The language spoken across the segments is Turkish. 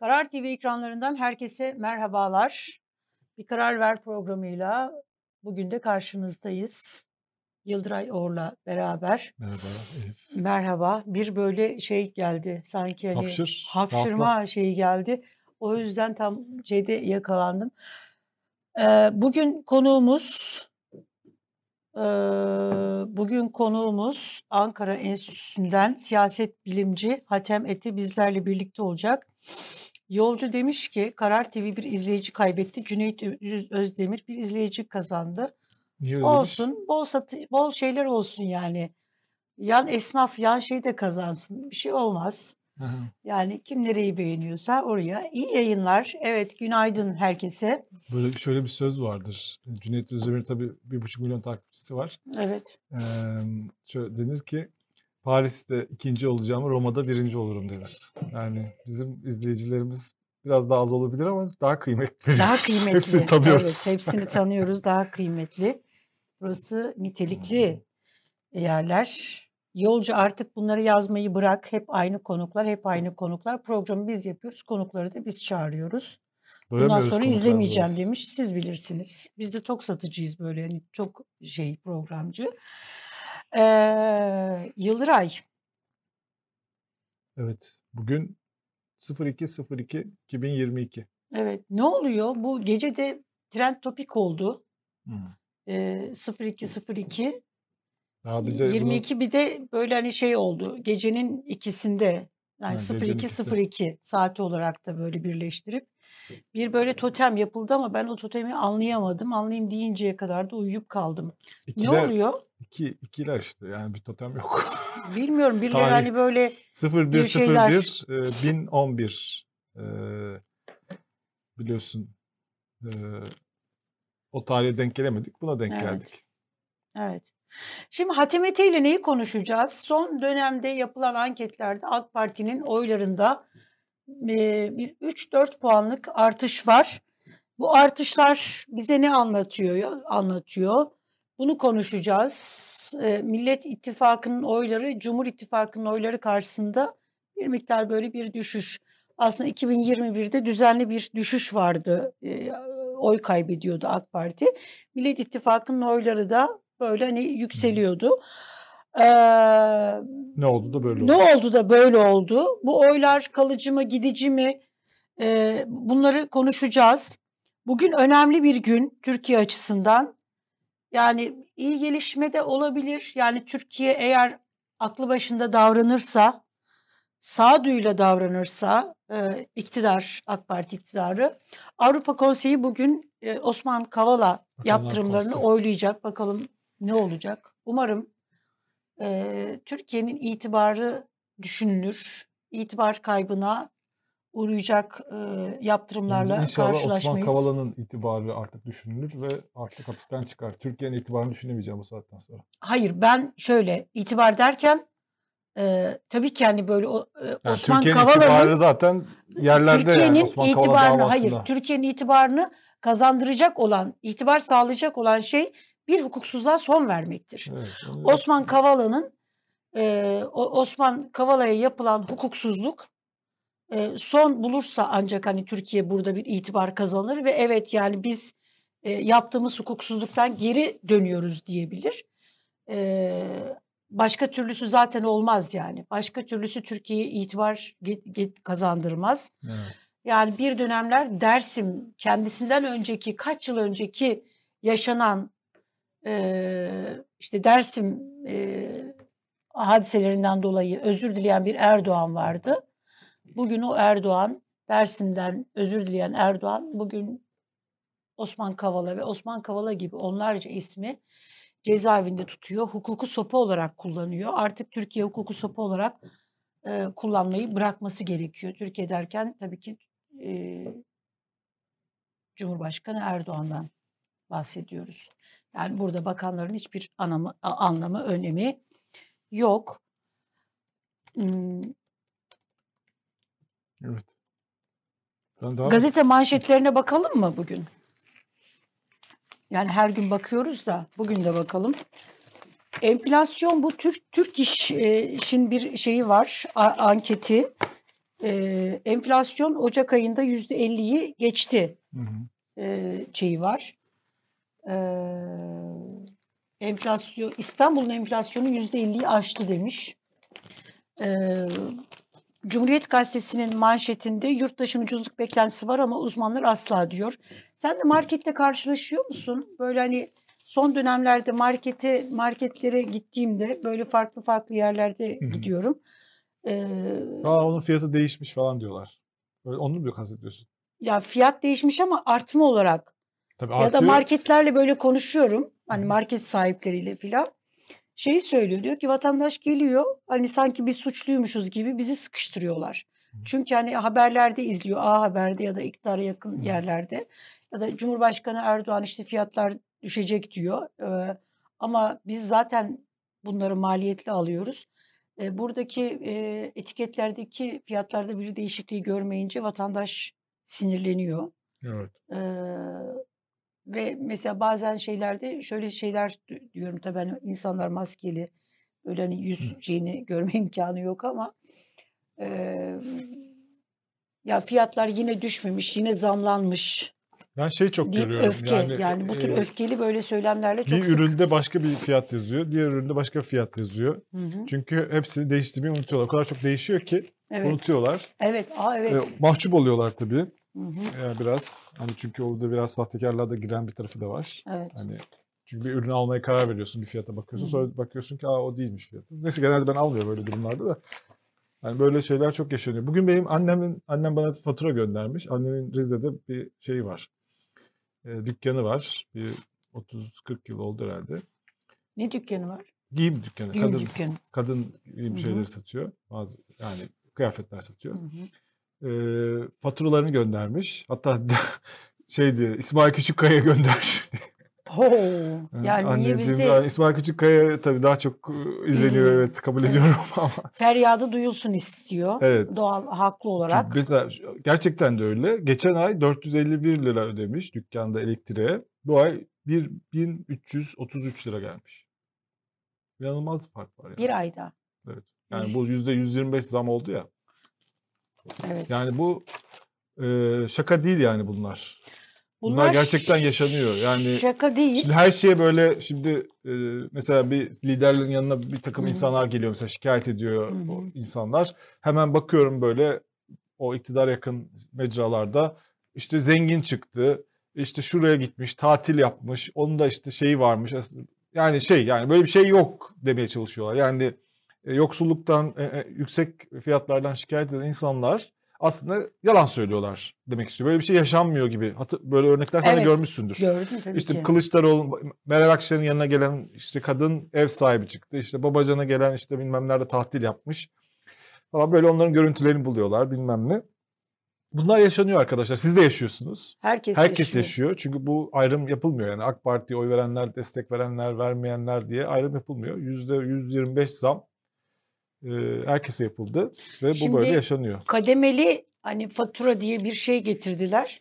Karar TV ekranlarından herkese merhabalar. Bir Karar Ver programıyla bugün de karşınızdayız. Yıldıray Or'la beraber. Merhaba Elif. Merhaba. Bir böyle şey geldi sanki hani Hapşır. hapşırma rahatla. şeyi geldi. O yüzden tam şeyde yakalandım. Ee, bugün konuğumuz eee, bugün konuğumuz Ankara Enstitüsü'nden siyaset bilimci Hatem Eti bizlerle birlikte olacak. Yolcu demiş ki Karar TV bir izleyici kaybetti. Cüneyt Özdemir bir izleyici kazandı. Niye öyle demiş? Olsun, bol satı, bol şeyler olsun yani. Yan esnaf yan şey de kazansın. Bir şey olmaz. Hı. Yani kim nereyi beğeniyorsa oraya. İyi yayınlar. Evet, günaydın herkese. Böyle şöyle bir söz vardır. Cüneyt Özdemir'in tabii bir buçuk milyon takipçisi var. Evet. Ee, şöyle denir ki Paris'te ikinci olacağımı Roma'da birinci olurum denir. Yani bizim izleyicilerimiz biraz daha az olabilir ama daha kıymetli. Daha birimiz. kıymetli. Hepsini tanıyoruz. Evet, hepsini tanıyoruz. Daha kıymetli. Burası nitelikli yerler. Yolcu artık bunları yazmayı bırak. Hep aynı konuklar, hep aynı konuklar. Programı biz yapıyoruz. Konukları da biz çağırıyoruz. Bundan sonra izlemeyeceğim biz. demiş. Siz bilirsiniz. Biz de tok satıcıyız böyle. Yani çok şey programcı. Ee, Yıldıray. Evet. Bugün 02.02.2022. Evet. Ne oluyor? Bu gece de trend topik oldu. Hı. Ee, 0202. Daha bir de bunu- 22 bir de böyle hani şey oldu. Gecenin ikisinde yani gecenin 0202 saati olarak da böyle birleştirip bir böyle totem yapıldı ama ben o totemi anlayamadım. Anlayayım deyinceye kadar da uyuyup kaldım. Ne ikiler, oluyor? iki, ikiler işte yani bir totem yok. Bilmiyorum. Birileri Tarih. hani böyle 0101 şeyler. e, 1011 e, biliyorsun e, o tarihe denk gelemedik. Buna denk Evet. geldik. Evet. Şimdi Hatemete ile neyi konuşacağız? Son dönemde yapılan anketlerde AK Parti'nin oylarında bir 3-4 puanlık artış var. Bu artışlar bize ne anlatıyor? Anlatıyor. Bunu konuşacağız. Millet İttifakı'nın oyları, Cumhur İttifakı'nın oyları karşısında bir miktar böyle bir düşüş. Aslında 2021'de düzenli bir düşüş vardı. Oy kaybediyordu AK Parti. Millet İttifakı'nın oyları da böyle hani yükseliyordu. Ee, Ne oldu da böyle ne oldu. oldu da böyle oldu? Bu oylar kalıcı mı, gidici mi? Ee, bunları konuşacağız. Bugün önemli bir gün Türkiye açısından. Yani iyi gelişme de olabilir. Yani Türkiye eğer aklı başında davranırsa, sağduyuyla davranırsa e, iktidar, AK Parti iktidarı Avrupa Konseyi bugün e, Osman Kavala Bakanlar yaptırımlarını Konseyi. oylayacak. Bakalım ne olacak? Umarım e, Türkiye'nin itibarı düşünülür. İtibar kaybına uğrayacak e, yaptırımlarla İnşallah Osman karşılaşmayız. Kavala'nın itibarı artık düşünülür ve artık hapisten çıkar. Türkiye'nin itibarını düşünemeyeceğim bu saatten sonra. Hayır ben şöyle itibar derken e, tabii ki hani böyle o, e, Yani Osman Türkiye'nin Kavala'nın itibarı zaten yerlerde Türkiye'nin yani Osman itibarını hayır Türkiye'nin itibarını kazandıracak olan itibar sağlayacak olan şey bir hukuksuzluğa son vermektir. Evet, Osman Kavala'nın e, Osman Kavala'ya yapılan hukuksuzluk e, son bulursa ancak hani Türkiye burada bir itibar kazanır ve evet yani biz e, yaptığımız hukuksuzluktan geri dönüyoruz diyebilir. E, başka türlüsü zaten olmaz yani. Başka türlüsü Türkiye'ye itibar get- get- kazandırmaz. Evet. Yani bir dönemler Dersim kendisinden önceki kaç yıl önceki yaşanan eee, işte Dersim eee, hadiselerinden dolayı özür dileyen bir Erdoğan vardı. Bugün o Erdoğan Dersim'den özür dileyen Erdoğan bugün Osman Kavala ve Osman Kavala gibi onlarca ismi cezaevinde tutuyor. Hukuku sopa olarak kullanıyor. Artık Türkiye hukuku sopa olarak eee, kullanmayı bırakması gerekiyor. Türkiye derken tabii ki eee, Cumhurbaşkanı Erdoğan'dan bahsediyoruz. Yani burada bakanların hiçbir anlamı, anlamı, önemi yok. Hmm, Evet. Devam et. Gazete manşetlerine bakalım mı bugün? Yani her gün bakıyoruz da bugün de bakalım. Enflasyon bu Türk Türk e, işin bir şeyi var, a- anketi. Ee, enflasyon Ocak ayında %50'yi geçti Hı hı. e, şeyi var. Enflasyon İstanbul'un enflasyonu %50'yi aştı demiş. Ee, Cumhuriyet Gazetesi'nin manşetinde yurttaşın ucuzluk beklentisi var ama uzmanlar asla diyor. Sen de markette karşılaşıyor musun? Böyle hani son dönemlerde markete marketlere gittiğimde böyle farklı farklı yerlerde gidiyorum. Ee, Aa onun fiyatı değişmiş falan diyorlar. Öyle, onu mu kastediyorsun? ya fiyat değişmiş ama artma olarak Tabii Ya da artıyor. marketlerle böyle konuşuyorum. Hani market sahipleriyle filan. Şeyi söylüyor diyor ki vatandaş geliyor hani sanki biz suçluymuşuz gibi bizi sıkıştırıyorlar. Çünkü hani haberlerde izliyor A Haber'de ya da iktidara yakın yerlerde ya da Cumhurbaşkanı Erdoğan işte fiyatlar düşecek diyor. Ee, ama biz zaten bunları maliyetli alıyoruz. Ee, buradaki e, etiketlerdeki fiyatlarda bir değişikliği görmeyince vatandaş sinirleniyor. Evet. Eee, ve mesela bazen şeylerde şöyle şeyler diyorum tabii hani insanlar maskeli böyle hani yüz şeyini görme imkanı yok ama eee, ya fiyatlar yine düşmemiş yine zamlanmış Ben şey çok deyip görüyorum. öfke Yani, yani, bu tür e, öfkeli böyle söylemlerle bir çok sık. üründe başka bir fiyat yazıyor. Diğer üründe başka bir fiyat yazıyor. Hı hı. Çünkü hepsini değiştirmeyi unutuyorlar. O kadar çok değişiyor ki Evet. unutuyorlar. Evet. Aa E, evet. mahcup oluyorlar tabii. Hı hı. Yani biraz hani çünkü orada biraz sahtekarlığa da giren bir tarafı da var. Evet. Hani çünkü bir ürünü almaya karar veriyorsun, bir fiyata bakıyorsun. Hı. Sonra bakıyorsun ki aa o değilmiş fiyatı. Neyse genelde ben almıyorum böyle durumlarda da. Yani böyle şeyler çok yaşanıyor. Bugün benim annemin annem bana fatura göndermiş. Annemin Rize'de bir şey var. E, dükkanı var. Bir 30-40 yıl oldu herhalde. Ne dükkanı var? Giyim dükkanı. Giyim kadın dükkanı. kadın giyim Hı hı. şeyleri satıyor. Bazı yani kıyafetler satıyor. Hı hı. E, faturalarını göndermiş. Hatta şey diyor İsmail Küçükkaya gönder. Oo, yani niye Anneciğim, bizde yani İsmail Küçükkaya tabii daha çok izleniyor evet kabul ediyorum ama. feryadı duyulsun istiyor. Evet. Doğal, haklı olarak. Çünkü mesela gerçekten de öyle. Geçen ay 451 lira ödemiş dükkanda elektriğe. Bu ay 1333 lira gelmiş. İnanılmaz fark var yani. Bir ayda. Yani bu %125 zam oldu ya. Evet. Yani bu e, şaka değil yani bunlar. Bunlar, gerçekten yaşanıyor. Yani şaka değil. Şimdi her şeye böyle şimdi e, mesela bir liderlerin yanına bir takım Hı hı. insanlar geliyor mesela şikayet ediyor Hı hı. o insanlar. Hemen bakıyorum böyle o iktidar yakın mecralarda işte zengin çıktı. işte şuraya gitmiş, tatil yapmış. Onun da işte şeyi varmış. Yani şey yani böyle bir şey yok demeye çalışıyorlar. Yani yoksulluktan, e, e, yüksek fiyatlardan şikayet eden insanlar aslında yalan söylüyorlar demek istiyor. Böyle bir şey yaşanmıyor gibi. Böyle örnekler sen de Evet, görmüşsündür. Gördüm tabii İşte ki. Kılıçdaroğlu, Meral Akşener'in yanına gelen işte kadın ev sahibi çıktı. İşte Babacan'a gelen işte bilmem nerede tatil yapmış. Falan böyle onların görüntülerini buluyorlar bilmem ne. Bunlar yaşanıyor arkadaşlar. Siz de yaşıyorsunuz. Herkes, Herkes yaşıyor. yaşıyor. Çünkü bu ayrım yapılmıyor. Yani AK Parti'ye oy verenler, destek verenler, vermeyenler diye ayrım yapılmıyor. Yüzde 125 zam e, herkese yapıldı. Ve bu Şimdi- böyle yaşanıyor. Kademeli hani fatura diye bir şey getirdiler.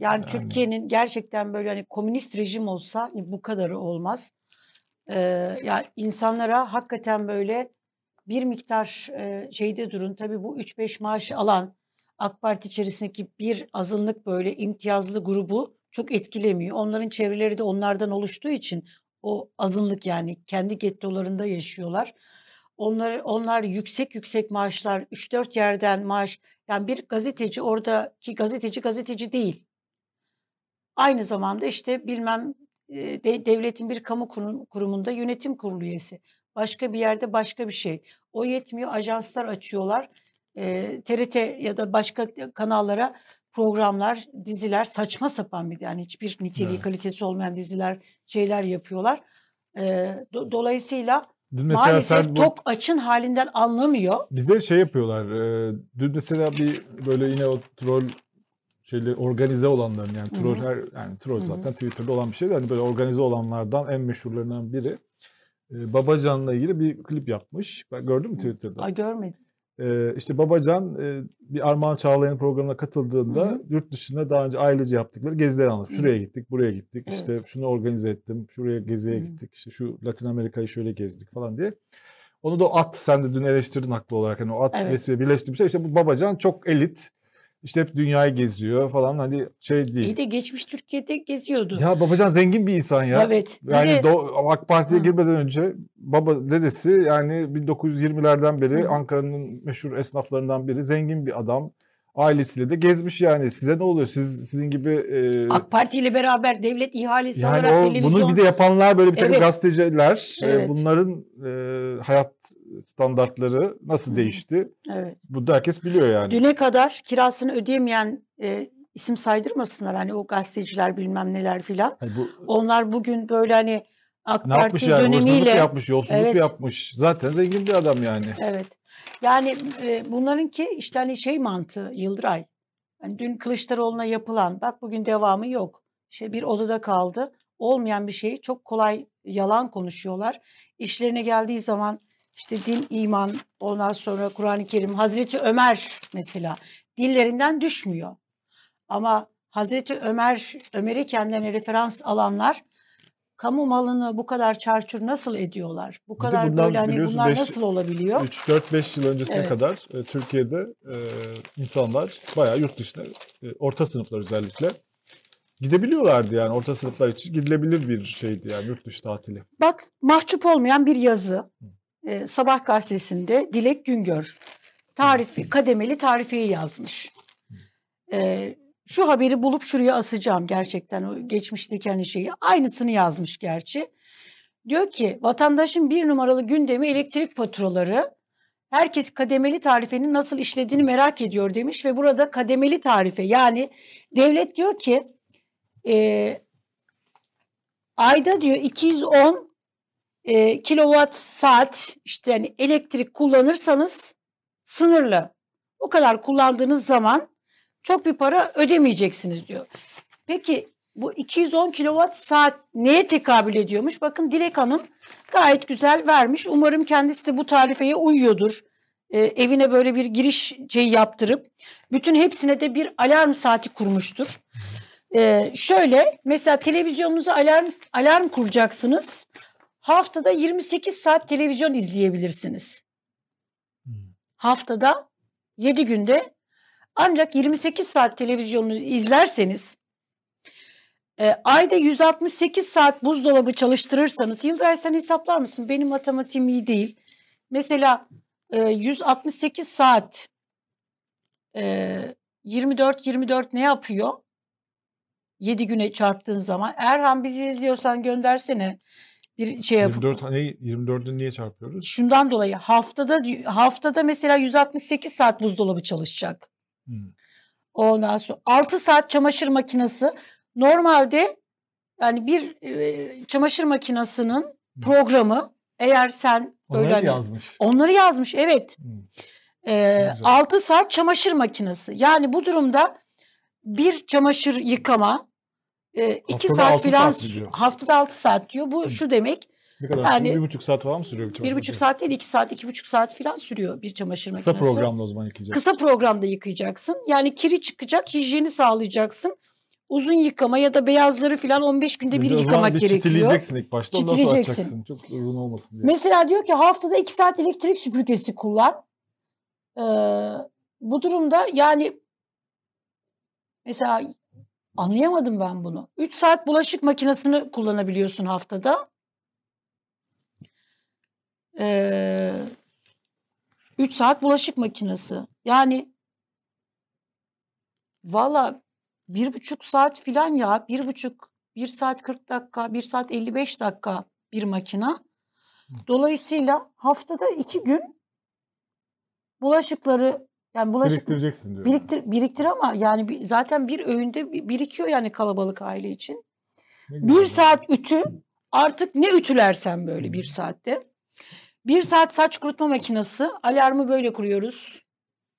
Yani, Yani. Türkiye'nin gerçekten böyle hani komünist rejim olsa hani bu kadarı olmaz. Ee, ya insanlara hakikaten böyle bir miktar e, şeyde durun. Tabii bu 3-5 maaşı alan AK Parti içerisindeki bir azınlık böyle imtiyazlı grubu çok etkilemiyor. Onların çevreleri de onlardan oluştuğu için o azınlık yani kendi gettolarında yaşıyorlar. Onlar onlar yüksek yüksek maaşlar 3-4 yerden maaş yani bir gazeteci oradaki gazeteci gazeteci değil. Aynı zamanda işte bilmem de- devletin bir kamu kurum- kurumunda yönetim kurulu üyesi. Başka bir yerde başka bir şey. O yetmiyor ajanslar açıyorlar. E, TRT ya da başka kanallara programlar, diziler saçma sapan bir yani hiçbir niteliği Evet. kalitesi olmayan diziler şeyler yapıyorlar. E, do- dolayısıyla Dün mesela maalesef sen bu- tok açın halinden anlamıyor. Bir de şey yapıyorlar. e, dün mesela bir böyle yine o troll şeyleri organize olanların yani Hı troll her yani troll zaten Twitter'da olan bir şey de hani böyle organize olanlardan en meşhurlarından biri e, Babacan'la ilgili bir klip yapmış. Ben gördün mü. Twitter'da? Ay görmedim. E, işte Babacan e, bir Armağan Çağlayan programına katıldığında Hı hı. yurt dışında daha önce ailece yaptıkları gezileri anlatmış. Hı. Şuraya gittik, buraya gittik. Evet. işte şunu organize ettim. Şuraya geziye gittik. işte şu Latin Amerika'yı şöyle gezdik falan diye. Onu da at sen de dün eleştirdin haklı olarak. Hani o at Evet. vesibe birleştirmiş. İşte bu Babacan çok elit. İşte hep dünyayı geziyor falan hani şey değil. İyi de geçmiş Türkiye'de geziyordu. Ya Babacan zengin bir insan ya. Evet. Yani de- Do- AK Parti'ye girmeden önce baba dedesi yani 1920'lerden beri. Ankara'nın meşhur esnaflarından biri zengin bir adam. Ailesiyle de gezmiş yani. Size ne oluyor? Siz sizin gibi e, AK Parti ile beraber devlet ihalesi yani olarak o televizyon bunu bir de yapanlar böyle bir takım Evet. gazeteciler e, Evet. bunların e, hayat standartları nasıl Hı. değişti? evet. Bu da herkes biliyor yani. Düne kadar kirasını ödeyemeyen e, isim saydırmasınlar hani o gazeteciler bilmem neler filan. Hani bu Onlar bugün böyle hani AK ne yapmış Parti yani? Hırsızlık dönemiyle yapmış, yolsuzluk Evet. yapmış. Zaten zengin bir adam yani. evet. Yani e, bunlarınki işte hani şey mantığı Yıldıray. Hani dün Kılıçdaroğlu'na yapılan bak bugün devamı yok. İşte bir odada kaldı. Olmayan bir şeyi çok kolay yalan konuşuyorlar. İşlerine geldiği zaman işte din, iman, ondan sonra Kur'an-ı Kerim, Hazreti Ömer mesela dillerinden düşmüyor. Ama Hazreti Ömer, Ömer'i kendilerine referans alanlar kamu malını bu kadar çarçur nasıl ediyorlar? Bu kadar bundan böyle hani bunlar beş- nasıl olabiliyor? 3-4-5 yıl öncesine Evet. kadar e, Türkiye'de e, insanlar bayağı yurt dışına, e, orta sınıflar özellikle gidebiliyorlardı yani. Orta sınıflar için gidilebilir bir şeydi yani yurt dışı tatili. Bak mahcup olmayan bir yazı. Ee, Sabah gazetesinde Dilek Güngör tarifi, kademeli tarifeyi yazmış. Ee, şu haberi bulup şuraya asacağım gerçekten o geçmişteki hani şeyi. Aynısını yazmış gerçi. Diyor ki vatandaşın bir numaralı gündemi elektrik faturaları. Herkes kademeli tarifenin nasıl işlediğini merak ediyor demiş ve burada kademeli tarife yani devlet diyor ki e, ayda diyor 210 e, kilowatt saat işte yani elektrik kullanırsanız sınırlı. O kadar kullandığınız zaman çok bir para ödemeyeceksiniz diyor. Peki bu 210 kilowatt saat neye tekabül ediyormuş? Bakın Dilek Hanım gayet güzel vermiş. Umarım kendisi de bu tarifeye uyuyordur. E, evine böyle bir giriş şeyi yaptırıp bütün hepsine de bir alarm saati kurmuştur. E, şöyle mesela televizyonunuza alarm alarm kuracaksınız. Haftada 28 saat televizyon izleyebilirsiniz. Haftada 7 günde ancak 28 saat televizyonu izlerseniz e, ayda 168 saat buzdolabı çalıştırırsanız Yıldıray sen hesaplar mısın? Benim matematiğim iyi değil. Mesela e, 168 saat e, 24 24 ne yapıyor? 7 güne çarptığın zaman. Erhan bizi izliyorsan göndersene bir şey yapıp. 24 hani 24'ü niye çarpıyoruz? Şundan dolayı haftada haftada mesela 168 saat buzdolabı çalışacak. Hmm. Ondan sonra 6 saat çamaşır makinesi normalde yani bir e, çamaşır makinesinin programı eğer sen böyle Onları hani- yazmış. onları yazmış evet. Hmm. Ee, güzel. 6 saat çamaşır makinesi. Yani bu durumda bir çamaşır yıkama 2 Haftada saat altı filan haftada 6 saat diyor. Bu Hı. şu demek Ne kadar Yani- yani, bir buçuk saat falan mı sürüyor? bir bir buçuk makinesi? saat değil 2 saat iki buçuk saat filan sürüyor bir çamaşır Kısa makinesi. programda o zaman yıkayacağız. Kısa programda yıkayacaksın. Yani kiri çıkacak, hijyeni sağlayacaksın. Uzun yıkama ya da beyazları filan 15 günde bir zaman yıkamak bir gerekiyor. Çitileyeceksin ilk başta ondan sonra açacaksın. Çok uzun olmasın diye. Mesela diyor ki haftada 2 saat elektrik süpürgesi kullan. Ee, bu durumda yani mesela anlayamadım ben bunu. 3 saat bulaşık makinesini kullanabiliyorsun haftada. Ee, 3 saat bulaşık makinesi. Yani valla bir buçuk saat filan ya. Bir buçuk, bir saat 40 dakika, bir saat 55 dakika bir makina. Dolayısıyla haftada iki gün bulaşıkları yani bulaşık Biriktireceksin diyor. biriktir, biriktir ama yani zaten bir öğünde bi- birikiyor yani kalabalık aile için. Ne Bir güzel. saat ütü artık ne ütülersen böyle bir saatte. Bir saat saç kurutma makinesi alarmı böyle kuruyoruz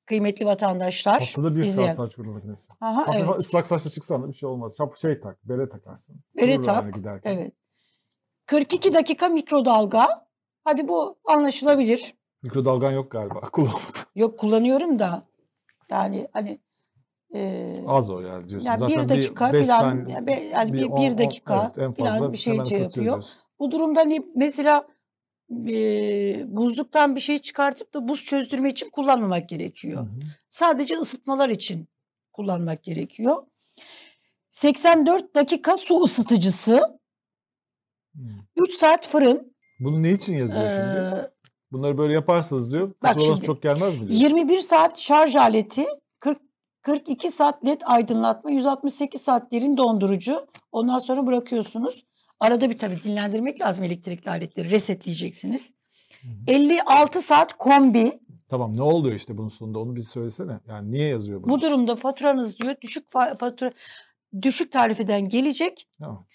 kıymetli vatandaşlar. Haftada bir izleyen. saat saç kurma makinesi. Aha, Hafif evet. ıslak saçla çıksan da bir şey olmaz. Şap şey tak, bere takarsın. Bere Durur tak, giderken. Evet. 42 dakika mikrodalga. Hadi bu anlaşılabilir. Mikrodalgan yok galiba. Kullanmadım. Yok kullanıyorum da yani hani e, Az o yani diyorsun. Yani bir Zaten dakika beş filan, saniye- yani bir- on- bir on- dakika evet, en fazla bir şey şey yapıyor. diyorsun. bu durumda hani mesela buzluktan bir şey çıkartıp da buz çözdürme için kullanmamak Hı gerekiyor. hı. Sadece ısıtmalar için kullanmak gerekiyor. 84 dakika su ısıtıcısı, Hı. 3 saat fırın, Bunu ne için yazıyor şimdi? eee, Bunları böyle yaparsınız diyor. şimdi çok gelmez mi diyor. 21 saat şarj aleti, 40 42 saat led aydınlatma, 168 saat derin dondurucu. Ondan sonra bırakıyorsunuz. Arada bir tabii dinlendirmek lazım elektrikli aletleri. Resetleyeceksiniz. Hı hı. 56 saat kombi. Tamam ne oluyor işte bunun sonunda onu bir söylesene. Yani niye yazıyor bunu? Bu durumda faturanız diyor düşük fa- fatura düşük tarifeden gelecek. Tamam.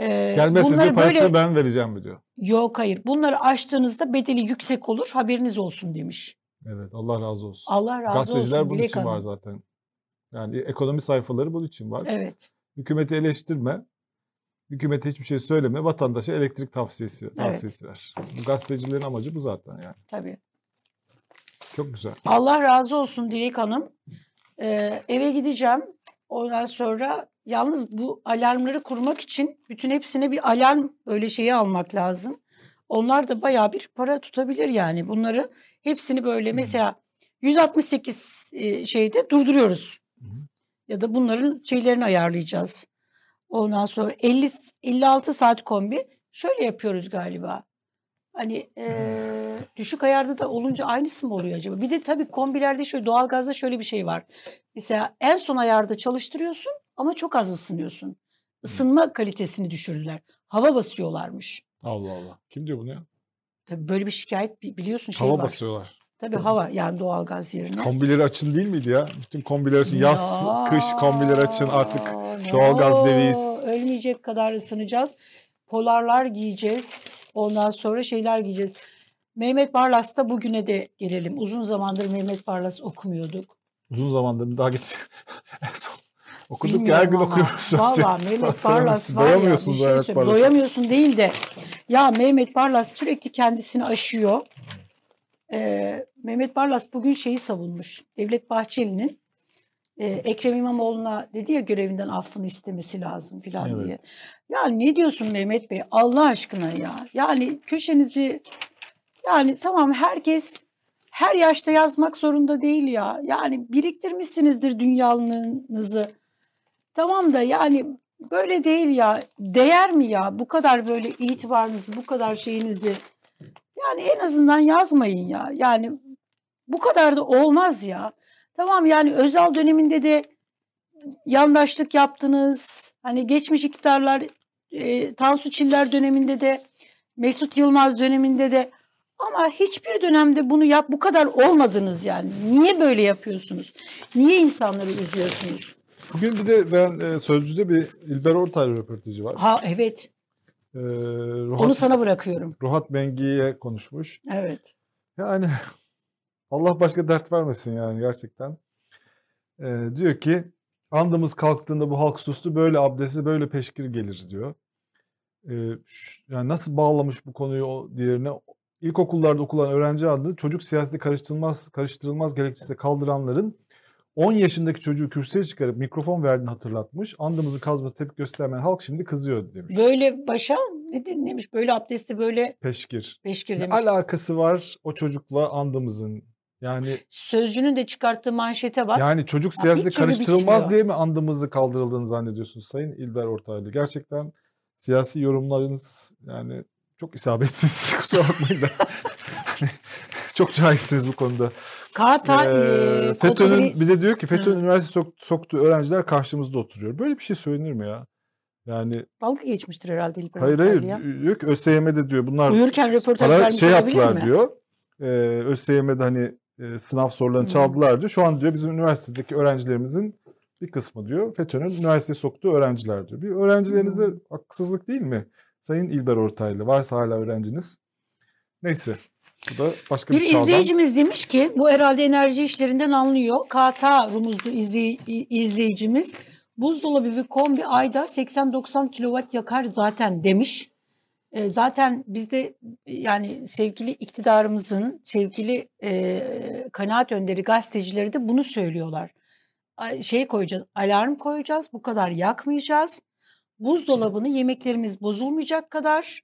Ee, Gelmezse bunları diyor parasını böyle ben vereceğim mi diyor. yok hayır. Bunları açtığınızda bedeli yüksek olur. Haberiniz olsun demiş. Evet Allah razı olsun. Allah razı Gazeteciler olsun bunun Dilek için var Hanım. zaten. Yani ekonomi sayfaları bunun için var. Evet. Hükümeti eleştirme. Hükümete hiçbir şey söyleme. Vatandaşa elektrik tavsiyesi, tavsiyesi ver. Bu gazetecilerin amacı bu zaten yani. Tabii. Çok güzel. Allah razı olsun Dilek Hanım. Ee, eve gideceğim. Ondan sonra yalnız bu alarmları kurmak için bütün hepsine bir alarm öyle şeyi almak lazım. Onlar da bayağı bir para tutabilir yani. Bunları hepsini böyle Hı. mesela 168 e, şeyde durduruyoruz. Ya da bunların şeylerini ayarlayacağız. Ondan sonra 50 56 saat kombi şöyle yapıyoruz galiba. Hani eee, düşük ayarda da olunca aynısı mı oluyor acaba? Bir de tabii kombilerde şöyle doğalgazda şöyle bir şey var. Mesela en son ayarda çalıştırıyorsun ama çok az ısınıyorsun. Isınma kalitesini düşürdüler. Hava basıyorlarmış. Allah Allah. Kim diyor bunu ya? Tabii böyle bir şikayet bi- biliyorsun şey Hava var. basıyorlar. Tabii hava yani doğalgaz yerine. Kombileri açın değil miydi ya? Bütün kombiler açın. Yaz, kış kombileri açın artık. Ya, doğalgaz deviyiz. Ölmeyecek kadar ısınacağız. Polarlar giyeceğiz. Ondan sonra şeyler giyeceğiz. Mehmet Barlas'ta bugüne de gelelim. Uzun zamandır Mehmet Barlas okumuyorduk. Uzun zamandır daha geç. en son okuduk ya her Bilmiyorum gün ama. okuyoruz. Valla Mehmet Barlas var ya bir şey Mehmet. Barlas'a. Doyamıyorsun değil de ya Mehmet Barlas sürekli kendisini aşıyor. Ee, Mehmet Barlas bugün şeyi savunmuş. Devlet Bahçeli'nin e, Ekrem İmamoğlu'na dedi ya görevinden affını istemesi lazım filan Evet. diye. Yani ne diyorsun Mehmet Bey Allah aşkına ya. Yani köşenizi yani tamam herkes her yaşta yazmak zorunda değil ya. Yani biriktirmişsinizdir dünyalığınızı. Tamam da yani böyle değil ya. Değer mi ya bu kadar böyle itibarınızı, bu kadar şeyinizi? Yani en azından yazmayın ya. Yani bu kadar da olmaz ya. Tamam yani Özal döneminde de yandaşlık yaptınız. Hani geçmiş iktidarlar e, Tansu Çiller döneminde de Mesut Yılmaz döneminde de ama hiçbir dönemde bunu yap bu kadar olmadınız yani. Niye böyle yapıyorsunuz? Niye insanları üzüyorsunuz? Bugün bir de ben e, Sözcü'de bir İlber Ortaylı röportajı var. Ha evet. E, Ruhat, Onu sana bırakıyorum. Ruhat Mengi'ye konuşmuş. Evet. Yani Allah başka dert vermesin yani gerçekten. E, diyor ki andımız kalktığında bu halk sustu böyle abdesti böyle peşkir gelir diyor. E, yani nasıl bağlamış bu konuyu o diğerine ilkokullarda okulan öğrenci adı çocuk siyaseti karıştırılmaz karıştırılmaz gerekçesiyle kaldıranların 10 yaşındaki çocuğu kürsüye çıkarıp mikrofon verdiğini hatırlatmış. Andımızı kazma tepki göstermeyen halk şimdi kızıyor demiş. Böyle başa ne de- demiş böyle abdesti böyle Peşkir. peşkir Ne demiş. alakası var o çocukla andımızın? Yani Sözcünün de çıkarttığı manşete bak. yani çocuk Ya siyasete karıştırılmaz bitmiyor. diye mi andımızı kaldırıldığını zannediyorsunuz Sayın İlber Ortaylı? Gerçekten siyasi yorumlarınız yani çok isabetsiz. Kusura bakmayın da. Çok cahilsiniz bu konuda. Kağıta Ee, e, FETÖ'nün bir de diyor ki Hı. üniversite sok- soktuğu öğrenciler karşımızda oturuyor. Böyle bir şey söylenir mi ya? Yani dalga geçmiştir herhalde İlber hayır hayır Ortaylı'ya. diyor ki ÖSYM'de diyor bunlar Uyurken röportaj para şey yaptılar mi? diyor. Ee, ÖSYM'de hani e, sınav sorularını Hı. çaldılar diyor. Şu an diyor bizim üniversitedeki öğrencilerimizin bir kısmı diyor FETÖ'nün üniversiteye soktuğu öğrenciler diyor. Bir öğrencilerinize Hı. haksızlık değil mi? Sayın İlber Ortaylı varsa hala öğrenciniz. Neyse. Bu da başka bir, Bir izleyicimiz demiş ki bu herhalde enerji işlerinden anlıyor. KTA rumuzlu izley- izleyicimiz buzdolabı ve kombi ayda 80-90 kilowatt yakar zaten demiş. E, zaten bizde yani sevgili iktidarımızın sevgili e, kanaat önderi gazetecileri de bunu söylüyorlar. Şey koyacağız, alarm koyacağız, bu kadar yakmayacağız. Buzdolabını yemeklerimiz bozulmayacak kadar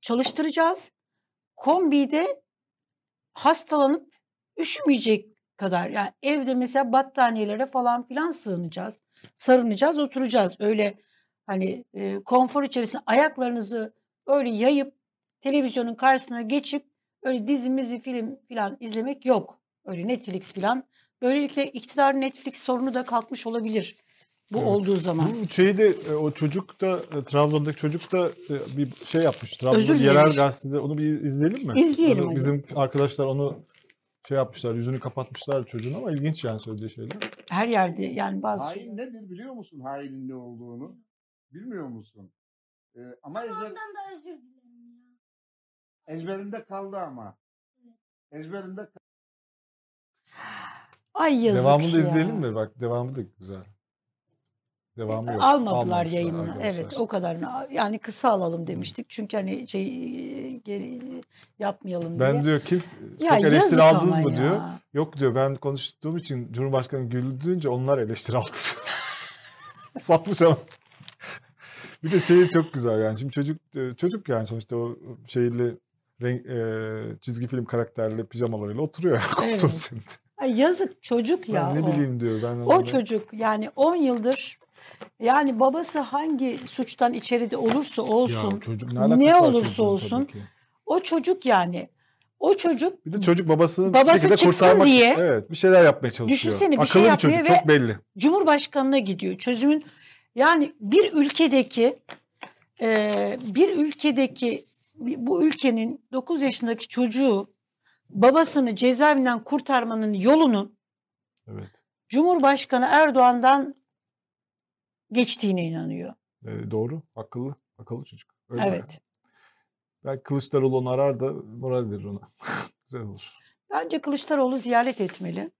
çalıştıracağız. Kombide hastalanıp üşümeyecek kadar yani evde mesela battaniyelere falan filan sığınacağız. Sarınacağız, oturacağız. Öyle hani e, konfor içerisinde ayaklarınızı öyle yayıp televizyonun karşısına geçip öyle dizimizi film filan izlemek yok. Öyle Netflix filan. Böylelikle iktidar Netflix sorunu da kalkmış olabilir bu Evet. olduğu zaman. Bu şeyde e, o çocuk da e, Trabzon'daki çocuk da e, bir şey yapmış. Trabzon'da Özür yerel gazetede onu bir izleyelim mi? İzleyelim Onu-. Bizim arkadaşlar onu şey yapmışlar, yüzünü kapatmışlar çocuğun ama ilginç yani söylediği şeyler. Her yerde yani bazı Hain şeyler. nedir biliyor musun hainin ne olduğunu? Bilmiyor musun? Ee, ama ezber, Ondan da özür dilerim ya. ezberinde kaldı ama. Ezberinde kaldı. Ay yazık Devamını da ya. izleyelim mi? Bak devamı da güzel. Devamı yok. Almadılar yayınına. arkadaşlar. Evet o kadarını. Yani kısa alalım demiştik. Çünkü hani şey geri yapmayalım diye. Ben diyor kimse ya çok eleştiri aldınız mı diyor. ya. Yok diyor ben konuştuğum için Cumhurbaşkanı güldüğünce onlar eleştiri aldı diyor. Satmış ama. bir de şey çok güzel yani. Şimdi çocuk e, çocuk yani sonuçta o şeyli renk, e, çizgi film karakterli pijamalarıyla oturuyor koltuğun Evet. üzerinde. Ay yazık çocuk ya. Ben ne o. bileyim diyor. Ben O çocuk yani 10 yıldır yani babası hangi suçtan içeride olursa olsun Ya çocuk ne, olursa olsun, o çocuk yani o çocuk Bir de çocuk babasını Babası bir şekilde çıksın kurtarmak diye- evet bir şeyler yapmaya çalışıyor. Düşünsene bir Akıllı şey bir yapmıyor çocuk ve- çok belli. Cumhurbaşkanına gidiyor. Çözümün yani bir ülkedeki e, bir ülkedeki bu ülkenin 9 yaşındaki çocuğu babasını cezaevinden kurtarmanın yolunun Evet. Cumhurbaşkanı Erdoğan'dan geçtiğine inanıyor. E, doğru. Akıllı. Akıllı çocuk. Öyle Evet. Belki Kılıçdaroğlu onu arar da moral verir ona. Güzel olur. Bence Kılıçdaroğlu ziyaret etmeli.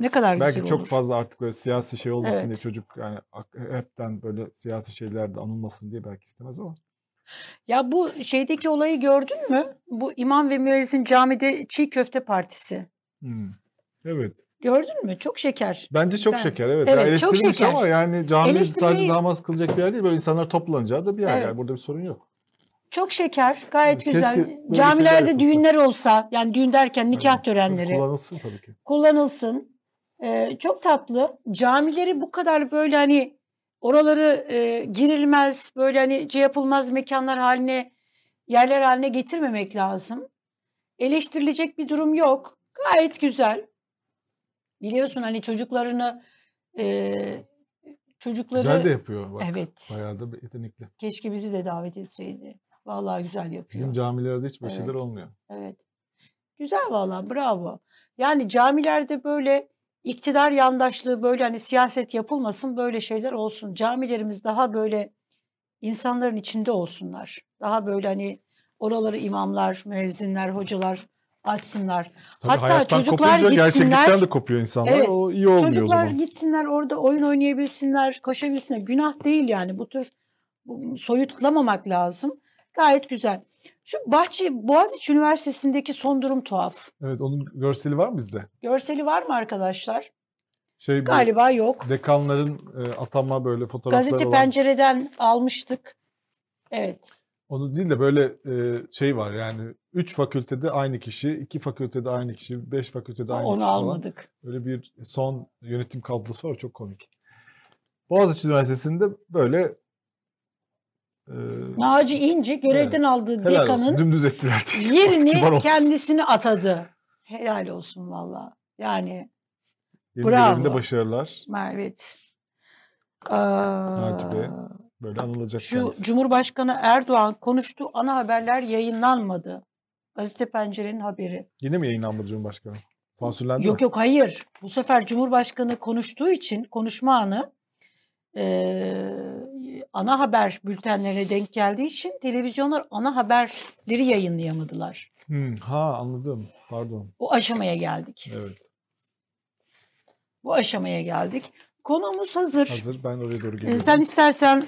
Ne kadar Belki güzel çok olur. fazla artık böyle siyasi şey olmasın Evet. diye çocuk yani hepten böyle siyasi şeylerde anılmasın diye belki istemez ama. Ya bu şeydeki olayı gördün mü? Bu imam ve müezzin camide çiğ köfte partisi. Hmm. Evet. Gördün mü? Çok şeker. Bence çok Ben- şeker. Evet. Evet, ya çok şeker. ama yani cami Eleştirmeyi- sadece namaz kılacak bir yer değil. Böyle insanlar toplanacağı da bir yer. Evet. Yani burada bir sorun yok. Çok şeker. Gayet Keşke güzel. Camilerde düğünler olsa, yani düğün derken nikah Evet. törenleri Kullanılsın tabii ki. kullanılsın. Ee, çok tatlı. Camileri bu kadar böyle hani oraları e, girilmez, böyle hani şey yapılmaz mekanlar haline, yerler haline getirmemek lazım. Eleştirilecek bir durum yok. Gayet güzel. Biliyorsun hani çocuklarını e, çocukları Güzel de yapıyor. Bak. evet. Bayağı da yetenekli. Keşke bizi de davet etseydi. Vallahi güzel yapıyor. Bizim camilerde hiç böyle şeyler Evet. olmuyor. Evet. Güzel vallahi bravo. Yani camilerde böyle iktidar yandaşlığı böyle hani siyaset yapılmasın böyle şeyler olsun. Camilerimiz daha böyle insanların içinde olsunlar. Daha böyle hani oraları imamlar, müezzinler, hocalar açsınlar. Tabii Hatta çocuklar gitsinler. gerçeklikten de kopuyor insanlar. Evet, O iyi olmuyor Çocuklar gitsinler orada oyun oynayabilsinler, koşabilsinler. Günah değil yani bu tür soyutlamamak lazım. Gayet güzel. Şu Bahçe Boğaziçi Üniversitesi'ndeki son durum tuhaf. Evet onun görseli var mı bizde? Görseli var mı arkadaşlar? Şey Galiba yok. dekanların e, atama böyle fotoğrafları Gazete olan. pencereden almıştık. Evet. Onu değil de böyle e, şey var yani 3 fakültede aynı kişi, 2 fakültede aynı kişi, 5 fakültede aynı Onu kişi falan. almadık. Öyle bir son yönetim kablosu var çok komik. Boğaziçi Üniversitesi'nde böyle e, Naci İnci görevden aldığı helal olsun dekanın dümdüz ettiler yerini kendisini atadı. Helal olsun valla. Yani Yeni Bravo. başarılar. Mervet. Naci Bey, Aa, Böyle anılacak Şu kendisi. Cumhurbaşkanı Erdoğan konuştuğu ana haberler yayınlanmadı. Gazete Pencere'nin haberi. Yine mi yayınlanmadı Cumhurbaşkanı? Sansürlendi Yok mi? yok hayır. Bu sefer Cumhurbaşkanı konuştuğu için konuşma anı eee, ana haber bültenlerine denk geldiği için televizyonlar ana haberleri yayınlayamadılar. Hmm, ha anladım. Pardon. O aşamaya geldik. Evet. Bu aşamaya geldik. Konuğumuz hazır. Hazır. Ben oraya doğru Ee, geliyorum. sen istersen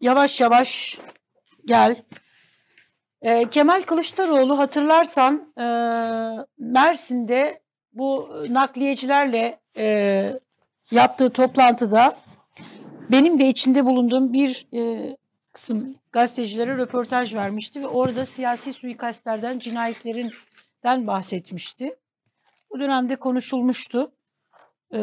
yavaş yavaş gel. Ee, Kemal Kılıçdaroğlu hatırlarsan e, Mersin'de bu nakliyecilerle e, yaptığı toplantıda benim de içinde bulunduğum bir e, kısım gazetecilere röportaj vermişti ve orada siyasi suikastlerden, cinayetlerinden bahsetmişti. Bu dönemde konuşulmuştu. Ee,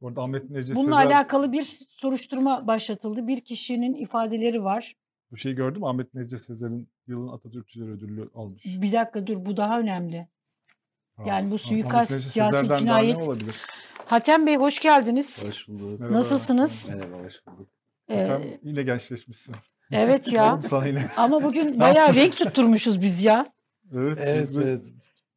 Orada Ahmet Necdet bununla Sezer alakalı bir soruşturma başlatıldı. Bir kişinin ifadeleri var. Bir şey gördüm. Ahmet Necdet Sezer'in yılın Atatürkçüler ödülü almış. Bir dakika dur bu daha önemli. Ha. Yani bu suikast, siyasi Sezer'den daha ne cinayet. olabilir? Hatem Bey hoş geldiniz. Hoş bulduk. Merhaba. Nasılsınız? Merhaba, hoş bulduk. Ee, Efendim, yine gençleşmişsin. evet ya. Ama bugün bayağı renk tutturmuşuz biz ya. Evet, Evet, biz evet.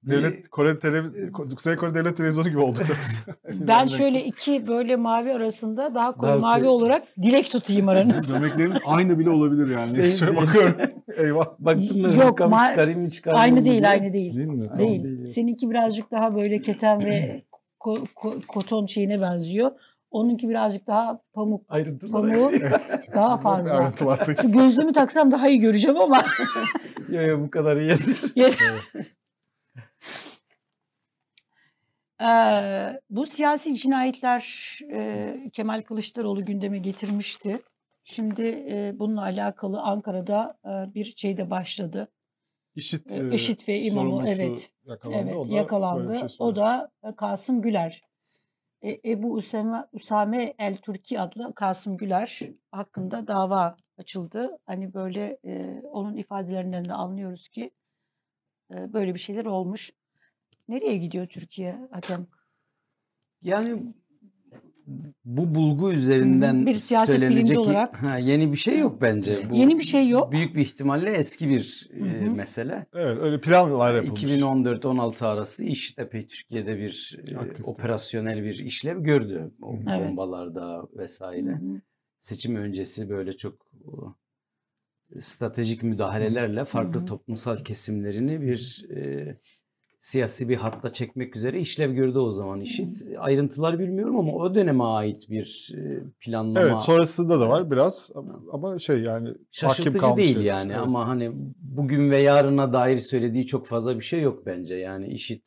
Devlet Kore televiz Kuzey Kore Devlet Televizyonu gibi olduk. Ben şöyle iki böyle mavi arasında daha koyu Daha mavi olarak dilek tutayım aranız. Gömleklerimiz aynı bile olabilir yani. Şöyle bakıyorum. Eyvah. Baktım ben Yok, ma- çıkarayım mı çıkarmayayım aynı mı değil, diye. aynı değil. Değil mi? Değil. değil. Seninki birazcık daha böyle keten ve ko- ko- koton şeyine benziyor. Onunki birazcık daha pamuk. Ayrıntılar. Pamuğu Evet. daha fazla. Şu gözlüğümü taksam daha iyi göreceğim ama. Yok yok bu kadar iyi. Eee, bu siyasi cinayetler eee, Kemal Kılıçdaroğlu gündeme getirmişti. Şimdi eee, bununla alakalı Ankara'da eee, bir şey de başladı. İşit, E, IŞİD ve İmamoğlu, evet. Yakalandı. Evet O da yakalandı. şey o da e, Kasım Güler. E, Ebu Usame, Usame El Turki adlı Kasım Güler hakkında dava açıldı. Hani böyle e, onun ifadelerinden de anlıyoruz ki e, böyle bir şeyler olmuş. Nereye gidiyor Türkiye Hatem? Yani bu bulgu üzerinden Bir siyaset bilimci söylenecek olarak. ha, yeni bir şey yok bence. Bu Yeni bir şey yok. Büyük bir ihtimalle eski bir Hı e, mesele. Evet öyle planlar yapılmış. 2014-16 arası IŞİD epey Türkiye'de bir e, Aktifti. operasyonel bir işlev gördü. O Hı hı. Evet. bombalarda Hı vesaire. hı. seçim öncesi böyle çok o, stratejik müdahalelerle farklı Hı hı. toplumsal kesimlerini bir e, siyasi bir hatta çekmek üzere işlev gördü o zaman IŞİD. Ayrıntılar bilmiyorum ama o döneme ait bir e, planlama. Evet sonrasında da var Evet. biraz ama şey yani Şaşırtıcı değil şeyler. yani Evet. ama hani bugün ve yarına dair söylediği çok fazla bir şey yok bence. Yani IŞİD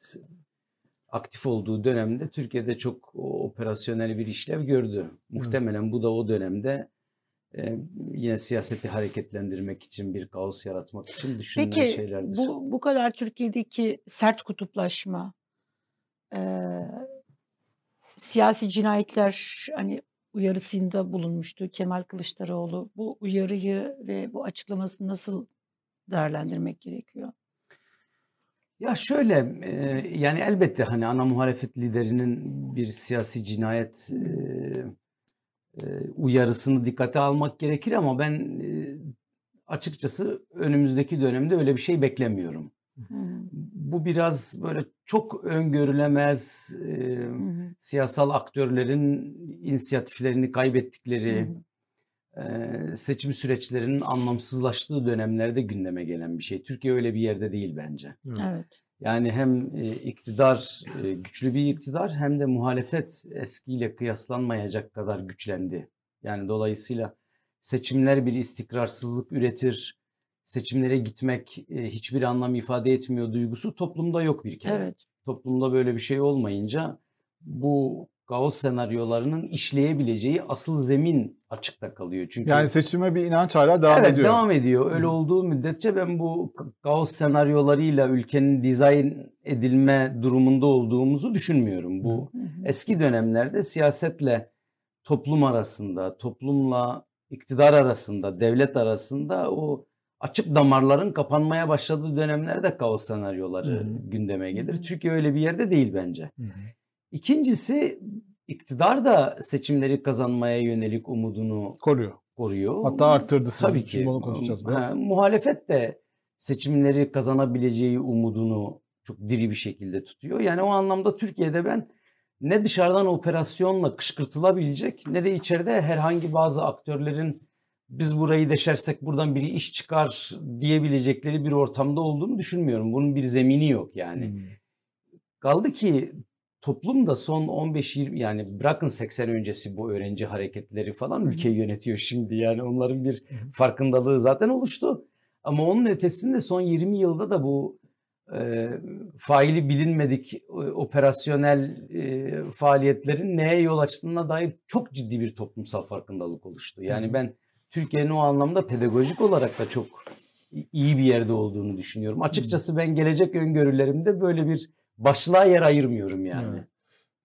aktif olduğu dönemde Türkiye'de çok operasyonel bir işlev gördü. Muhtemelen bu da o dönemde e, yine siyaseti hareketlendirmek için bir kaos yaratmak için düşünülen Peki şeylerdir. bu, bu kadar Türkiye'deki sert kutuplaşma, eee, siyasi cinayetler hani uyarısında bulunmuştu Kemal Kılıçdaroğlu. Bu uyarıyı ve bu açıklamasını nasıl değerlendirmek gerekiyor? Ya şöyle e, yani elbette hani ana muhalefet liderinin bir siyasi cinayet e, e, uyarısını dikkate almak gerekir ama ben açıkçası önümüzdeki dönemde öyle bir şey beklemiyorum. Hı Bu biraz böyle çok öngörülemez e, siyasal aktörlerin inisiyatiflerini kaybettikleri e, seçim süreçlerinin anlamsızlaştığı dönemlerde gündeme gelen bir şey. Türkiye öyle bir yerde değil bence. Evet. Yani hem e, iktidar e, güçlü bir iktidar hem de muhalefet eskiyle kıyaslanmayacak kadar güçlendi. Yani dolayısıyla seçimler bir istikrarsızlık üretir. Seçimlere gitmek e, hiçbir anlam ifade etmiyor duygusu toplumda yok bir kere. Evet. Toplumda böyle bir şey olmayınca bu kaos senaryolarının işleyebileceği asıl zemin açıkta kalıyor. Çünkü Yani seçime bir inanç hala devam evet ediyor. devam ediyor. Öyle Hı. olduğu müddetçe ben bu kaos senaryolarıyla ülkenin dizayn edilme durumunda olduğumuzu düşünmüyorum. Bu Hı eski dönemlerde siyasetle toplum arasında, toplumla iktidar arasında, devlet arasında o açık damarların kapanmaya başladığı dönemlerde kaos senaryoları Hı hı. gündeme gelir. Türkiye öyle bir yerde değil bence. Hı hı. İkincisi iktidar da seçimleri kazanmaya yönelik umudunu Koruyor. koruyor. Hatta arttırdı. Sizin Tabii ki. Bunu konuşacağız Ha, biraz. muhalefet de seçimleri kazanabileceği umudunu çok diri bir şekilde tutuyor. Yani o anlamda Türkiye'de ben ne dışarıdan operasyonla kışkırtılabilecek ne de içeride herhangi bazı aktörlerin biz burayı deşersek buradan biri iş çıkar diyebilecekleri bir ortamda olduğunu düşünmüyorum. Bunun bir zemini yok yani. Hmm. Kaldı ki toplum da son 15-20 yani bırakın 80 öncesi bu öğrenci hareketleri falan ülkeyi yönetiyor şimdi. Yani onların bir farkındalığı zaten oluştu. Ama onun ötesinde son 20 yılda da bu e, faili bilinmedik e, operasyonel e, faaliyetlerin neye yol açtığına dair çok ciddi bir toplumsal farkındalık oluştu. Yani ben Türkiye'nin o anlamda pedagojik olarak da çok iyi bir yerde olduğunu düşünüyorum. Açıkçası ben gelecek öngörülerimde böyle bir başlığa yer ayırmıyorum yani. Evet.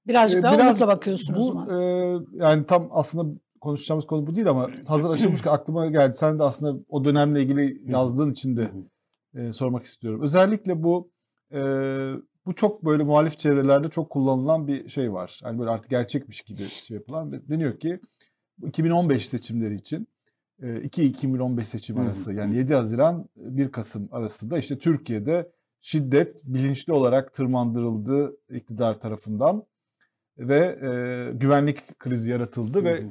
Birazcık Ee, daha biraz umutla bakıyorsunuz Bu zaman. e, yani tam aslında konuşacağımız konu bu değil ama hazır açılmışken aklıma geldi. Sen de aslında o dönemle ilgili yazdığın için de e, sormak istiyorum. Özellikle bu e, bu çok böyle muhalif çevrelerde çok kullanılan bir şey var. Hani böyle artık gerçekmiş gibi şey yapılan. Deniyor ki bu 2015 seçimleri için e, 2-2015 seçim Hı hı. arası yani 7 Haziran 1 Kasım arasında işte Türkiye'de şiddet bilinçli olarak tırmandırıldı iktidar tarafından ve e, güvenlik krizi yaratıldı ve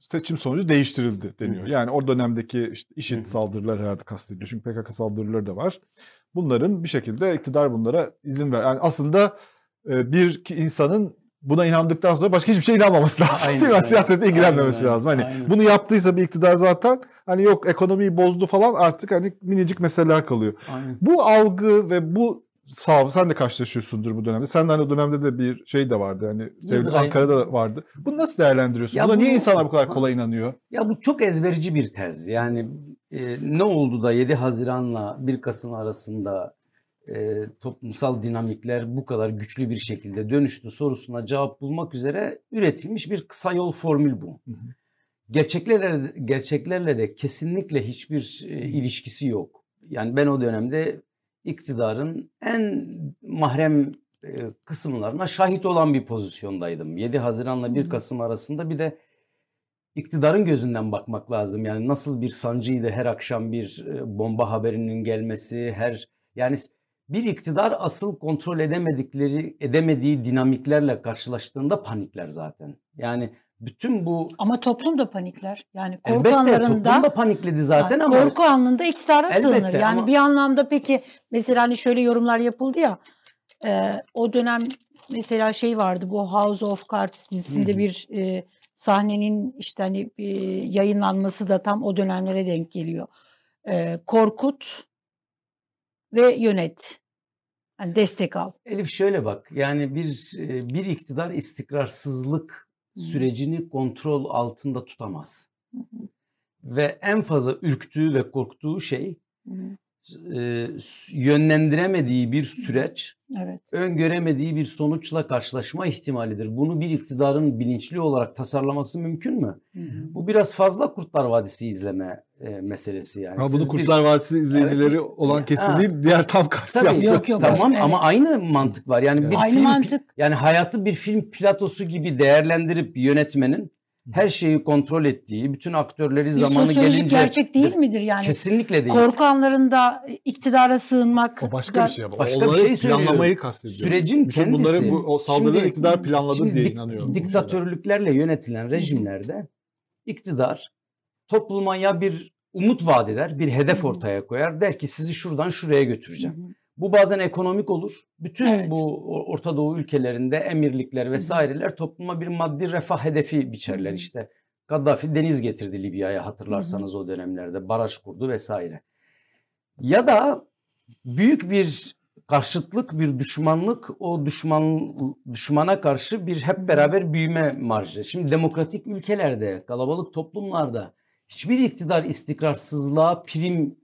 seçim sonucu değiştirildi deniyor. Yani o dönemdeki işte IŞİD saldırıları herhalde kastediliyor. Çünkü PKK saldırıları da var. Bunların bir şekilde iktidar bunlara izin ver. Yani aslında e, bir insanın buna inandıktan sonra başka hiçbir şeye inanmaması lazım. Aynen, değil mi? aynen. Siyasete ilgilenmemesi Aynen, lazım. Hani aynen. bunu yaptıysa bir iktidar zaten hani yok ekonomiyi bozdu falan artık hani minicik meseleler kalıyor. Aynen. Bu algı ve bu sağ sen de karşılaşıyorsundur bu dönemde. Sen de hani o dönemde de bir şey de vardı. Hani devlet Ankara'da da vardı. Bunu nasıl değerlendiriyorsun? Ya Buna niye bu- insanlar bu kadar kolay inanıyor? Ya bu çok ezberici bir tez. Yani e, ne oldu da 7 Haziran'la 1 Kasım arasında e, toplumsal dinamikler bu kadar güçlü bir şekilde dönüştü sorusuna cevap bulmak üzere üretilmiş bir kısa yol formül bu. Hı hı. Gerçeklerle, gerçeklerle de kesinlikle hiçbir e, ilişkisi yok. Yani ben o dönemde iktidarın en mahrem e, kısımlarına şahit olan bir pozisyondaydım. 7 Haziran'la 1 Hı. Kasım arasında bir de iktidarın gözünden bakmak lazım. Yani nasıl bir sancıydı her akşam bir e, bomba haberinin gelmesi, her yani bir iktidar asıl kontrol edemedikleri edemediği dinamiklerle karşılaştığında panikler zaten. Yani bütün bu Ama toplum da panikler. Yani korku elbette anlarında toplum da panikledi zaten Yani ama korku anında iktidara Elbette sığınır. Yani ama- bir anlamda peki mesela hani şöyle yorumlar yapıldı ya e, o dönem mesela şey vardı bu House of Cards dizisinde hı. bir e, sahnenin işte hani e, yayınlanması da tam o dönemlere denk geliyor. E, korkut ve yönet. Yani destek al. Elif şöyle bak yani bir e, bir iktidar istikrarsızlık sürecini kontrol altında tutamaz. Ve en fazla ürktüğü ve korktuğu şey e, yönlendiremediği bir süreç, Evet. öngöremediği bir sonuçla karşılaşma ihtimalidir. Bunu bir iktidarın bilinçli olarak tasarlaması mümkün mü? Bu biraz fazla Kurtlar Vadisi izleme e, meselesi yani. Ha, bunu Siz bir- Kurtlar Vadisi izleyicileri Evet, olan ha. değil, diğer tam karşı Tabii, yaptı. Yok, yok. Tamam Evet. ama aynı mantık var. Yani bir Aynı film mantık. yani hayatı bir film platosu gibi değerlendirip yönetmenin her şeyi kontrol ettiği, bütün aktörleri Bir zamanı gelince gerçek değil midir yani? Kesinlikle değil. Korku anlarında iktidara sığınmak. O başka bir şey ama. Başka bir Onları şey söylüyorum. planlamayı kastediyor. Sürecin Bütün kendisi. bunları bu, o saldırıları Şimdi- iktidar planladı Şimdi diye dik- inanıyorum. Diktatörlüklerle yönetilen rejimlerde iktidar topluma ya bir umut vaat eder, bir hedef ortaya koyar. Der ki sizi şuradan şuraya götüreceğim. hı. Bu bazen ekonomik olur. Bütün Evet. bu Orta Doğu ülkelerinde emirlikler vesaireler topluma bir maddi refah hedefi biçerler işte. Gaddafi deniz getirdi Libya'ya hatırlarsanız o dönemlerde baraj kurdu vesaire. Ya da büyük bir karşıtlık, bir düşmanlık o düşman düşmana karşı bir hep beraber büyüme marjı. Şimdi demokratik ülkelerde, kalabalık toplumlarda hiçbir iktidar istikrarsızlığa prim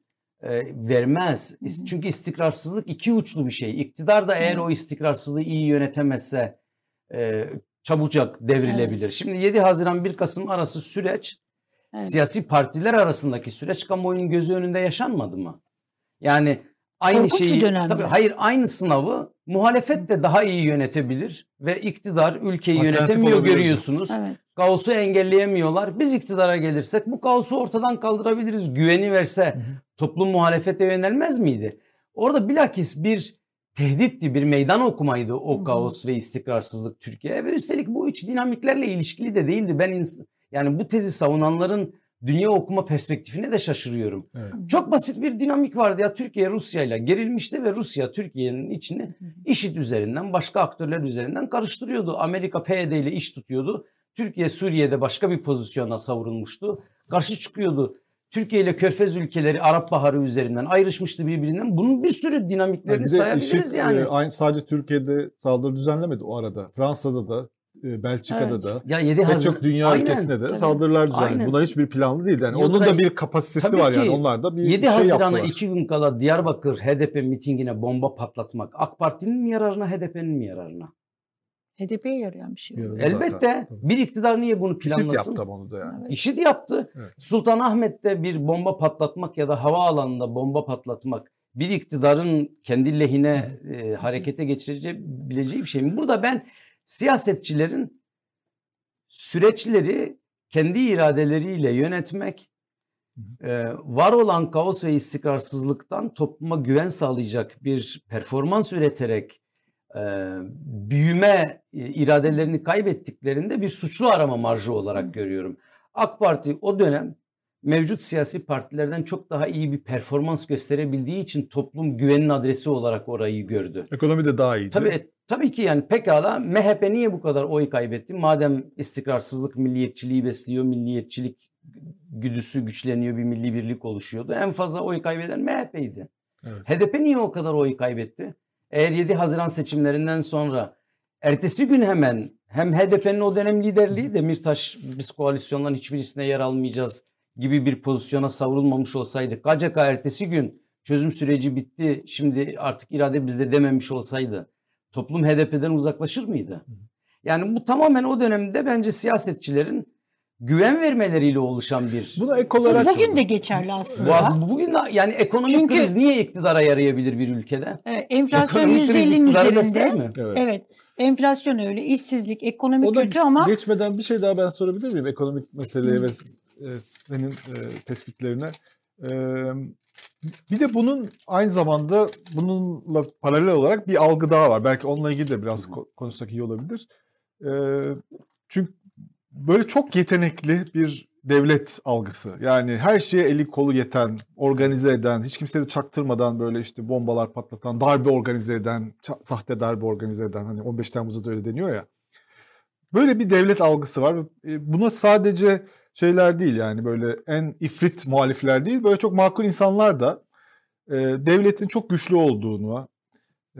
e, vermez. Çünkü istikrarsızlık iki uçlu bir şey. İktidar da eğer o istikrarsızlığı iyi yönetemezse e, çabucak devrilebilir. Şimdi 7 Haziran 1 Kasım arası süreç Evet. siyasi partiler arasındaki süreç kamuoyunun gözü önünde yaşanmadı mı? Yani aynı Korkunç bir şeyi dönemdi. tabii hayır aynı sınavı muhalefet de daha iyi yönetebilir ve iktidar ülkeyi Alternatif yönetemiyor görüyorsunuz. Evet. Kaosu engelleyemiyorlar. Biz iktidara gelirsek bu kaosu ortadan kaldırabiliriz. Güveni verse toplum muhalefete yönelmez miydi? Orada bilakis bir tehditti, bir meydan okumaydı o kaos ve istikrarsızlık Türkiye'ye ve üstelik bu iç dinamiklerle ilişkili de değildi. Ben ins- yani bu tezi savunanların dünya okuma perspektifine de şaşırıyorum. Evet. Çok basit bir dinamik vardı ya Türkiye Rusya ile gerilmişti ve Rusya Türkiye'nin içini IŞİD üzerinden başka aktörler üzerinden karıştırıyordu. Amerika PYD ile iş tutuyordu. Türkiye Suriye'de başka bir pozisyona savrulmuştu. Karşı çıkıyordu. Türkiye ile Körfez ülkeleri Arap Baharı üzerinden ayrışmıştı birbirinden. Bunun bir sürü dinamiklerini de sayabiliriz IŞİD, yani. e, aynı sadece Türkiye'de saldırı düzenlemedi o arada. Fransa'da da Belçika'da Evet. da Ya 7 pek Haziran çok dünya Aynen, ülkesinde de tabii. saldırılar düzenledi. Aynen. Bunlar hiçbir planlı değil. Yani Yıldıray- onun da bir kapasitesi Tabii var yani. ki. Onlar da bir 7 şey Haziran'a yaptılar. 2 gün kala Diyarbakır HDP mitingine bomba patlatmak AK Parti'nin mi yararına HDP'nin mi yararına? HDP'ye yarayan bir şey. Yarın Elbette. zaten. Bir iktidar niye bunu İşit planlasın? yaptı ama onu da yani. İşit yaptı. Evet. Sultanahmet'te bir bomba patlatmak ya da havaalanında bomba patlatmak bir iktidarın kendi lehine e, harekete geçirebileceği bir şey mi? Burada ben siyasetçilerin süreçleri kendi iradeleriyle yönetmek, e, var olan kaos ve istikrarsızlıktan topluma güven sağlayacak bir performans üreterek e, büyüme e, iradelerini kaybettiklerinde bir suçlu arama marjı olarak görüyorum. AK Parti o dönem mevcut siyasi partilerden çok daha iyi bir performans gösterebildiği için toplum güvenin adresi olarak orayı gördü. Ekonomi de daha iyiydi. Tabii tabii ki yani pekala MHP niye bu kadar oy kaybetti? Madem istikrarsızlık milliyetçiliği besliyor, milliyetçilik güdüsü güçleniyor, bir milli birlik oluşuyordu. En fazla oy kaybeden MHP'ydi. Evet. HDP niye o kadar oy kaybetti? Eğer 7 Haziran seçimlerinden sonra ertesi gün hemen hem HDP'nin o dönem liderliği Demirtaş biz koalisyonların hiçbirisine yer almayacağız gibi bir pozisyona savrulmamış olsaydı KCK ertesi gün çözüm süreci bitti şimdi artık irade bizde dememiş olsaydı toplum HDP'den uzaklaşır mıydı? Yani bu tamamen o dönemde bence siyasetçilerin güven vermeleriyle oluşan bir Buna ek olarak Bugün de geçerli aslında. Bu- Bugün de yani ekonomik Çünkü- kriz niye iktidara yarayabilir bir ülkede? Evet, enflasyon Ekonomik kriz %50'nin iktidarı besler üzerinde. mi? Evet. Evet. Enflasyon öyle, işsizlik, ekonomi O da kötü ama geçmeden bir şey daha ben sorabilir miyim ekonomik meseleye ve e, senin e, tespitlerine? E, bir de bunun aynı zamanda bununla paralel olarak bir algı daha var. Belki onunla ilgili de biraz ko- konuşsak iyi olabilir. E, çünkü böyle çok yetenekli bir devlet algısı. Yani her şeye eli kolu yeten, organize eden, hiç kimseye de çaktırmadan böyle işte bombalar patlatan, darbe organize eden, sahte darbe organize eden hani 15 Temmuz'da da öyle deniyor ya. Böyle bir devlet algısı var. E, Buna sadece şeyler değil yani böyle en ifrit muhalifler değil, böyle çok makul insanlar da e, devletin çok güçlü olduğunu,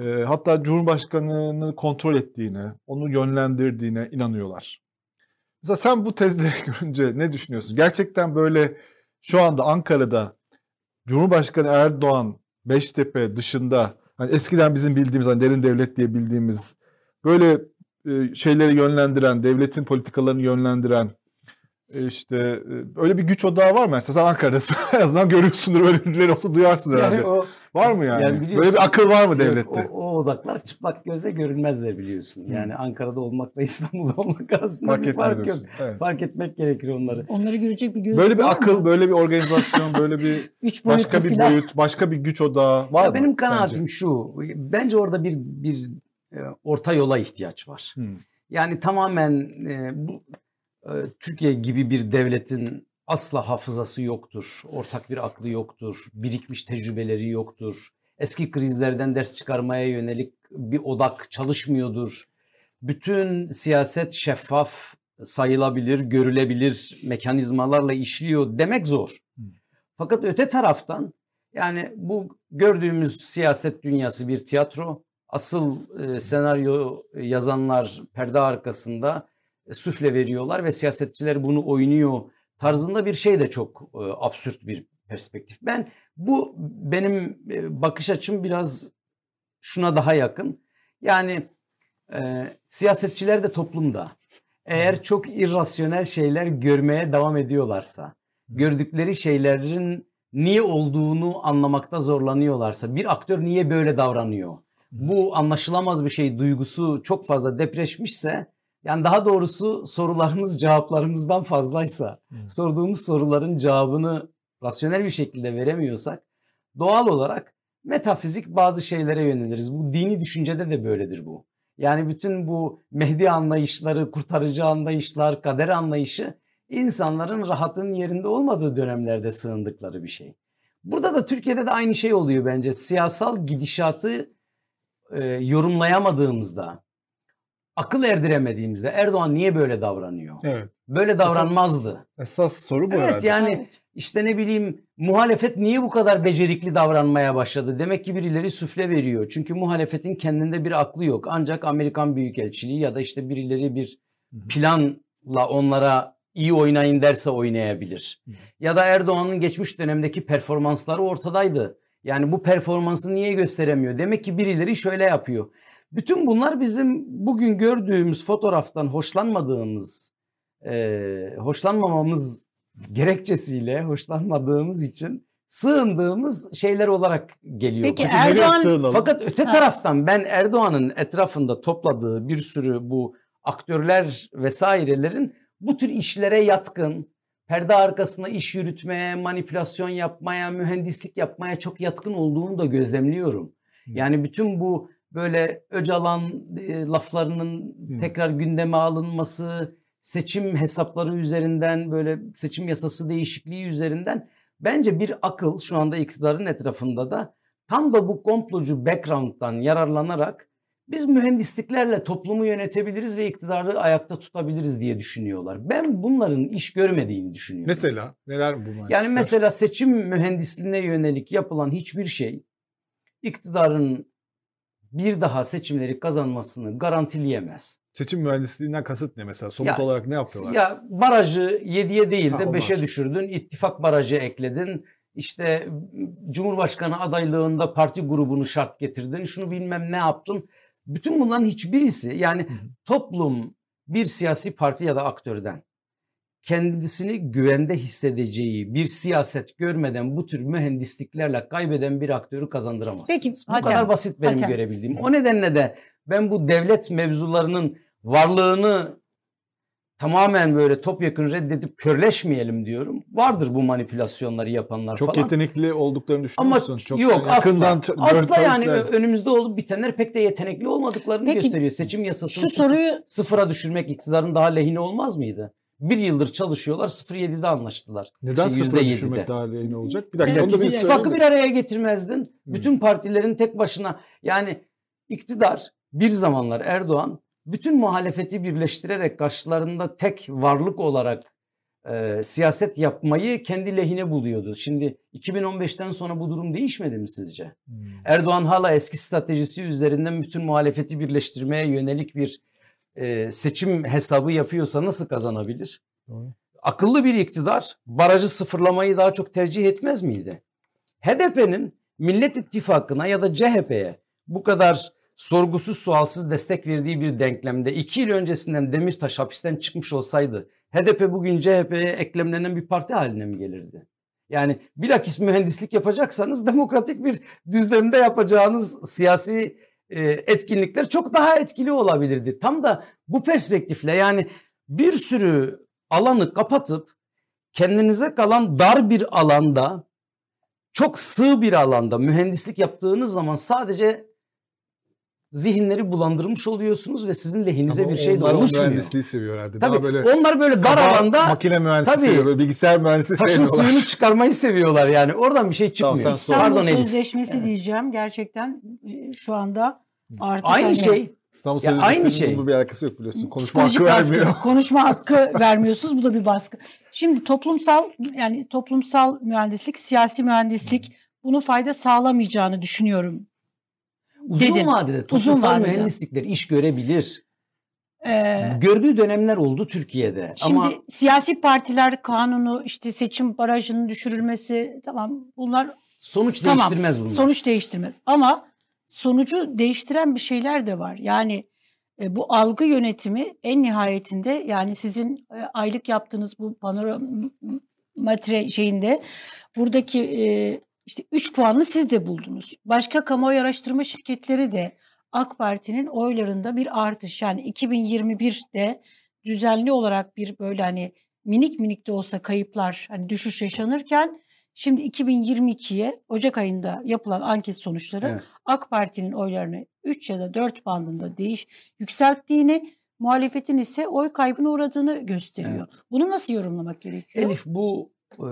e, hatta Cumhurbaşkanı'nı kontrol ettiğine, onu yönlendirdiğine inanıyorlar. Mesela sen bu tezleri görünce ne düşünüyorsun? Gerçekten böyle şu anda Ankara'da Cumhurbaşkanı Erdoğan Beştepe dışında hani eskiden bizim bildiğimiz hani derin devlet diye bildiğimiz böyle e, şeyleri yönlendiren, devletin politikalarını yönlendiren işte e, öyle bir güç odağı var mı? Mesela sen Ankara'dasın en azından görüyorsundur öyle birileri olsa duyarsın herhalde. Yani o, var mı yani? Yani böyle bir akıl var mı Yok, devlette? o, o odaklar çıplak gözle görünmezler biliyorsun. Yani Ankara'da olmakla İstanbul'da olmak arasında Fark bir fark yok. Evet. Fark etmek gerekir onları. onları görecek bir göz Böyle bir var akıl, mı? böyle bir organizasyon, böyle bir Üç başka bir filan. boyut, başka bir güç odağı var Ya mı? benim sence? kanaatim şu. Bence orada bir bir e, orta yola ihtiyaç var. Hmm. Yani tamamen e, bu Türkiye gibi bir devletin asla hafızası yoktur. Ortak bir aklı yoktur. Birikmiş tecrübeleri yoktur. Eski krizlerden ders çıkarmaya yönelik bir odak çalışmıyordur. Bütün siyaset şeffaf sayılabilir, görülebilir mekanizmalarla işliyor demek zor. Hmm. Fakat öte taraftan yani bu gördüğümüz siyaset dünyası bir tiyatro. Asıl e, senaryo yazanlar perde arkasında süfle veriyorlar ve siyasetçiler bunu oynuyor tarzında bir şey de çok e, absürt bir perspektif. Ben bu benim e, bakış açım biraz şuna daha yakın. Yani e, siyasetçiler de toplumda eğer çok irrasyonel şeyler görmeye devam ediyorlarsa, gördükleri şeylerin niye olduğunu anlamakta zorlanıyorlarsa, bir aktör niye böyle davranıyor? Bu anlaşılamaz bir şey duygusu çok fazla depreşmişse, yani daha doğrusu sorularımız cevaplarımızdan fazlaysa, Hmm. sorduğumuz soruların cevabını rasyonel bir şekilde veremiyorsak, doğal olarak metafizik bazı şeylere yöneliriz. Bu dini düşüncede de böyledir bu. Yani bütün bu Mehdi anlayışları, kurtarıcı anlayışlar, kader anlayışı insanların rahatının yerinde olmadığı dönemlerde sığındıkları bir şey. Burada da Türkiye'de de aynı şey oluyor bence. Siyasal gidişatı e, yorumlayamadığımızda, akıl erdiremediğimizde Erdoğan niye böyle davranıyor? Evet. Böyle davranmazdı. Esas soru bu Evet herhalde. yani işte ne bileyim muhalefet niye bu kadar becerikli davranmaya başladı? Demek ki birileri süfle veriyor. Çünkü muhalefetin kendinde bir aklı yok. Ancak Amerikan Büyükelçiliği ya da işte birileri bir planla onlara iyi oynayın derse oynayabilir. Ya da Erdoğan'ın geçmiş dönemdeki performansları ortadaydı. Yani bu performansı niye gösteremiyor? Demek ki birileri şöyle yapıyor. Bütün bunlar bizim bugün gördüğümüz fotoğraftan hoşlanmadığımız, eee, hoşlanmamamız gerekçesiyle hoşlanmadığımız için sığındığımız şeyler olarak geliyor. Peki nereye Erdoğan-? Fakat öte taraftan ben Erdoğan'ın etrafında topladığı bir sürü bu aktörler vesairelerin bu tür işlere yatkın, perde arkasında iş yürütmeye, manipülasyon yapmaya, mühendislik yapmaya çok yatkın olduğunu da gözlemliyorum. Yani bütün bu böyle Öcalan e, laflarının Hmm. tekrar gündeme alınması, seçim hesapları üzerinden böyle seçim yasası değişikliği üzerinden bence bir akıl şu anda iktidarın etrafında da tam da bu komplocu background'dan yararlanarak biz mühendisliklerle toplumu yönetebiliriz ve iktidarı ayakta tutabiliriz diye düşünüyorlar. Ben bunların iş görmediğini düşünüyorum. Mesela neler bu mühendislikler? Yani mesela seçim mühendisliğine yönelik yapılan hiçbir şey iktidarın bir daha seçimleri kazanmasını garantileyemez. Seçim mühendisliğinden kasıt ne mesela? Somut Ya- olarak ne yapıyorlar? Ya barajı 7'ye değil de onlar. 5'e düşürdün. ittifak barajı ekledin. İşte Cumhurbaşkanı adaylığında parti grubunu şart getirdin. Şunu bilmem ne yaptın. Bütün bunların hiçbirisi yani toplum bir siyasi parti ya da aktörden kendisini güvende hissedeceği bir siyaset görmeden bu tür mühendisliklerle kaybeden bir aktörü kazandıramazsınız. Peki, bu Hatem, kadar basit benim Hatem. görebildiğim. O nedenle de ben bu devlet mevzularının varlığını tamamen böyle topyekun reddedip körleşmeyelim diyorum. Vardır bu manipülasyonları yapanlar Çok falan. yetenekli olduklarını düşünüyor Ama? Çok yok asla. Asla yani önümüzde olup bitenler pek de yetenekli olmadıklarını Peki, gösteriyor. Seçim yasasını Şu soruyu sıfıra düşürmek iktidarın daha lehine olmaz mıydı? Bir yıldır çalışıyorlar 0.7'de anlaştılar. Neden Şey, sıfıra %7'de. düşürmek daha yeni olacak? Bir dakika Evet, onu da bir İttifakı bir araya getirmezdin. Bütün partilerin tek başına yani iktidar bir zamanlar Erdoğan bütün muhalefeti birleştirerek karşılarında tek varlık olarak e, siyaset yapmayı kendi lehine buluyordu. Şimdi 2015'ten sonra bu durum değişmedi mi sizce? Hmm. Erdoğan hala eski stratejisi üzerinden bütün muhalefeti birleştirmeye yönelik bir e, seçim hesabı yapıyorsa nasıl kazanabilir? Doğru. Akıllı bir iktidar barajı sıfırlamayı daha çok tercih etmez miydi? HDP'nin Millet İttifakı'na ya da CHP'ye bu kadar sorgusuz sualsız destek verdiği bir denklemde iki yıl öncesinden Demirtaş hapisten çıkmış olsaydı HDP bugün CHP'ye eklemlenen bir parti haline mi gelirdi? Yani bilakis mühendislik yapacaksanız demokratik bir düzlemde yapacağınız siyasi etkinlikler çok daha etkili olabilirdi. Tam da bu perspektifle yani bir sürü alanı kapatıp kendinize kalan dar bir alanda çok sığ bir alanda mühendislik yaptığınız zaman sadece zihinleri bulandırmış oluyorsunuz ve sizin lehinize Ama bir şey onlar oluşmuyor. mühendisliği seviyor herhalde. Tabii Daha böyle onlar böyle dar kaba alanda makine mühendisi Tabii. seviyor. Böyle bilgisayar mühendisi taşın sevmiyorlar. suyunu çıkarmayı seviyorlar yani. Oradan bir şey Tamam, çıkmıyor. sen sor. İstanbul Pardon Elif. Sözleşmesi diyeceğim. Gerçekten e, şu anda artık Aynı hani şey. İstanbul Ya aynı şey. bununla bir alakası yok biliyorsun. Konuşma hakkı baskı, vermiyor. konuşma hakkı vermiyorsunuz. Bu da bir baskı. Şimdi toplumsal yani toplumsal mühendislik, siyasi mühendislik bunun fayda sağlamayacağını düşünüyorum. Uzun Dedin. vadede toplumsal vadede. mühendislikler iş görebilir. Ee, Gördüğü dönemler oldu Türkiye'de. Şimdi Ama siyasi partiler kanunu işte seçim barajının düşürülmesi tamam bunlar sonuç Tamam, değiştirmez bunlar. sonuç değiştirmez. Ama sonucu değiştiren bir şeyler de var. Yani e, bu algı yönetimi en nihayetinde yani sizin e, aylık yaptığınız bu panoramatre şeyinde buradaki e, işte 3 puanı siz de buldunuz. Başka kamuoyu araştırma şirketleri de AK Parti'nin oylarında bir artış yani 2021'de düzenli olarak bir böyle hani minik minik de olsa kayıplar hani düşüş yaşanırken şimdi 2022'ye Ocak ayında yapılan anket sonuçları Evet. AK Parti'nin oylarını 3 ya da 4 bandında değiş yükselttiğini, muhalefetin ise oy kaybına uğradığını gösteriyor. Bunu nasıl yorumlamak gerekiyor? Elif bu e,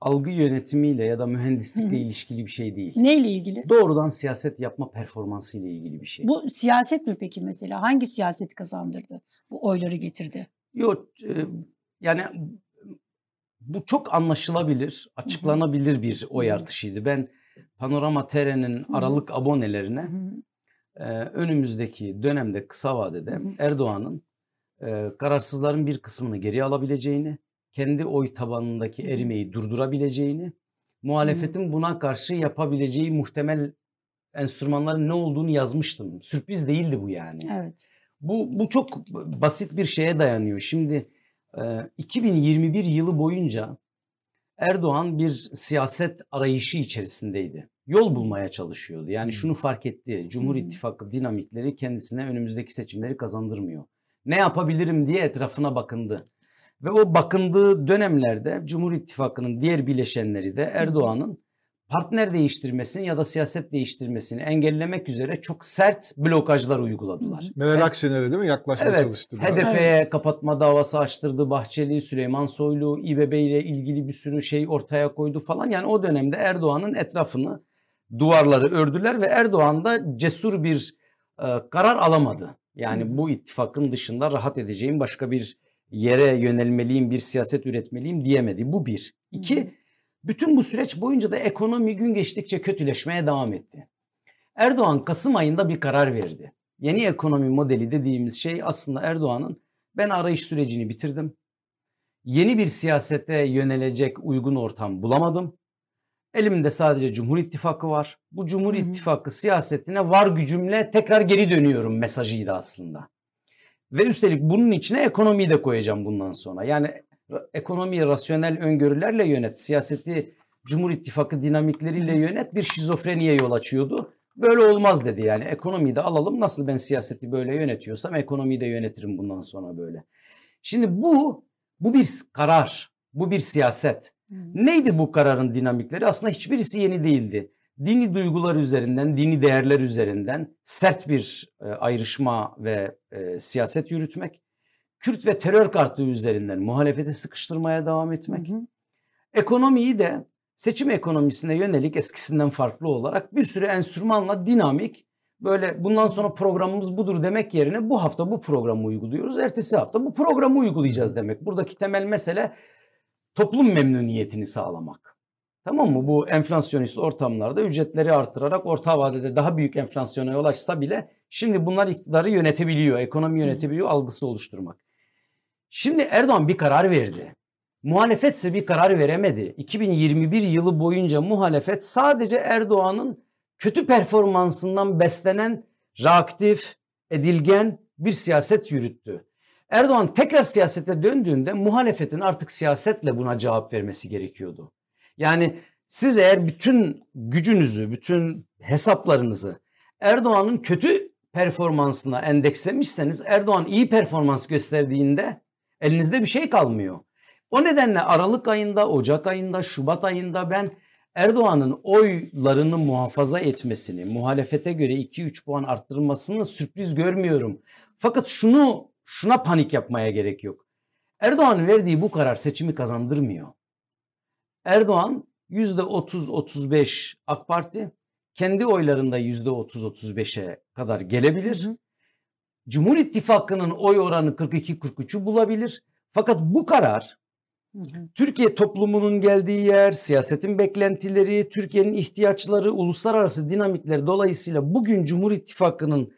algı yönetimiyle ya da mühendislikle hı. ilişkili bir şey değil. Neyle ilgili? Doğrudan siyaset yapma performansı ile ilgili bir şey. Bu siyaset mi peki mesela? Hangi siyaset kazandırdı? Bu oyları getirdi. Yok e, yani bu çok anlaşılabilir, açıklanabilir bir oy artışıydı. Ben Panorama TR'nin. Aralık abonelerine e, önümüzdeki dönemde kısa vadede. Erdoğan'ın e, kararsızların bir kısmını geri alabileceğini, kendi oy tabanındaki erimeyi durdurabileceğini, muhalefetin buna karşı yapabileceği muhtemel enstrümanların ne olduğunu yazmıştım. Sürpriz değildi bu yani. Evet. Bu, bu çok basit bir şeye dayanıyor. Şimdi 2021 yılı boyunca Erdoğan bir siyaset arayışı içerisindeydi. Yol bulmaya çalışıyordu. Yani şunu fark etti. Cumhur Hı. İttifakı dinamikleri kendisine önümüzdeki seçimleri kazandırmıyor. Ne yapabilirim diye etrafına bakındı. Ve o bakındığı dönemlerde Cumhur İttifakı'nın diğer bileşenleri de Erdoğan'ın partner değiştirmesini ya da siyaset değiştirmesini engellemek üzere çok sert blokajlar uyguladılar. Meral Akşener'e değil mi yaklaşmaya Evet, çalıştı. biraz. HDP'ye kapatma davası açtırdı Bahçeli, Süleyman Soylu, İBB ile ilgili bir sürü şey ortaya koydu falan. Yani o dönemde Erdoğan'ın etrafını duvarları ördüler ve Erdoğan da cesur bir e, karar alamadı. Yani bu ittifakın dışında rahat edeceğim başka bir yere yönelmeliyim, bir siyaset üretmeliyim diyemedi. Bu bir. İki, bütün bu süreç boyunca da ekonomi gün geçtikçe kötüleşmeye devam etti. Erdoğan Kasım ayında bir karar verdi. Yeni ekonomi modeli dediğimiz şey aslında Erdoğan'ın ben arayış sürecini bitirdim. Yeni bir siyasete yönelecek uygun ortam bulamadım. Elimde sadece Cumhur İttifakı var. Bu Cumhur. İttifakı siyasetine var gücümle tekrar geri dönüyorum mesajıydı aslında. Ve üstelik bunun içine ekonomiyi de koyacağım bundan sonra. Yani ekonomiyi rasyonel öngörülerle yönet, siyaseti Cumhur İttifakı dinamikleriyle yönet bir şizofreniye yol açıyordu. Böyle olmaz dedi yani ekonomiyi de alalım nasıl ben siyaseti böyle yönetiyorsam ekonomiyi de yönetirim bundan sonra böyle. Şimdi bu bu bir karar, bu bir siyaset. Neydi bu kararın dinamikleri? Aslında hiçbirisi yeni değildi. Dini duygular üzerinden, dini değerler üzerinden sert bir e, ayrışma ve e, siyaset yürütmek. Kürt ve terör kartı üzerinden muhalefeti sıkıştırmaya devam etmek. Hı. Ekonomiyi de seçim ekonomisine yönelik eskisinden farklı olarak bir sürü enstrümanla dinamik böyle bundan sonra programımız budur demek yerine bu hafta bu programı uyguluyoruz. Ertesi hafta bu programı uygulayacağız demek. Buradaki temel mesele toplum memnuniyetini sağlamak. Tamam mı? Bu enflasyonist ortamlarda ücretleri artırarak orta vadede daha büyük enflasyona yol açsa bile şimdi bunlar iktidarı yönetebiliyor, ekonomi yönetebiliyor algısı oluşturmak. Şimdi Erdoğan bir karar verdi. Muhalefetse bir karar veremedi. 2021 yılı boyunca muhalefet sadece Erdoğan'ın kötü performansından beslenen reaktif, edilgen bir siyaset yürüttü. Erdoğan tekrar siyasete döndüğünde muhalefetin artık siyasetle buna cevap vermesi gerekiyordu. Yani siz eğer bütün gücünüzü, bütün hesaplarınızı Erdoğan'ın kötü performansına endekslemişseniz Erdoğan iyi performans gösterdiğinde elinizde bir şey kalmıyor. O nedenle Aralık ayında, Ocak ayında, Şubat ayında ben Erdoğan'ın oylarını muhafaza etmesini, muhalefete göre 2-3 puan arttırmasını sürpriz görmüyorum. Fakat şunu şuna panik yapmaya gerek yok. Erdoğan'ın verdiği bu karar seçimi kazandırmıyor. Erdoğan %30-35 AK Parti kendi oylarında %30-35'e kadar gelebilir. Hı hı. Cumhur İttifakı'nın oy oranı 42-43'ü bulabilir. Fakat bu karar Hı hı. Türkiye toplumunun geldiği yer, siyasetin beklentileri, Türkiye'nin ihtiyaçları, uluslararası dinamikler dolayısıyla bugün Cumhur İttifakı'nın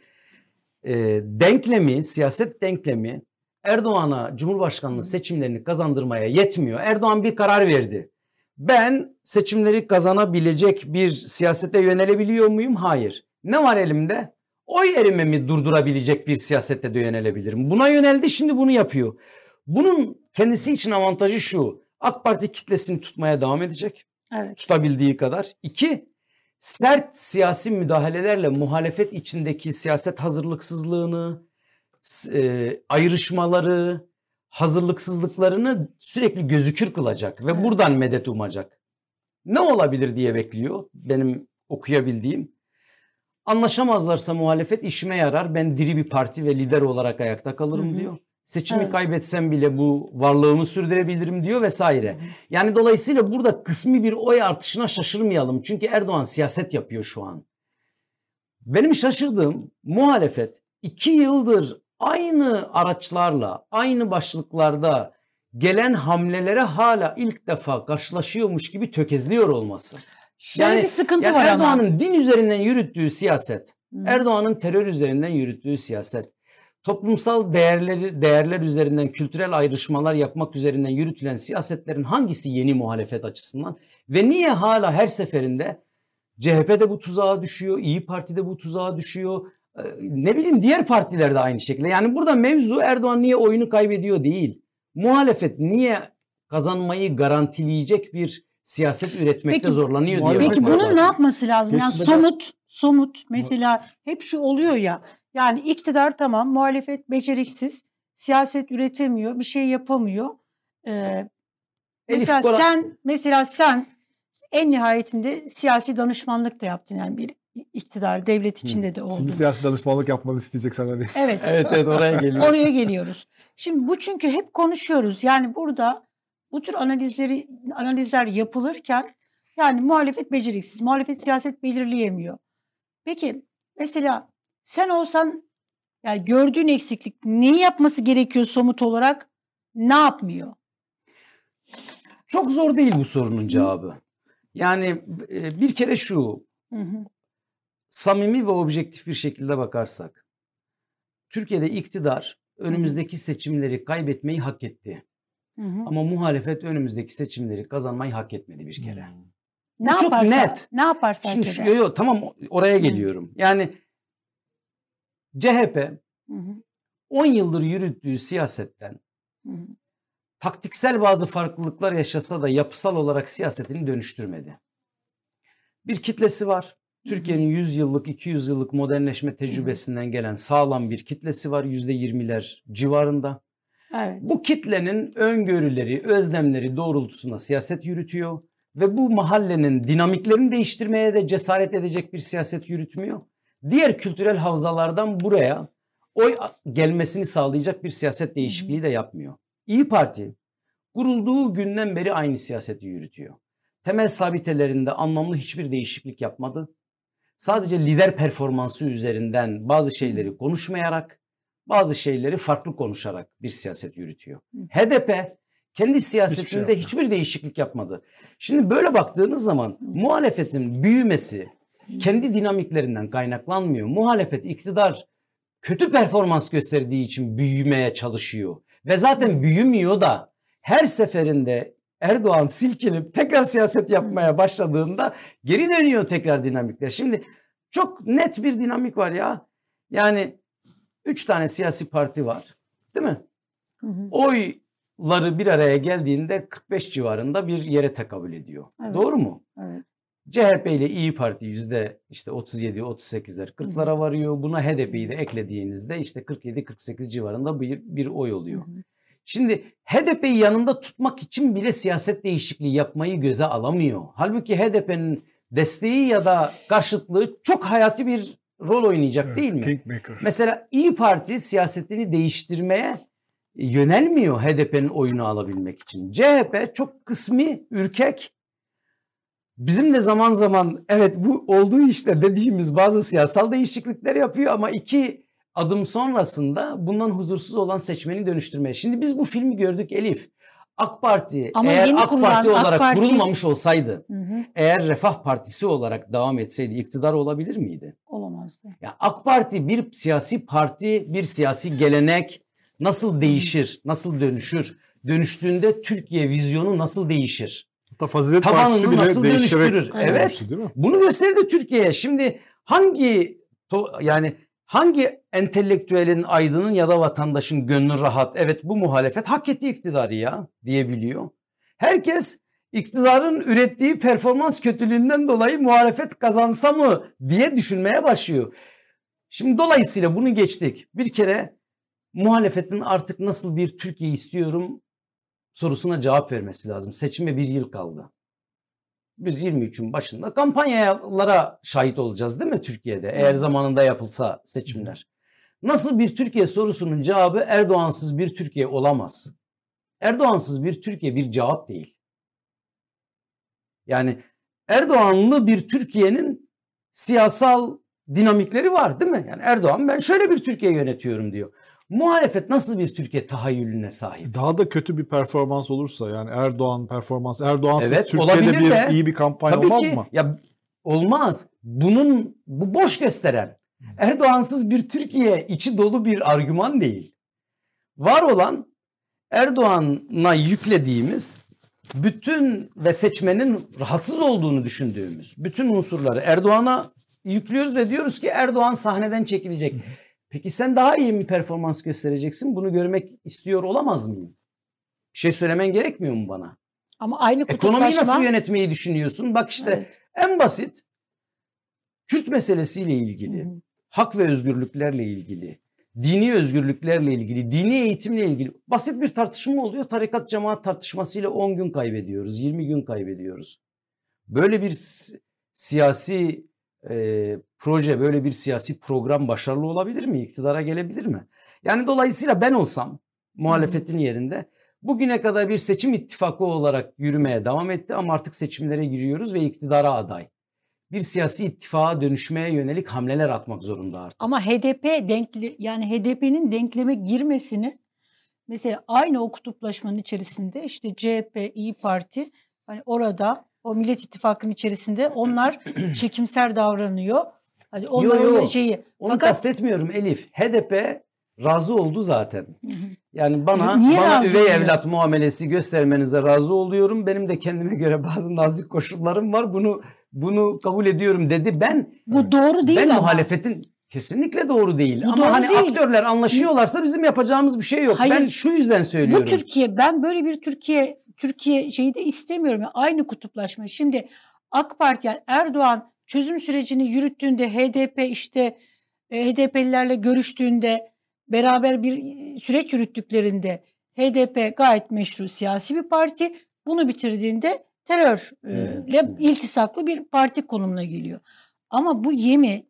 e, denklemi, siyaset denklemi Erdoğan'a Cumhurbaşkanlığı seçimlerini kazandırmaya yetmiyor. Erdoğan bir karar verdi. Ben seçimleri kazanabilecek bir siyasete yönelebiliyor muyum? Hayır. Ne var elimde? Oy erimemi durdurabilecek bir siyasette de yönelebilirim. Buna yöneldi şimdi bunu yapıyor. Bunun kendisi için avantajı şu. AK Parti kitlesini tutmaya devam edecek. Evet. Tutabildiği kadar. İki, sert siyasi müdahalelerle muhalefet içindeki siyaset hazırlıksızlığını, e, ayrışmaları, hazırlıksızlıklarını sürekli gözükür kılacak ve Evet. buradan medet umacak. Ne olabilir diye bekliyor benim okuyabildiğim. Anlaşamazlarsa muhalefet işime yarar. Ben diri bir parti ve lider olarak ayakta kalırım Hı hı. diyor. Seçimi Evet. kaybetsem bile bu varlığımı sürdürebilirim diyor vesaire. Yani dolayısıyla burada kısmi bir oy artışına şaşırmayalım. Çünkü Erdoğan siyaset yapıyor şu an. Benim şaşırdığım muhalefet iki yıldır aynı araçlarla, aynı başlıklarda gelen hamlelere hala ilk defa karşılaşıyormuş gibi tökezliyor olması. Şöyle Yani- bir sıkıntı Yani var. Erdoğan'ın din üzerinden yürüttüğü siyaset, Hı. Erdoğan'ın terör üzerinden yürüttüğü siyaset, toplumsal değerleri değerler üzerinden kültürel ayrışmalar yapmak üzerinden yürütülen siyasetlerin hangisi yeni muhalefet açısından ve niye hala her seferinde CHP de bu tuzağa düşüyor, İyi Parti de bu tuzağa düşüyor. Ee, Ne bileyim diğer partiler de aynı şekilde. Yani burada mevzu Erdoğan niye oyunu kaybediyor değil. Muhalefet niye kazanmayı garantileyecek bir siyaset üretmekte Peki- zorlanıyor diye. Peki bunun lazım. ne yapması lazım? Yani Geçmeden- somut, somut mesela hep şu oluyor ya. Yani iktidar tamam, muhalefet beceriksiz, siyaset üretemiyor, bir şey yapamıyor. Ee, Elif, mesela Koran- sen mesela sen en nihayetinde siyasi danışmanlık da yaptın yani bir iktidar devlet içinde de oldun. Şimdi siyasi danışmanlık yapmanı isteyeceksen hani. Evet. Evet evet oraya geliyor. Oraya geliyoruz. Şimdi bu çünkü hep konuşuyoruz. Yani burada bu tür analizleri analizler yapılırken yani muhalefet beceriksiz, muhalefet siyaset belirleyemiyor. Peki mesela sen olsan yani gördüğün eksiklik neyi yapması gerekiyor somut olarak? Ne yapmıyor? Çok zor değil bu sorunun cevabı. Yani e, bir kere şu Hı hı. samimi ve objektif bir şekilde bakarsak Türkiye'de iktidar önümüzdeki seçimleri kaybetmeyi hak etti. Hı hı. Ama muhalefet önümüzdeki seçimleri kazanmayı hak etmedi bir kere. Ne bu çok yaparsa, net. Ne yaparsa Şimdi şu, yo, yo, tamam oraya geliyorum. Yani CHP Hı hı. 10 yıldır yürüttüğü siyasetten Hı hı. taktiksel bazı farklılıklar yaşasa da yapısal olarak siyasetini dönüştürmedi. Bir kitlesi var. Türkiye'nin 100 yıllık, 200 yıllık modernleşme tecrübesinden gelen sağlam bir kitlesi var. %20'ler civarında. Evet. Bu kitlenin öngörüleri, özlemleri doğrultusunda siyaset yürütüyor ve bu mahallenin dinamiklerini değiştirmeye de cesaret edecek bir siyaset yürütmüyor. Diğer kültürel havzalardan buraya oy gelmesini sağlayacak bir siyaset değişikliği de yapmıyor. İyi Parti kurulduğu günden beri aynı siyaseti yürütüyor. Temel sabitelerinde anlamlı hiçbir değişiklik yapmadı. Sadece lider performansı üzerinden bazı şeyleri konuşmayarak, bazı şeyleri farklı konuşarak bir siyaset yürütüyor. HDP kendi siyasetinde yapmıyor. hiçbir değişiklik yapmadı. Şimdi böyle baktığınız zaman muhalefetin büyümesi kendi dinamiklerinden kaynaklanmıyor. Muhalefet iktidar kötü performans gösterdiği için büyümeye çalışıyor. Ve zaten büyümüyor da her seferinde Erdoğan silkinip tekrar siyaset yapmaya başladığında geri dönüyor tekrar dinamikler. Şimdi çok net bir dinamik var ya. Yani üç tane siyasi parti var değil mi? Hı hı. Oyları bir araya geldiğinde 45 civarında bir yere tekabül ediyor. Evet. Doğru mu? Evet. CHP ile İyi Parti yüzde işte 37 38'ler 40'lara varıyor. Buna HDP'yi de eklediğinizde işte 47 48 civarında bir, bir oy oluyor. Hı hı. Şimdi HDP'yi yanında tutmak için bile siyaset değişikliği yapmayı göze alamıyor. Halbuki HDP'nin desteği ya da karşıtlığı çok hayati bir rol oynayacak Evet, değil mi? Kingmaker. Mesela İyi Parti siyasetini değiştirmeye yönelmiyor HDP'nin oyunu alabilmek için. CHP çok kısmi, ürkek. Bizim de zaman zaman evet bu olduğu işte dediğimiz bazı siyasal değişiklikler yapıyor ama iki adım sonrasında bundan huzursuz olan seçmeni dönüştürmeye. Şimdi biz bu filmi gördük Elif. AK Parti Ama eğer yeni AK kurulan Parti AK olarak Parti- kurulmamış olsaydı, Hı hı. eğer Refah Partisi olarak devam etseydi iktidar olabilir miydi? Olamazdı. Ya AK Parti bir siyasi parti, bir siyasi gelenek nasıl değişir, nasıl dönüşür? Dönüştüğünde Türkiye vizyonu nasıl değişir? Hatta Fazilet Tabanını Partisi bile nasıl dönüştürür? Evet. değil mi? Bunu gösterdi Türkiye'ye. Şimdi hangi to- yani hangi entelektüelin, aydının ya da vatandaşın gönlü rahat? Evet bu muhalefet hak etti iktidarı ya diyebiliyor. Herkes iktidarın ürettiği performans kötülüğünden dolayı muhalefet kazansa mı diye düşünmeye başlıyor. Şimdi dolayısıyla bunu geçtik. Bir kere muhalefetin artık nasıl bir Türkiye istiyorum sorusuna cevap vermesi lazım. Seçime bir yıl kaldı. Biz 23'ün başında kampanyalara şahit olacağız değil mi Türkiye'de? Eğer zamanında yapılsa seçimler. Nasıl bir Türkiye sorusunun cevabı Erdoğansız bir Türkiye olamaz. Erdoğansız bir Türkiye bir cevap değil. Yani Erdoğanlı bir Türkiye'nin siyasal dinamikleri var değil mi? Yani Erdoğan ben şöyle bir Türkiye yönetiyorum diyor. Muhalefet nasıl bir Türkiye tahayyülüne sahip? Daha da kötü bir performans olursa yani Erdoğan performans Erdoğansız Evet, Türkiye'de bir de. iyi bir kampanya Tabii olmaz ki mı? ya olmaz. Bunun bu boş gösteren. Erdoğansız bir Türkiye içi dolu bir argüman değil. Var olan Erdoğan'a yüklediğimiz bütün ve seçmenin rahatsız olduğunu düşündüğümüz bütün unsurları Erdoğan'a yüklüyoruz ve diyoruz ki Erdoğan sahneden çekilecek. Peki sen daha iyi mi performans göstereceksin? Bunu görmek istiyor olamaz mıyım? Bir şey söylemen gerekmiyor mu bana? Ama aynı Ekonomiyi nasıl yönetmeyi düşünüyorsun? Bak işte Evet. en basit Kürt meselesiyle ilgili, Hı hı. Hak ve özgürlüklerle ilgili, dini özgürlüklerle ilgili, dini eğitimle ilgili basit bir tartışma oluyor. Tarikat cemaat tartışmasıyla 10 gün kaybediyoruz, 20 gün kaybediyoruz. Böyle bir si- siyasi e, proje, böyle bir siyasi program başarılı olabilir mi? İktidara gelebilir mi? Yani dolayısıyla ben olsam muhalefetin yerinde bugüne kadar bir seçim ittifakı olarak yürümeye devam etti ama artık seçimlere giriyoruz ve iktidara aday. Bir siyasi ittifaka dönüşmeye yönelik hamleler atmak zorunda artık. Ama HDP denkli yani HDP'nin denkleme girmesini mesela aynı o kutuplaşmanın içerisinde işte CHP, İyi Parti hani orada o Millet İttifakı'nın içerisinde onlar çekimser davranıyor. Hani onların yo. da şeyi Onu fakat kastetmiyorum Elif. HDP razı oldu zaten. Yani bana Niye bana üvey oluyor? evlat muamelesi göstermenize razı oluyorum. Benim de kendime göre bazı nazik koşullarım var. Bunu bunu kabul ediyorum dedi. Ben bu doğru değil ben ama. muhalefetin kesinlikle doğru değil. Bu Ama doğru hani değil. aktörler anlaşıyorlarsa bizim yapacağımız bir şey yok. Hayır. Ben şu yüzden söylüyorum. Bu Türkiye ben böyle bir Türkiye Türkiye şeyi de istemiyorum. Yani aynı kutuplaşma. Şimdi AK Parti yani Erdoğan çözüm sürecini yürüttüğünde HDP işte e, HDP'lilerle görüştüğünde beraber bir e, süreç yürüttüklerinde HDP gayet meşru siyasi bir parti. Bunu bitirdiğinde terörle iltisaklı bir parti konumuna geliyor. Ama bu yemi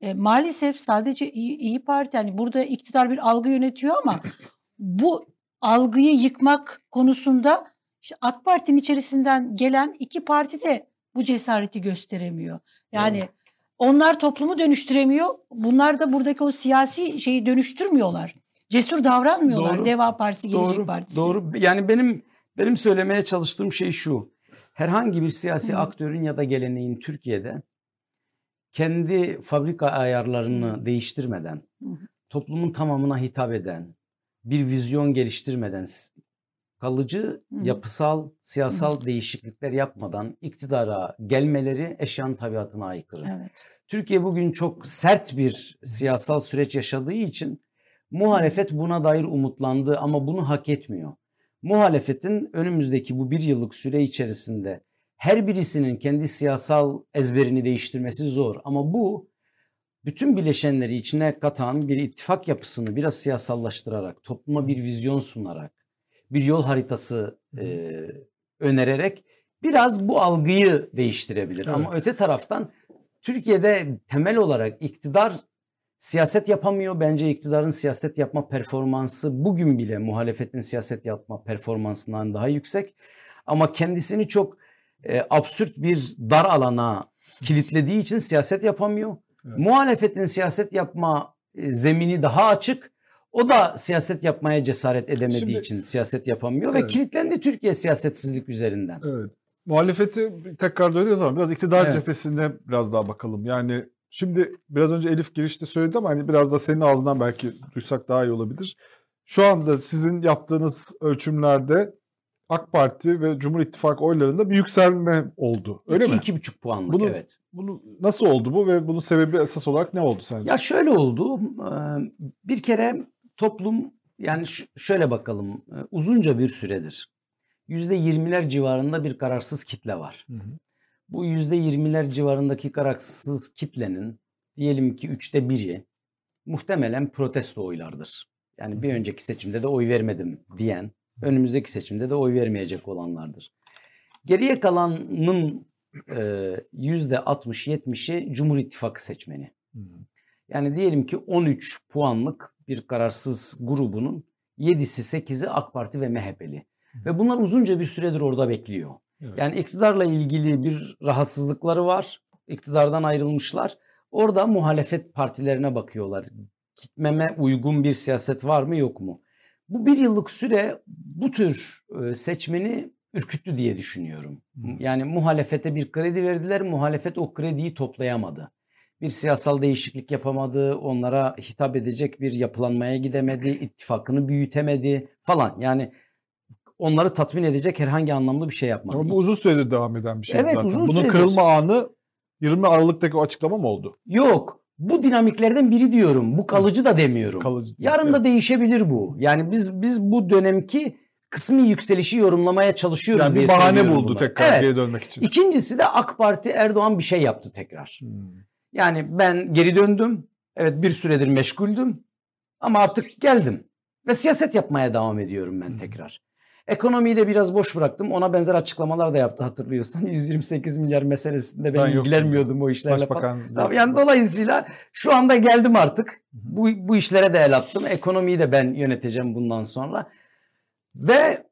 e, maalesef sadece iyi, iyi Parti yani burada iktidar bir algı yönetiyor ama bu algıyı yıkmak konusunda işte AK Parti'nin içerisinden gelen iki parti de bu cesareti gösteremiyor. Yani Doğru. onlar toplumu dönüştüremiyor. Bunlar da buradaki o siyasi şeyi dönüştürmüyorlar. Cesur davranmıyorlar. Doğru. Deva Partisi, Gelecek doğru, Partisi. Doğru. Yani benim benim söylemeye çalıştığım şey şu. Herhangi bir siyasi Hı. aktörün ya da geleneğin Türkiye'de kendi fabrika ayarlarını değiştirmeden, Hı hı. toplumun tamamına hitap eden, bir vizyon geliştirmeden, kalıcı Hı hı. yapısal, siyasal değişiklikler yapmadan iktidara gelmeleri eşyanın tabiatına aykırı. Evet. Türkiye bugün çok sert bir siyasal süreç yaşadığı için muhalefet buna dair umutlandı ama bunu hak etmiyor. Muhalefetin önümüzdeki bu bir yıllık süre içerisinde her birisinin kendi siyasal ezberini değiştirmesi zor. Ama bu bütün bileşenleri içine katan bir ittifak yapısını biraz siyasallaştırarak, topluma bir vizyon sunarak, bir yol haritası e, önererek biraz bu algıyı değiştirebilir. Ama öte taraftan Türkiye'de temel olarak iktidar siyaset yapamıyor. Bence iktidarın siyaset yapma performansı bugün bile muhalefetin siyaset yapma performansından daha yüksek. Ama kendisini çok e, absürt bir dar alana kilitlediği için siyaset yapamıyor. Evet. Muhalefetin siyaset yapma e, zemini daha açık. O da siyaset yapmaya cesaret edemediği Şimdi- için siyaset yapamıyor ve Evet. kilitlendi Türkiye siyasetsizlik üzerinden. Evet. Muhalefeti tekrar dönüyoruz ama biraz iktidar Evet. cephesine biraz daha bakalım. Yani şimdi biraz önce Elif girişte söyledi ama hani biraz da senin ağzından belki duysak daha iyi olabilir. Şu anda sizin yaptığınız ölçümlerde AK Parti ve Cumhur İttifakı oylarında bir yükselme oldu. Öyle iki, mi? iki buçuk puanlık Bunu- evet. Bunu nasıl oldu bu ve bunun sebebi esas olarak ne oldu sence? Ya şöyle oldu. eee, Bir kere toplum yani şöyle bakalım. eee, Uzunca bir süredir %20'ler civarında bir kararsız kitle var. Hı hı. Bu %20'ler civarındaki kararsız kitlenin diyelim ki üçte biri muhtemelen protesto oylardır. Yani bir önceki seçimde de oy vermedim diyen, önümüzdeki seçimde de oy vermeyecek olanlardır. Geriye kalanın eee, %60-70'i Cumhur İttifakı seçmeni. Hı. Yani diyelim ki 13 puanlık bir kararsız grubunun 7'si 8'i AK Parti ve MHP'li. Ve bunlar uzunca bir süredir orada bekliyor. Evet. Yani iktidarla ilgili bir rahatsızlıkları var. İktidardan ayrılmışlar. Orada muhalefet partilerine bakıyorlar. Gitmeme uygun bir siyaset var mı yok mu? Bu bir yıllık süre bu tür e, seçmeni ürküttü diye düşünüyorum. Hı. Yani muhalefete bir kredi verdiler. Muhalefet o krediyi toplayamadı. bir siyasal değişiklik yapamadı, onlara hitap edecek bir yapılanmaya gidemedi, ittifakını büyütemedi falan. Yani onları tatmin edecek herhangi anlamlı bir şey yapmadı. Ama bu uzun süredir devam eden bir şey Evet, zaten. uzun Bunun süredir. kırılma anı 20 Aralık'taki o açıklama mı oldu? Yok. Bu dinamiklerden biri diyorum. Bu kalıcı da demiyorum. Kalıcı. Yarın da Evet. değişebilir bu. Yani biz biz bu dönemki kısmi yükselişi yorumlamaya çalışıyoruz yani diye bir bahane buldu bunu. tekrar Evet. geri dönmek için. İkincisi de AK Parti Erdoğan bir şey yaptı tekrar. Hmm. Yani ben geri döndüm. Evet bir süredir meşguldüm. Ama artık geldim. Ve siyaset yapmaya devam ediyorum ben Hı. tekrar. Ekonomiyi de biraz boş bıraktım. Ona benzer açıklamalar da yaptı hatırlıyorsan. 128 milyar meselesinde ben, Ben ilgilenmiyordum o işlerle falan. Başbakan. Tabii yani dolayısıyla şu anda geldim artık. Bu, bu işlere de el attım. Ekonomiyi de ben yöneteceğim bundan sonra. Ve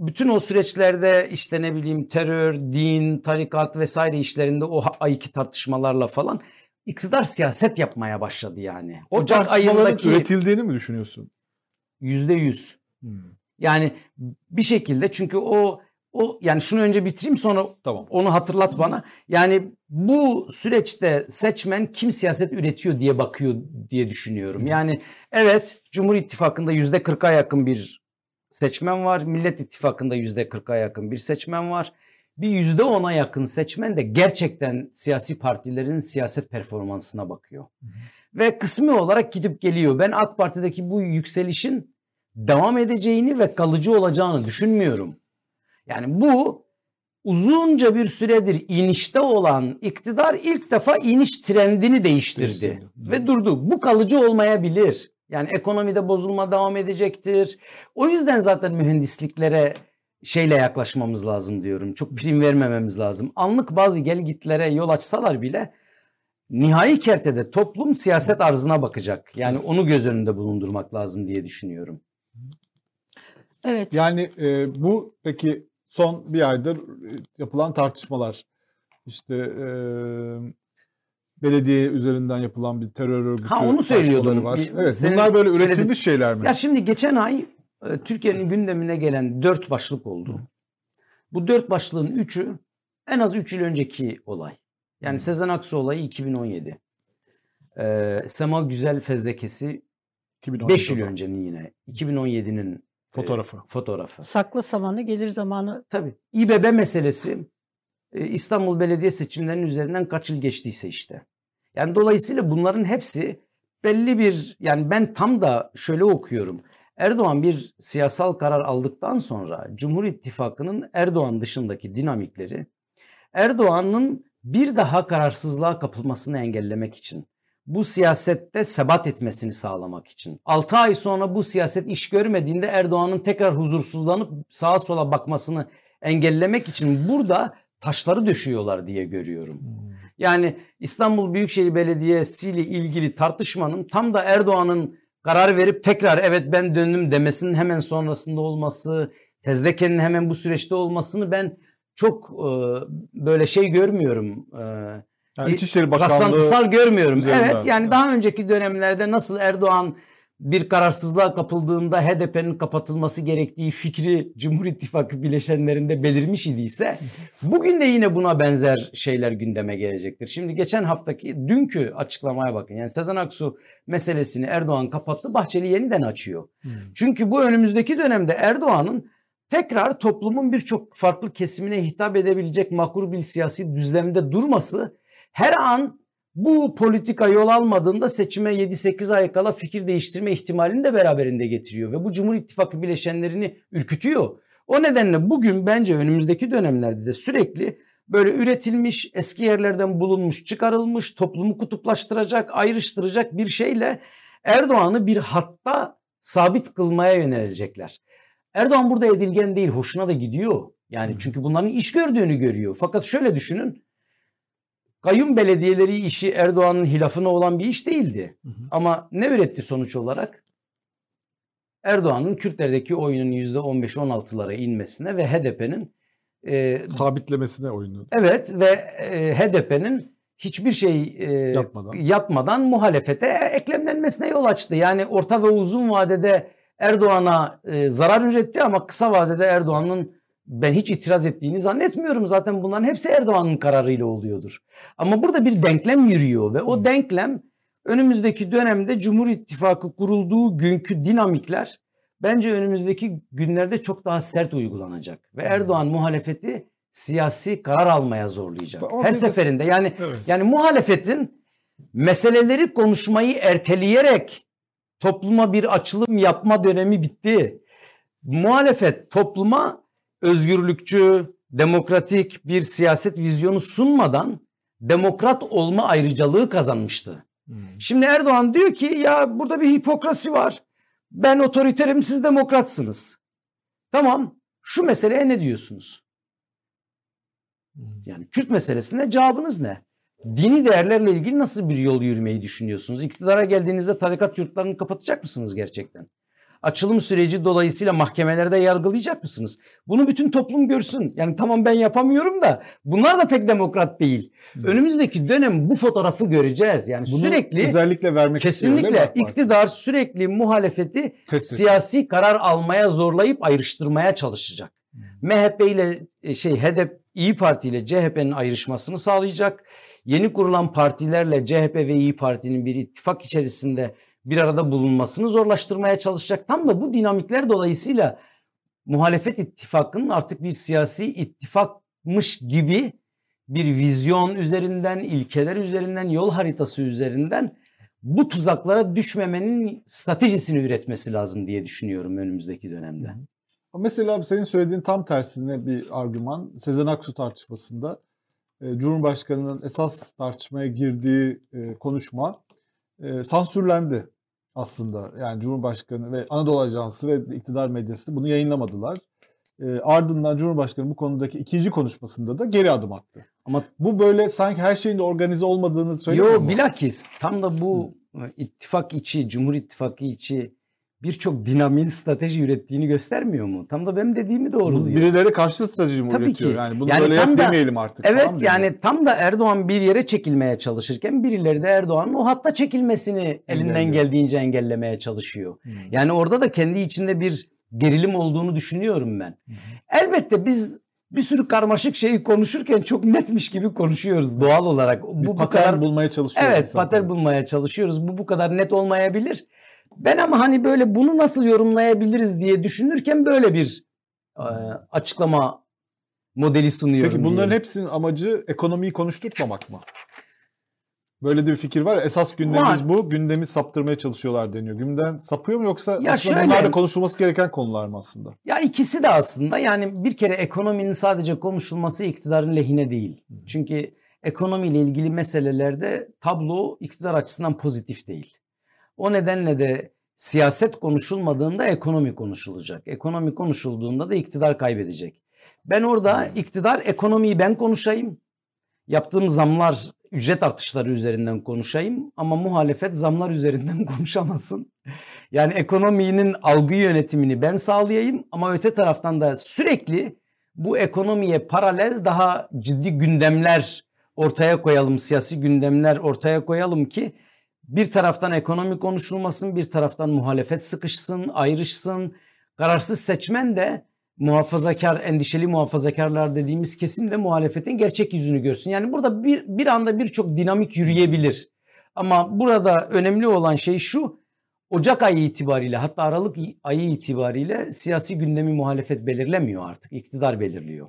bütün o süreçlerde işte ne bileyim terör, din, tarikat vesaire işlerinde o ayki tartışmalarla falan iktidar siyaset yapmaya başladı yani. Ocak ayındaki üretildiğini mi düşünüyorsun? yüzde yüz. Yani bir şekilde çünkü o o yani şunu önce bitireyim sonra Tamam. onu hatırlat bana. Yani bu süreçte seçmen kim siyaset üretiyor diye bakıyor diye düşünüyorum. Yani evet Cumhur İttifakı'nda yüzde 40'a yakın bir seçmen var. Millet İttifakı'nda yüzde 40'a yakın bir seçmen var. Bir yüzde 10'a yakın seçmen de gerçekten siyasi partilerin siyaset performansına bakıyor. Ve kısmi olarak gidip geliyor. Ben AK Parti'deki bu yükselişin devam edeceğini ve kalıcı olacağını düşünmüyorum. Yani bu uzunca bir süredir inişte olan iktidar ilk defa iniş trendini değiştirdi Değiştirdi. ve durdu. Bu kalıcı olmayabilir. Yani ekonomide bozulma devam edecektir. O yüzden zaten mühendisliklere şeyle yaklaşmamız lazım diyorum. Çok prim vermememiz lazım. Anlık bazı gelgitlere yol açsalar bile nihai kertede toplum siyaset arzına bakacak. Yani onu göz önünde bulundurmak lazım diye düşünüyorum. Evet. Yani e, bu peki son bir aydır e, yapılan tartışmalar işte e, belediye üzerinden yapılan bir terör örgütü Ha, onu tartışmaları var. Bir- Evet, senin bunlar böyle üretilmiş şeyler mi? Ya şimdi geçen ay e, Türkiye'nin gündemine gelen dört başlık oldu. Bu dört başlığın üçü en az üç yıl önceki olay. Yani Sezen Aksu olayı 2017. Ee, Sema Güzel fezlekesi 2017'de 5 yıl öncenin yine. 2017'nin e, Fotoğrafı. fotoğrafı. Saklı samanı gelir zamanı. Tabii. İBB meselesi e, İstanbul Belediye seçimlerinin üzerinden kaç yıl geçtiyse işte. Yani dolayısıyla bunların hepsi belli bir yani ben tam da şöyle okuyorum. Erdoğan bir siyasal karar aldıktan sonra Cumhur İttifakı'nın Erdoğan dışındaki dinamikleri Erdoğan'ın bir daha kararsızlığa kapılmasını engellemek için bu siyasette sebat etmesini sağlamak için. 6 ay sonra bu siyaset iş görmediğinde Erdoğan'ın tekrar huzursuzlanıp sağa sola bakmasını engellemek için burada taşları döşüyorlar diye görüyorum. Hmm. Yani İstanbul Büyükşehir Belediyesi ile ilgili tartışmanın tam da Erdoğan'ın karar verip tekrar evet ben döndüm demesinin hemen sonrasında olması, fezlekenin hemen bu süreçte olmasını ben çok e, böyle şey görmüyorum. E, Yani İçişleri Bakanlığı rastlantısal görmüyorum. üzerinden. Evet yani daha önceki dönemlerde nasıl Erdoğan bir kararsızlığa kapıldığında HDP'nin kapatılması gerektiği fikri Cumhur İttifakı bileşenlerinde belirmiş idiyse bugün de yine buna benzer şeyler gündeme gelecektir. Şimdi geçen haftaki dünkü açıklamaya bakın. Yani Sezen Aksu meselesini Erdoğan kapattı, Bahçeli yeniden açıyor. Hmm. Çünkü bu önümüzdeki dönemde Erdoğan'ın tekrar toplumun birçok farklı kesimine hitap edebilecek makul bir siyasi düzlemde durması her an bu politika yol almadığında seçime 7-8 ay kala fikir değiştirme ihtimalini de beraberinde getiriyor ve bu Cumhur İttifakı bileşenlerini ürkütüyor. O nedenle bugün bence önümüzdeki dönemlerde de sürekli böyle üretilmiş, eski yerlerden bulunmuş, çıkarılmış, toplumu kutuplaştıracak, ayrıştıracak bir şeyle Erdoğan'ı bir hatta sabit kılmaya yönelecekler. Erdoğan burada edilgen değil, hoşuna da gidiyor. Yani çünkü bunların iş gördüğünü görüyor. Fakat şöyle düşünün. Kayyum belediyeleri işi Erdoğan'ın hilafına olan bir iş değildi. Hı hı. Ama ne üretti sonuç olarak? Erdoğan'ın Kürtlerdeki oyunun %15-16'lara inmesine ve HDP'nin e, sabitlemesine oyunu evet ve e, HDP'nin hiçbir şey e, yapmadan. yapmadan muhalefete eklemlenmesine yol açtı. Yani orta ve uzun vadede Erdoğan'a e, zarar üretti ama kısa vadede Erdoğan'ın ben hiç itiraz ettiğini zannetmiyorum. Zaten bunların hepsi Erdoğan'ın kararıyla oluyordur. Ama burada bir denklem yürüyor ve o denklem önümüzdeki dönemde Cumhur İttifakı kurulduğu günkü dinamikler bence önümüzdeki günlerde çok daha sert uygulanacak. Ve Erdoğan muhalefeti siyasi karar almaya zorlayacak. Her seferinde yani Evet. yani muhalefetin meseleleri konuşmayı erteleyerek topluma bir açılım yapma dönemi bitti. Muhalefet topluma özgürlükçü, demokratik bir siyaset vizyonu sunmadan demokrat olma ayrıcalığı kazanmıştı. Hmm. Şimdi Erdoğan diyor ki ya burada bir hipokrasi var. Ben otoriterim siz demokratsınız. Tamam şu meseleye ne diyorsunuz? Yani Kürt meselesinde cevabınız ne? Dini değerlerle ilgili nasıl bir yol yürümeyi düşünüyorsunuz? İktidara geldiğinizde tarikat yurtlarını kapatacak mısınız gerçekten? Açılım süreci dolayısıyla mahkemelerde yargılayacak mısınız? Bunu bütün toplum görsün. Yani tamam ben yapamıyorum da bunlar da pek demokrat değil. Önümüzdeki dönem bu fotoğrafı göreceğiz. Yani Bunu sürekli özellikle vermek istiyor, kesinlikle Parti? iktidar sürekli muhalefeti Tehdit. siyasi karar almaya zorlayıp ayrıştırmaya çalışacak. Hmm. MHP ile e, şey HDP İyi Parti ile CHP'nin ayrışmasını sağlayacak. Yeni kurulan partilerle CHP ve İyi Parti'nin bir ittifak içerisinde bir arada bulunmasını zorlaştırmaya çalışacak. Tam da bu dinamikler dolayısıyla muhalefet ittifakının artık bir siyasi ittifakmış gibi bir vizyon üzerinden, ilkeler üzerinden, yol haritası üzerinden bu tuzaklara düşmemenin stratejisini üretmesi lazım diye düşünüyorum önümüzdeki dönemde. Mesela senin söylediğin tam tersine bir argüman. Sezen Aksu tartışmasında e, Cumhurbaşkanı'nın esas tartışmaya girdiği e, konuşma e, sansürlendi aslında. Yani Cumhurbaşkanı ve Anadolu Ajansı ve iktidar medyası bunu yayınlamadılar. E, ardından Cumhurbaşkanı bu konudaki ikinci konuşmasında da geri adım attı. Ama Bu böyle sanki her şeyin organize olmadığını söylüyor Yo mu? bilakis tam da bu e, ittifak içi, Cumhur İttifakı içi birçok dinamiğin strateji ürettiğini göstermiyor mu? Tam da benim dediğimi doğruluyor. Birileri karşı strateji mi Tabii üretiyor? ki. Yani bunu Yani böyle yap demeyelim artık. Evet yani tam da Erdoğan bir yere çekilmeye çalışırken birileri de Erdoğan'ın o hatta çekilmesini elinden Engelliyor. geldiğince engellemeye çalışıyor. Hmm. Yani orada da kendi içinde bir gerilim olduğunu düşünüyorum ben. Elbette biz bir sürü karmaşık şeyi konuşurken çok netmiş gibi konuşuyoruz doğal olarak. bir Bu bu kadar bulmaya çalışıyor. Evet pater bulmaya çalışıyoruz. Bu bu kadar net olmayabilir. Ben ama hani böyle bunu nasıl yorumlayabiliriz diye düşünürken böyle bir e, açıklama modeli sunuyorum. Peki bunların diyelim. hepsinin amacı ekonomiyi konuşturtmamak mı? Böyle de bir fikir var. ya, Esas gündemimiz Var. bu. Gündemi saptırmaya çalışıyorlar deniyor. Gündem sapıyor mu yoksa Ya aslında şöyle- bunlar da konuşulması gereken konular mı aslında? Ya ikisi de aslında yani bir kere ekonominin sadece konuşulması iktidarın lehine değil. Çünkü ekonomiyle ilgili meselelerde tablo iktidar açısından pozitif değil. O nedenle de siyaset konuşulmadığında ekonomi konuşulacak. Ekonomi konuşulduğunda da iktidar kaybedecek. Ben orada iktidar ekonomiyi ben konuşayım. Yaptığım zamlar, ücret artışları üzerinden konuşayım ama muhalefet zamlar üzerinden konuşamasın. Yani ekonominin algı yönetimini ben sağlayayım ama öte taraftan da sürekli bu ekonomiye paralel daha ciddi gündemler ortaya koyalım, siyasi gündemler ortaya koyalım ki bir taraftan ekonomi konuşulmasın, bir taraftan muhalefet sıkışsın, ayrışsın. Kararsız seçmen de muhafazakar, endişeli muhafazakarlar dediğimiz kesim de muhalefetin gerçek yüzünü görsün. Yani burada bir, bir anda birçok dinamik yürüyebilir. Ama burada önemli olan şey şu, Ocak ayı itibariyle hatta Aralık ayı itibariyle siyasi gündemi muhalefet belirlemiyor artık. iktidar belirliyor.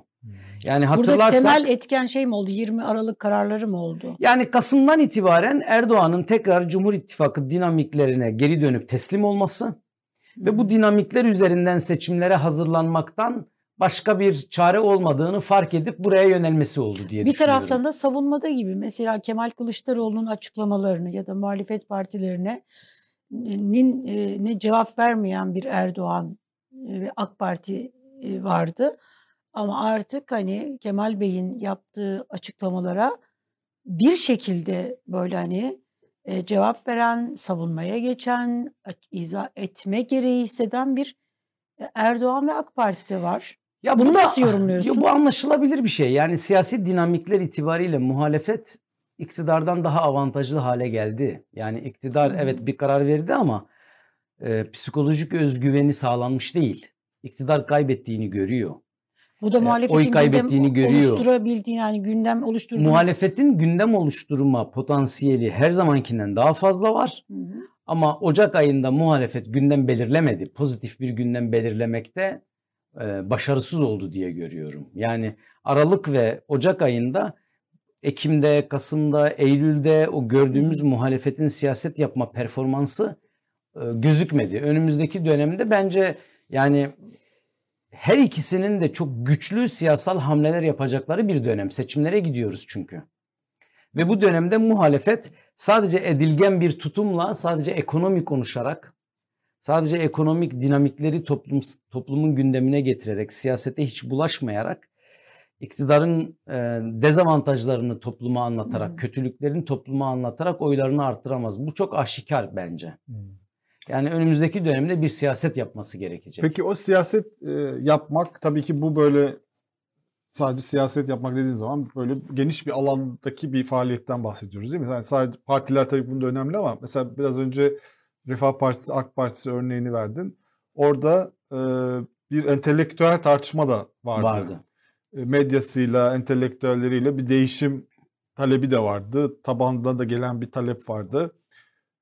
Yani Burada hatırlarsak temel etken şey mi oldu? 20 Aralık kararları mı oldu? yani Kasım'dan itibaren Erdoğan'ın tekrar Cumhur İttifakı dinamiklerine geri dönüp teslim olması ve bu dinamikler üzerinden seçimlere hazırlanmaktan başka bir çare olmadığını fark edip buraya yönelmesi oldu diye Bir düşünüyorum. taraftan da savunmada gibi mesela Kemal Kılıçdaroğlu'nun açıklamalarını ya da muhalefet partilerine nin e, ne cevap vermeyen bir Erdoğan e, ve AK Parti e, vardı. Ama artık hani Kemal Bey'in yaptığı açıklamalara bir şekilde böyle hani e, cevap veren, savunmaya geçen, izah etme gereği hisseden bir e, Erdoğan ve AK Parti'de var. Ya Bunu bunda- nasıl yorumluyorsun? Ya bu anlaşılabilir bir şey. Yani siyasi dinamikler itibariyle muhalefet iktidardan daha avantajlı hale geldi. Yani iktidar Hı. evet bir karar verdi ama e, psikolojik özgüveni sağlanmış değil. İktidar kaybettiğini görüyor. Bu da e, muhalefetin oy kaybettiğini görüyor. oluşturabildiğini yani gündem oluşturduğunu. Muhalefetin gündem oluşturma potansiyeli her zamankinden daha fazla var. Hı hı. Ama Ocak ayında muhalefet gündem belirlemedi. Pozitif bir gündem belirlemekte e, başarısız oldu diye görüyorum. Yani Aralık ve Ocak ayında Ekim'de, Kasım'da, Eylül'de o gördüğümüz muhalefetin siyaset yapma performansı e, gözükmedi. Önümüzdeki dönemde bence yani her ikisinin de çok güçlü siyasal hamleler yapacakları bir dönem. Seçimlere gidiyoruz çünkü. Ve bu dönemde muhalefet sadece edilgen bir tutumla, sadece ekonomi konuşarak, sadece ekonomik dinamikleri toplum, toplumun gündemine getirerek, siyasete hiç bulaşmayarak, iktidarın e, dezavantajlarını topluma anlatarak, Hı. kötülüklerini topluma anlatarak oylarını arttıramaz. Bu çok aşikar bence. Yani önümüzdeki dönemde bir siyaset yapması gerekecek. Peki o siyaset e, yapmak tabii ki bu böyle sadece siyaset yapmak dediğin zaman böyle geniş bir alandaki bir faaliyetten bahsediyoruz değil mi? Yani sadece partiler tabii bunda önemli ama mesela biraz önce Refah Partisi, AK Partisi örneğini verdin. Orada e, bir entelektüel tartışma da vardı. vardı. E, medyasıyla, entelektüelleriyle bir değişim talebi de vardı. Tabanda da gelen bir talep vardı.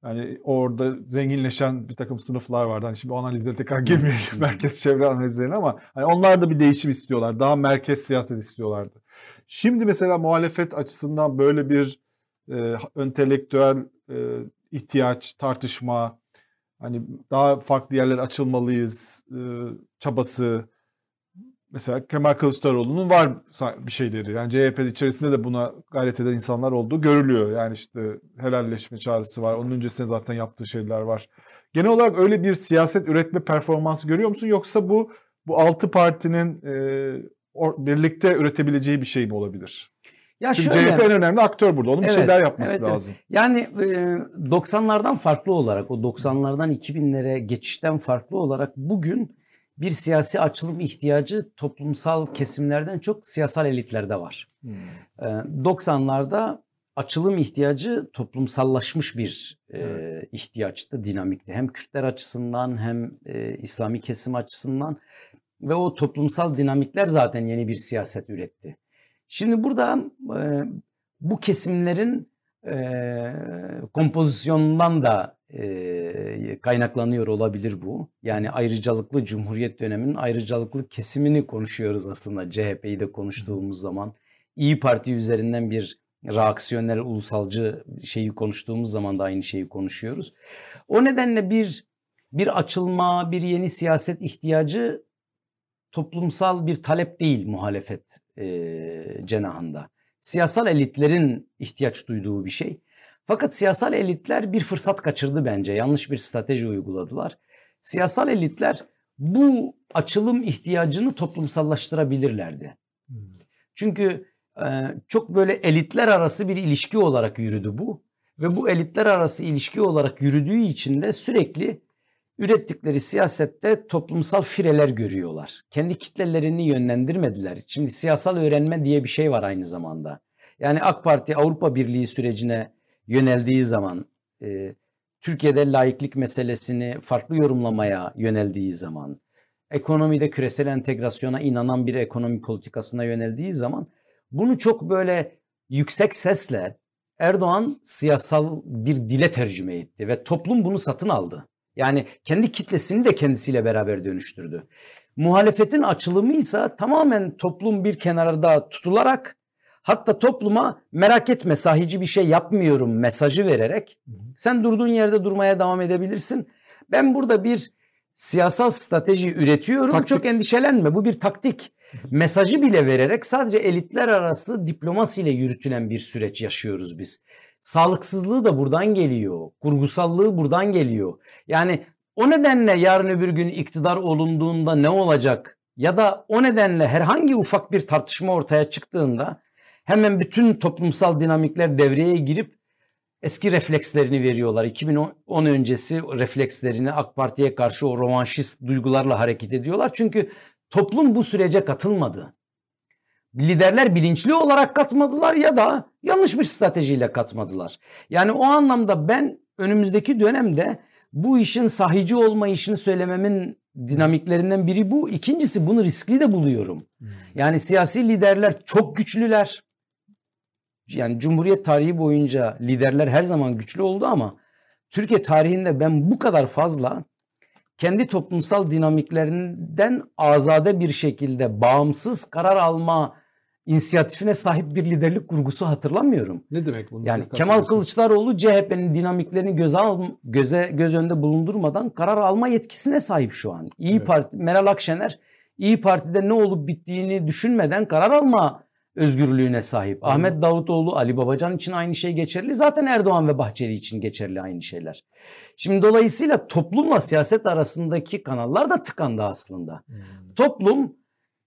Yani orada zenginleşen bir takım sınıflar vardı. Hani şimdi o analizlere tekrar girmeyelim merkez çevre analizlerine ama hani onlar da bir değişim istiyorlar. Daha merkez siyaset istiyorlardı. Şimdi mesela muhalefet açısından böyle bir e, entelektüel e, ihtiyaç, tartışma, hani daha farklı yerlere açılmalıyız e, çabası Mesela Kemal Kılıçdaroğlu'nun var bir şeyleri. Yani CHP içerisinde de buna gayret eden insanlar olduğu görülüyor. Yani işte helalleşme çağrısı var. Onun öncesinde zaten yaptığı şeyler var. Genel olarak öyle bir siyaset üretme performansı görüyor musun? Yoksa bu bu altı partinin e, birlikte üretebileceği bir şey mi olabilir? Ya Çünkü şöyle, CHP en önemli aktör burada. Onun bir Evet, şeyler yapması evet, evet. lazım. Yani e, 90'lardan farklı olarak o 90'lardan 2000'lere geçişten farklı olarak bugün bir siyasi açılım ihtiyacı toplumsal kesimlerden çok siyasal elitlerde var. Hmm. E, 90'larda açılım ihtiyacı toplumsallaşmış bir e, Evet. ihtiyaçtı, dinamikti. Hem Kürtler açısından hem e, İslami kesim açısından ve o toplumsal dinamikler zaten yeni bir siyaset üretti. Şimdi burada e, bu kesimlerin e, kompozisyonundan da e, kaynaklanıyor olabilir bu. Yani ayrıcalıklı Cumhuriyet döneminin ayrıcalıklı kesimini konuşuyoruz aslında CHP'yi de konuştuğumuz zaman. İyi Parti üzerinden bir reaksiyonel ulusalcı şeyi konuştuğumuz zaman da aynı şeyi konuşuyoruz. O nedenle bir bir açılma, bir yeni siyaset ihtiyacı toplumsal bir talep değil muhalefet e, cenahında. Siyasal elitlerin ihtiyaç duyduğu bir şey. Fakat siyasal elitler bir fırsat kaçırdı bence. Yanlış bir strateji uyguladılar. Siyasal elitler bu açılım ihtiyacını toplumsallaştırabilirlerdi. Çünkü e, çok böyle elitler arası bir ilişki olarak yürüdü bu. Ve bu elitler arası ilişki olarak yürüdüğü için de sürekli ürettikleri siyasette toplumsal fireler görüyorlar. Kendi kitlelerini yönlendirmediler. Şimdi siyasal öğrenme diye bir şey var aynı zamanda. Yani AK Parti Avrupa Birliği sürecine yöneldiği zaman, e, Türkiye'de laiklik meselesini farklı yorumlamaya yöneldiği zaman, ekonomide küresel entegrasyona inanan bir ekonomi politikasına yöneldiği zaman bunu çok böyle yüksek sesle Erdoğan siyasal bir dile tercüme etti ve toplum bunu satın aldı. Yani kendi kitlesini de kendisiyle beraber dönüştürdü. Muhalefetin açılımı ise tamamen toplum bir kenarda tutularak hatta topluma merak etme sahici bir şey yapmıyorum mesajı vererek sen durduğun yerde durmaya devam edebilirsin. Ben burada bir siyasal strateji üretiyorum. Taktik. Çok endişelenme. Bu bir taktik. Mesajı bile vererek sadece elitler arası diplomasiyle yürütülen bir süreç yaşıyoruz biz. Sağlıksızlığı da buradan geliyor. Kurgusallığı buradan geliyor. Yani o nedenle yarın öbür gün iktidar olunduğunda ne olacak? Ya da o nedenle herhangi ufak bir tartışma ortaya çıktığında hemen bütün toplumsal dinamikler devreye girip eski reflekslerini veriyorlar. 2010 öncesi reflekslerini AK Parti'ye karşı o rovanşist duygularla hareket ediyorlar. Çünkü toplum bu sürece katılmadı. Liderler bilinçli olarak katmadılar ya da yanlış bir stratejiyle katmadılar. Yani o anlamda ben önümüzdeki dönemde Bu işin sahici olma işini söylememin dinamiklerinden biri bu. İkincisi bunu riskli de buluyorum. Yani siyasi liderler çok güçlüler. Yani Cumhuriyet tarihi boyunca liderler her zaman güçlü oldu ama Türkiye tarihinde ben bu kadar fazla kendi toplumsal dinamiklerinden azade bir şekilde bağımsız karar alma inisiyatifine sahip bir liderlik kurgusu hatırlamıyorum. Ne demek bunu? Yani Kemal? Kılıçdaroğlu CHP'nin dinamiklerini göze al, göze göz önünde bulundurmadan karar alma yetkisine sahip şu an. İyi Evet. Parti Meral Akşener İyi Parti'de ne olup bittiğini düşünmeden karar alma özgürlüğüne sahip. Hı. Ahmet Davutoğlu, Ali Babacan için aynı şey geçerli. Zaten Erdoğan ve Bahçeli için geçerli aynı şeyler. Şimdi dolayısıyla toplumla siyaset arasındaki kanallar da tıkandı aslında. Hmm. Toplum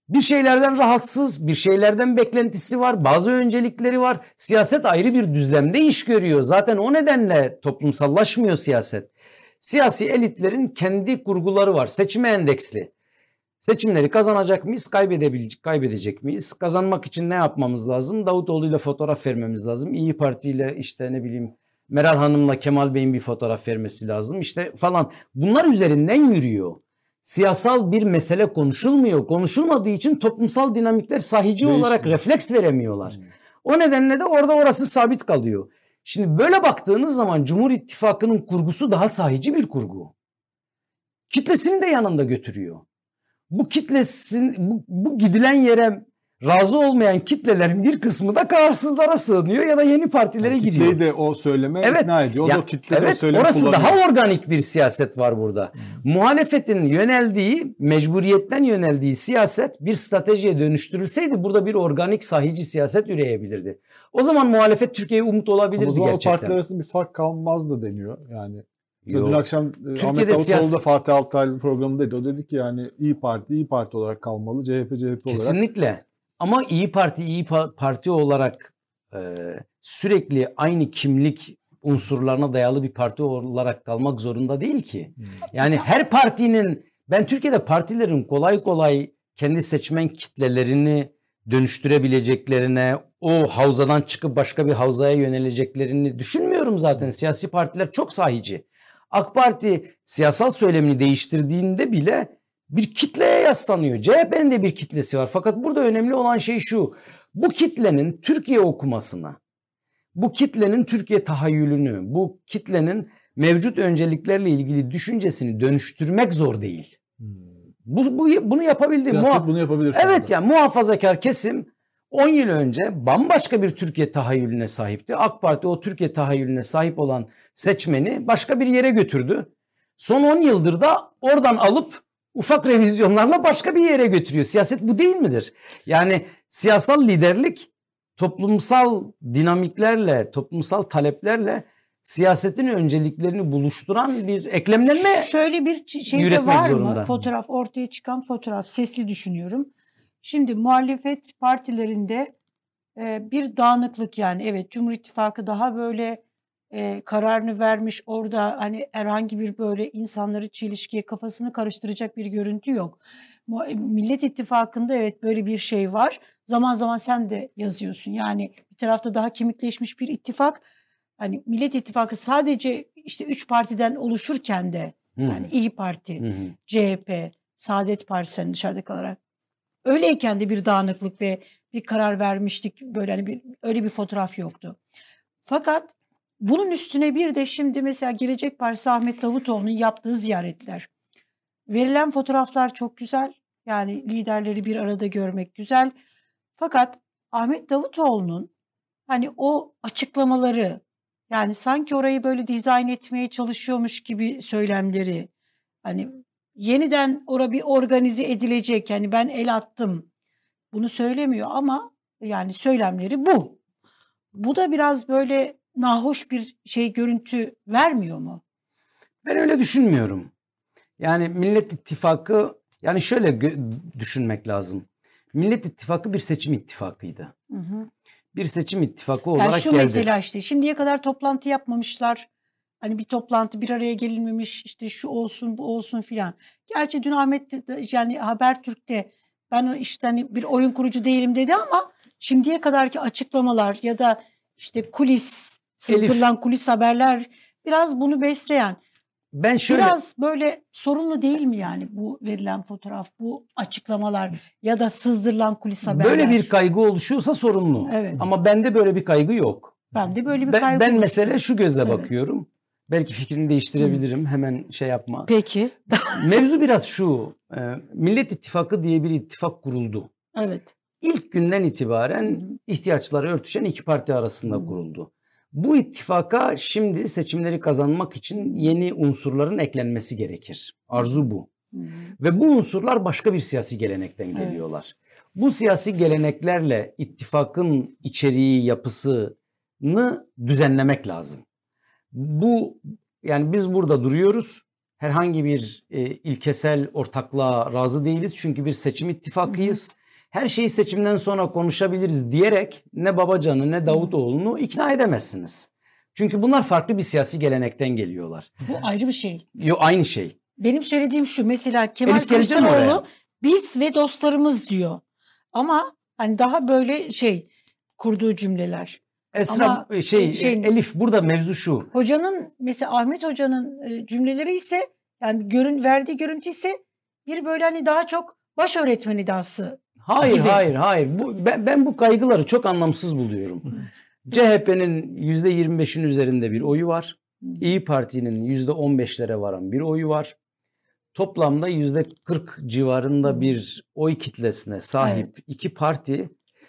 bir şeylerden rahatsız, bir şeylerden beklentisi var, bazı öncelikleri var. Siyaset ayrı bir düzlemde iş görüyor. Zaten o nedenle toplumsallaşmıyor siyaset. Siyasi elitlerin kendi kurguları var. Seçime endeksli. Seçimleri kazanacak mıyız, kaybedebilecek, kaybedecek miyiz? Kazanmak için ne yapmamız lazım? Davutoğlu ile fotoğraf vermemiz lazım. İyi Parti ile işte ne bileyim Meral Hanım'la Kemal Bey'in bir fotoğraf vermesi lazım. İşte falan. Bunlar üzerinden yürüyor. Siyasal bir mesele konuşulmuyor. Konuşulmadığı için toplumsal dinamikler sahici Değişmiyor. olarak refleks veremiyorlar. Hmm. O nedenle de orada orası sabit kalıyor. Şimdi böyle baktığınız zaman Cumhur İttifakı'nın kurgusu daha sahici bir kurgu. Kitlesini de yanında götürüyor. Bu kitlesin bu, bu gidilen yere razı olmayan kitlelerin bir kısmı da kararsızlara sığınıyor ya da yeni partilere Yani giriyor. kitleyi de o söyleme Evet. ikna ediyor. O Ya, da o kitle de o evet söylemi orası kullanıyor. daha organik bir siyaset var burada. Muhalefetin yöneldiği, mecburiyetten yöneldiği siyaset bir stratejiye dönüştürülseydi burada bir organik sahici siyaset üreyebilirdi. O zaman muhalefet Türkiye'ye umut olabilirdi o zaman o gerçekten. partiler arasında bir fark kalmazdı deniyor. Yani Mesela Yok. dün akşam e, Ahmet Türkiye'de Davutoğlu siyasi- da Fatih Altaylı programındaydı. O dedi ki yani İyi Parti İyi Parti olarak kalmalı. CHP CHP olarak. Kesinlikle. Ama İyi Parti İyi Pa- Parti olarak e, sürekli aynı kimlik unsurlarına dayalı bir parti olarak kalmak zorunda değil ki. Hmm. Yani her partinin ben Türkiye'de partilerin kolay kolay kendi seçmen kitlelerini dönüştürebileceklerine, o havzadan çıkıp başka bir havzaya yöneleceklerini düşünmüyorum zaten. Siyasi partiler çok sahici. AK Parti siyasal söylemini değiştirdiğinde bile bir kitleye yaslanıyor. CHP'nin de bir kitlesi var. Fakat burada önemli olan şey şu. Bu kitlenin Türkiye okumasına, bu kitlenin Türkiye tahayyülünü, bu kitlenin mevcut önceliklerle ilgili düşüncesini dönüştürmek zor değil. Hmm. Bu, bu bunu yapabildi. Muha- bunu yapabilir Evet anda. yani muhafazakar kesim 10 yıl önce bambaşka bir Türkiye tahayyülüne sahipti. AK Parti o Türkiye tahayyülüne sahip olan seçmeni başka bir yere götürdü. Son 10 yıldır da oradan alıp ufak revizyonlarla başka bir yere götürüyor. Siyaset bu değil midir? Yani siyasal liderlik toplumsal dinamiklerle, toplumsal taleplerle siyasetin önceliklerini buluşturan bir eklemlenme Şöyle bir şey de var zorunda. mı? Fotoğraf ortaya çıkan fotoğraf sesli düşünüyorum. Şimdi muhalefet partilerinde e, bir dağınıklık yani evet Cumhur İttifakı daha böyle e, kararını vermiş orada hani herhangi bir böyle insanları çelişkiye kafasını karıştıracak bir görüntü yok. Millet İttifakı'nda evet böyle bir şey var. Zaman zaman sen de yazıyorsun. Yani bir tarafta daha kemikleşmiş bir ittifak. Hani Millet İttifakı sadece işte üç partiden oluşurken de Hı. yani İyi Parti, Hı hı. CHP, Saadet Partisi hani dışarıda kalarak. Öyleyken de bir dağınıklık ve bir karar vermiştik. Böyle hani bir, öyle bir fotoğraf yoktu. Fakat bunun üstüne bir de şimdi mesela Gelecek Partisi Ahmet Davutoğlu'nun yaptığı ziyaretler. Verilen fotoğraflar çok güzel. Yani liderleri bir arada görmek güzel. Fakat Ahmet Davutoğlu'nun hani o açıklamaları yani sanki orayı böyle dizayn etmeye çalışıyormuş gibi söylemleri hani yeniden ora bir organize edilecek yani ben el attım bunu söylemiyor ama yani söylemleri bu. Bu da biraz böyle nahoş bir şey görüntü vermiyor mu? Ben öyle düşünmüyorum. Yani Millet İttifakı yani şöyle düşünmek lazım. Millet İttifakı bir seçim ittifakıydı. Hı hı. Bir seçim ittifakı Yani olarak şu geldi. mesela işte şimdiye kadar toplantı yapmamışlar. Hani bir toplantı bir araya gelinmemiş işte şu olsun bu olsun filan. Gerçi dün Ahmet yani Habertürk'te ben işte hani bir oyun kurucu değilim dedi ama şimdiye kadarki açıklamalar ya da işte kulis sızdırılan kulis haberler biraz bunu besleyen. Ben şöyle Biraz böyle sorunlu değil mi yani bu verilen fotoğraf, bu açıklamalar ya da sızdırılan kulis haberler? böyle bir kaygı oluşuyorsa sorunlu. Evet. Ama bende böyle bir kaygı yok. Ben de böyle bir Ben, kaygı ben oluştu. mesele şu gözle Evet. bakıyorum. Belki fikrimi değiştirebilirim. Hemen şey yapma. Peki. Mevzu biraz şu. e, Millet İttifakı diye bir ittifak kuruldu. Evet. İlk günden Hı itibaren hı. ihtiyaçları örtüşen iki parti arasında Hı. kuruldu. Bu ittifaka şimdi seçimleri kazanmak için yeni unsurların eklenmesi gerekir. Arzu bu. Hı hı. Ve bu unsurlar başka bir siyasi gelenekten Evet. geliyorlar. Bu siyasi geleneklerle ittifakın içeriği, yapısını düzenlemek lazım. Bu yani biz burada duruyoruz. Herhangi bir e, ilkesel ortaklığa razı değiliz. Çünkü bir seçim ittifakıyız. Her şeyi seçimden sonra konuşabiliriz diyerek ne Babacan'ı ne Davutoğlu'nu ikna edemezsiniz. Çünkü bunlar farklı bir siyasi gelenekten geliyorlar. Bu ayrı bir şey. Yo aynı şey. Benim söylediğim şu mesela Kemal Kılıçdaroğlu biz ve dostlarımız diyor. Ama hani daha böyle şey kurduğu cümleler. Esra Ama, e, şey, e, şey- Elif burada mevzu şu. Hocanın mesela Ahmet Hoca'nın e, cümleleri ise yani görün verdiği görüntü ise bir böyle hani daha çok baş öğretmen iddiası. Hayır gibi. hayır hayır. Bu, ben, ben bu kaygıları çok anlamsız buluyorum. CHP'nin %25'in üzerinde bir oyu var. İyi Parti'nin %15'lere varan bir oyu var. Toplamda %40 civarında bir oy kitlesine sahip iki parti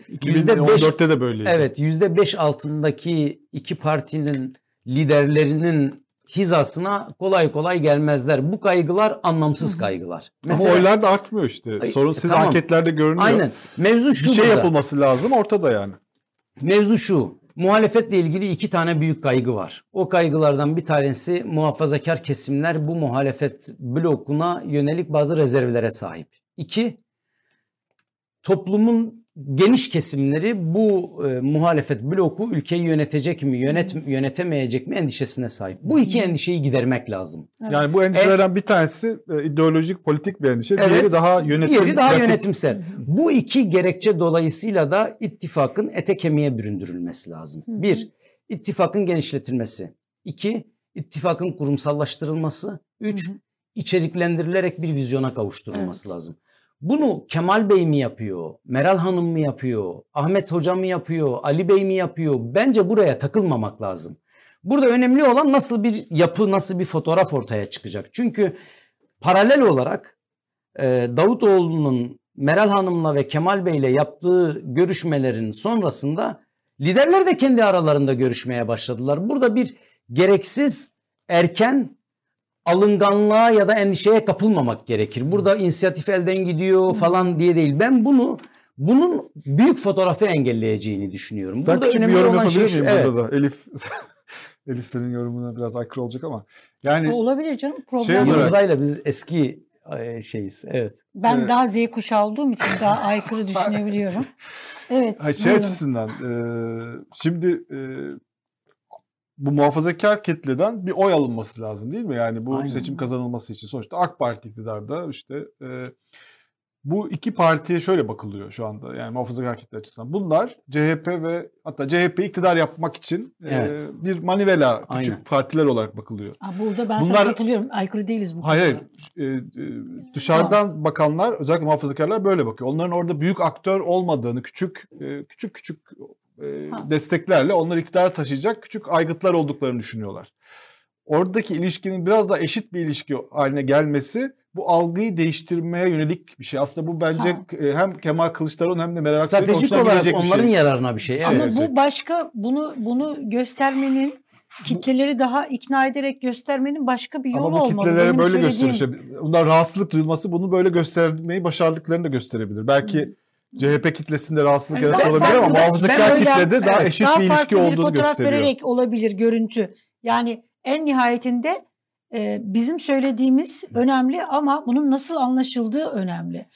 2014'te de böyleydi. Evet %5 altındaki iki partinin liderlerinin hizasına kolay kolay gelmezler. Bu kaygılar anlamsız kaygılar. Ama oylar da artmıyor işte. Sorun e, siz tamam. anketlerde görünüyor. Aynen. Mevzu Bir şu şey burada. yapılması lazım ortada yani. Mevzu şu. Muhalefetle ilgili iki tane büyük kaygı var. O kaygılardan bir tanesi muhafazakar kesimler bu muhalefet blokuna yönelik bazı rezervlere sahip. İki, toplumun geniş kesimleri bu e, muhalefet bloku ülkeyi yönetecek mi, yönet yönetemeyecek mi endişesine sahip. Bu iki endişeyi gidermek lazım. Evet. Yani bu endişelerden bir tanesi e, ideolojik politik bir endişe. Evet. Diğeri daha yönetim. Diğeri daha pratik. yönetimsel. Bu iki gerekçe dolayısıyla da ittifakın ete kemiğe büründürülmesi lazım. Hı. Bir, ittifakın genişletilmesi. İki, ittifakın kurumsallaştırılması. Üç, Hı hı. içeriklendirilerek bir vizyona kavuşturulması lazım. Bunu Kemal Bey mi yapıyor, Meral Hanım mı yapıyor, Ahmet Hoca mı yapıyor, Ali Bey mi yapıyor? Bence buraya takılmamak lazım. Burada önemli olan nasıl bir yapı, nasıl bir fotoğraf ortaya çıkacak. Çünkü paralel olarak e, Davutoğlu'nun Meral Hanım'la ve Kemal Bey'le yaptığı görüşmelerin sonrasında liderler de kendi aralarında görüşmeye başladılar. Burada bir gereksiz erken alınganlığa ya da endişeye kapılmamak gerekir. Burada inisiyatif elden gidiyor falan diye değil. Ben bunu bunun büyük fotoğrafı engelleyeceğini düşünüyorum. Ben Burada küçük bir önemli yorum olan şey şu. miyim Evet. burada da? Elif Elif senin yorumuna biraz aykırı olacak ama. Yani O olabilir canım problem Şey olarak- biz eski e, şeyiz. Evet. Ben Evet. daha Z kuşağı olduğum için daha aykırı düşünebiliyorum. Evet. Hayır, şey buyurun. açısından e, şimdi e, bu muhafazakar kitleden bir oy alınması lazım değil mi? Yani bu Aynen. seçim kazanılması için sonuçta AK Parti iktidarda işte e, bu iki partiye şöyle bakılıyor şu anda yani muhafazakar kitle açısından. Bunlar CHP ve hatta CHP iktidar yapmak için e, Evet. bir manivela küçük Aynen. partiler olarak bakılıyor. Ha, burada ben Bunlar- sana katılıyorum. Aykırı değiliz bu Hayır, konuda. hayır. Ee, e, dışarıdan bakanlar özellikle muhafazakarlar böyle bakıyor. Onların orada büyük aktör olmadığını, küçük e, küçük küçük e, Ha. desteklerle onları iktidara taşıyacak küçük aygıtlar olduklarını düşünüyorlar. Oradaki ilişkinin biraz daha eşit bir ilişki haline gelmesi bu algıyı değiştirmeye yönelik bir şey. Aslında bu bence Ha. e, hem Kemal Kılıçdaroğlu hem de Meral Akşener'in Stratejik olarak bir onların şey. yararına bir şey. Ama Evet. Bu başka bunu bunu göstermenin kitleleri daha ikna ederek göstermenin başka bir yolu Ama bu olmalı. kitlelere Benim böyle söylediğim- gösteriyor. İşte Bunlar rahatsızlık duyulması bunu böyle göstermeyi başardıklarını da gösterebilir. Belki CHP kitlesinde rahatsızlık Yani yaratıyor daha olabilir ama muhafazakar kitlede daha evet, eşit daha bir ilişki olduğunu fotoğraf gösteriyor. vererek olabilir görüntü. Yani en nihayetinde e, bizim söylediğimiz önemli ama bunun nasıl anlaşıldığı önemli.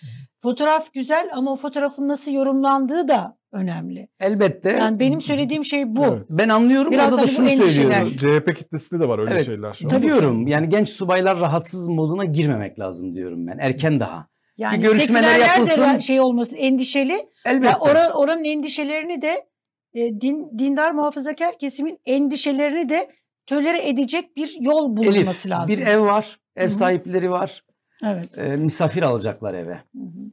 Fotoğraf güzel ama o fotoğrafın nasıl yorumlandığı da önemli. Elbette. Yani benim söylediğim şey bu. Evet. ben anlıyorum. Biraz Orada da hani şunu söylüyorum. CHP kitlesinde de var öyle Evet, şeyler şu an. Tabii. Biliyorum. Yani genç subaylar rahatsız moduna girmemek lazım diyorum ben. Erken daha. Yani Bir görüşmeler de yapılsın. ra- şey olmasın endişeli. Elbette. Ya oran, oranın endişelerini de e, din, dindar muhafazakar kesimin endişelerini de tölere edecek bir yol bulunması Elif lazım. bir ev var. Ev Hı hı. sahipleri var. Evet. e, misafir alacaklar eve. Hı hı.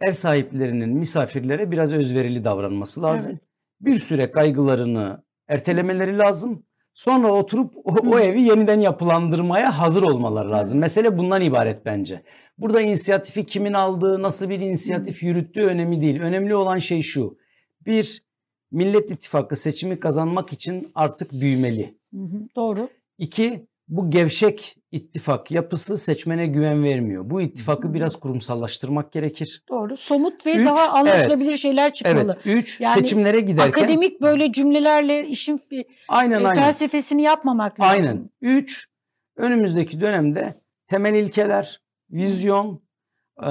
Ev sahiplerinin misafirlere biraz özverili davranması lazım. Evet. Bir süre kaygılarını ertelemeleri lazım. Sonra oturup o, o evi yeniden yapılandırmaya hazır olmaları lazım. Mesele bundan ibaret bence. Burada inisiyatifi kimin aldığı, nasıl bir inisiyatif yürüttüğü önemli değil. Önemli olan şey şu. Bir, Millet İttifakı seçimi kazanmak için artık büyümeli. Hı hı. Doğru. İki, bu gevşek ittifak yapısı seçmene güven vermiyor. Bu ittifakı biraz kurumsallaştırmak gerekir. Doğru. Somut ve Üç, daha anlaşılabilir şeyler çıkmalı. Evet. Üç, Yani seçimlere giderken. Akademik böyle cümlelerle işin Aynen e, aynen. felsefesini yapmamak lazım. Aynen. Üç, önümüzdeki dönemde temel ilkeler, vizyon, e,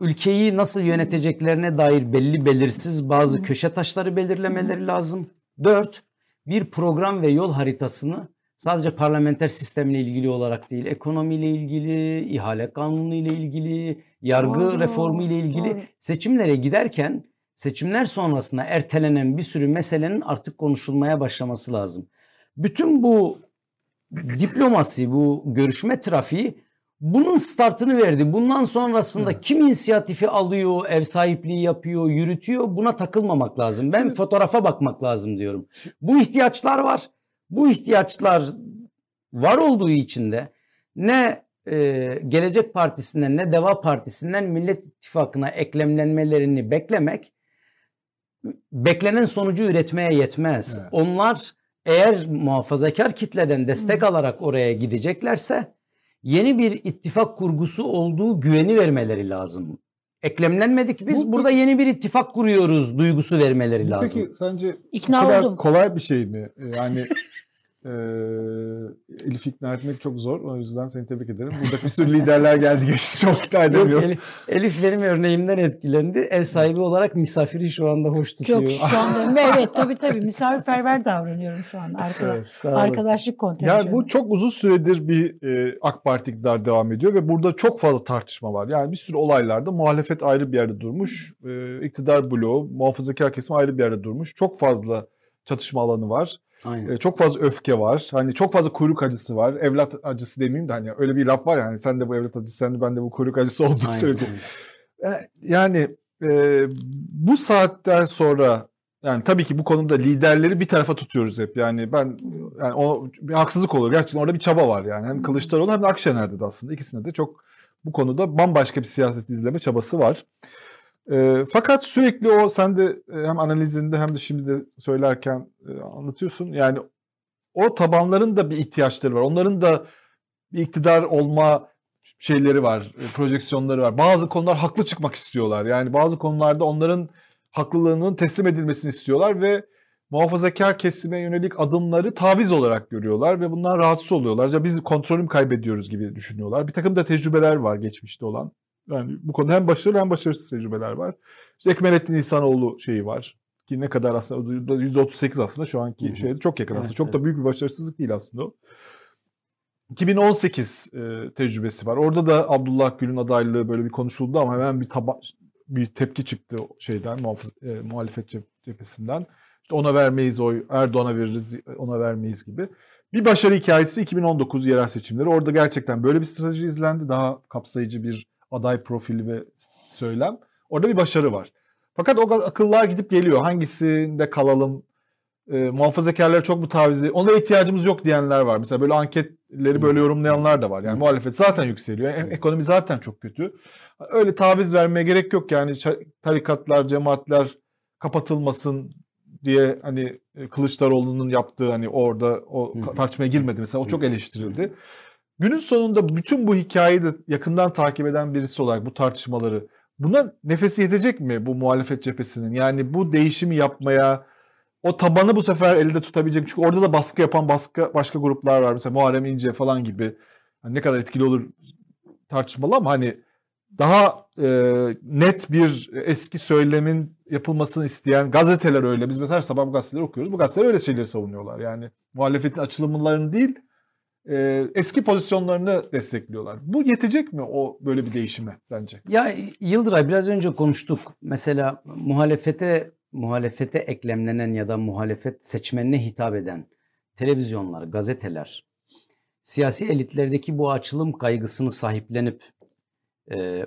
ülkeyi nasıl yöneteceklerine dair belli belirsiz bazı köşe taşları belirlemeleri lazım. Dört, bir program ve yol haritasını sadece parlamenter sistemle ilgili olarak değil, ekonomiyle ilgili, ihale kanunu ile ilgili, yargı Doğru, reformu ile ilgili doğru. seçimlere giderken seçimler sonrasında ertelenen bir sürü meselenin artık konuşulmaya başlaması lazım. Bütün bu diplomasi, bu görüşme trafiği bunun startını verdi. Bundan sonrasında Evet. kim inisiyatifi alıyor, ev sahipliği yapıyor, yürütüyor buna takılmamak lazım. Ben fotoğrafa bakmak lazım diyorum. Bu ihtiyaçlar var. Bu ihtiyaçlar var olduğu için de ne e, Gelecek Partisi'nden ne Deva Partisi'nden Millet İttifakı'na eklemlenmelerini beklemek beklenen sonucu üretmeye yetmez. Evet. Onlar eğer muhafazakar kitleden destek alarak oraya gideceklerse yeni bir ittifak kurgusu olduğu güveni vermeleri lazım. Eklemlenmedik biz Bu burada yeni bir ittifak kuruyoruz duygusu vermeleri lazım. Peki sence İkna oldum. kolay bir şey mi? Yani eee Elif ikna etmek çok zor. O yüzden seni tebrik ederim. Burada bir sürü liderler geldi geçti. Çok ikna edemiyorum. Elif, Elif benim örneğimden etkilendi. Ev sahibi olarak misafiri şu anda hoş tutuyor. Çok şu anda evet tabii tabii misafirperver davranıyorum şu anda. Arkada, Evet. Arkadaşlık kontenjanı. Yani bu çok uzun süredir bir e, AK Parti iktidar devam ediyor ve burada çok fazla tartışma var. Yani bir sürü olaylarda muhalefet ayrı bir yerde durmuş, e, iktidar bloğu, muhafazakar kesim ayrı bir yerde durmuş. Çok fazla çatışma alanı var. Aynen. E, çok fazla öfke var. Hani çok fazla kuyruk acısı var. Evlat acısı demeyeyim de hani öyle bir laf var ya hani sen de bu evlat acısı, sen de ben de bu kuyruk acısı olduğu sürece. Yani e, bu saatten sonra yani tabii ki bu konuda liderleri bir tarafa tutuyoruz hep. Yani ben yani o bir haksızlık olur. Gerçekten orada bir çaba var yani. Hem Kılıçdaroğlu hem de Akşener'de de aslında. ikisinde de çok bu konuda bambaşka bir siyaset izleme çabası var. E, fakat sürekli o sen de e, hem analizinde hem de şimdi de söylerken e, anlatıyorsun. Yani o tabanların da bir ihtiyaçları var. Onların da bir iktidar olma şeyleri var, e, projeksiyonları var. Bazı konular haklı çıkmak istiyorlar. Yani bazı konularda onların haklılığının teslim edilmesini istiyorlar ve muhafazakar kesime yönelik adımları taviz olarak görüyorlar ve bundan rahatsız oluyorlar. Ya biz kontrolüm kaybediyoruz gibi düşünüyorlar. Bir takım da tecrübeler var geçmişte olan. Yani bu konuda hem başarılı hem başarısız tecrübeler var. İşte Ekmelettin İhsanoğlu şeyi var. Ki ne kadar aslında %38 aslında şu anki Hı hı. şeyde çok yakın aslında. Evet, çok da evet. büyük bir başarısızlık değil aslında o. 2018 e, tecrübesi var. Orada da Abdullah Gül'ün adaylığı böyle bir konuşuldu ama hemen bir taba bir tepki çıktı şeyden muhafız, e, muhalefet cep- cephesinden. İşte ona vermeyiz oy, Erdoğan'a veririz, ona vermeyiz gibi. Bir başarı hikayesi 2019 yerel seçimleri. Orada gerçekten böyle bir strateji izlendi. Daha kapsayıcı bir aday profili ve söylem. Orada bir başarı var. Fakat o akıllar gidip geliyor. Hangisinde kalalım? E, muhafazakarlara çok mu taviz Ona ihtiyacımız yok diyenler var. Mesela böyle anketleri böyle yorumlayanlar da var. Yani muhalefet zaten yükseliyor. E- Ekonomi zaten çok kötü. Öyle taviz vermeye gerek yok yani tarikatlar, cemaatler kapatılmasın diye hani e, Kılıçdaroğlu'nun yaptığı hani orada o tartışmaya girmedi mesela o çok eleştirildi. Günün sonunda bütün bu hikayeyi de yakından takip eden birisi olarak bu tartışmaları buna nefesi yetecek mi bu muhalefet cephesinin? Yani bu değişimi yapmaya o tabanı bu sefer elde tutabilecek. Çünkü orada da baskı yapan başka başka gruplar var. Mesela Muharrem İnce falan gibi. Hani ne kadar etkili olur tartışmalı ama hani daha e, net bir eski söylemin yapılmasını isteyen gazeteler öyle. Biz mesela sabah bu gazeteleri okuyoruz. Bu gazeteler öyle şeyleri savunuyorlar. Yani muhalefetin açılımlarını değil e, eski pozisyonlarını destekliyorlar. Bu yetecek mi o böyle bir değişime sence? Ya Yıldıray biraz önce konuştuk. Mesela muhalefete muhalefete eklemlenen ya da muhalefet seçmenine hitap eden televizyonlar, gazeteler siyasi elitlerdeki bu açılım kaygısını sahiplenip e,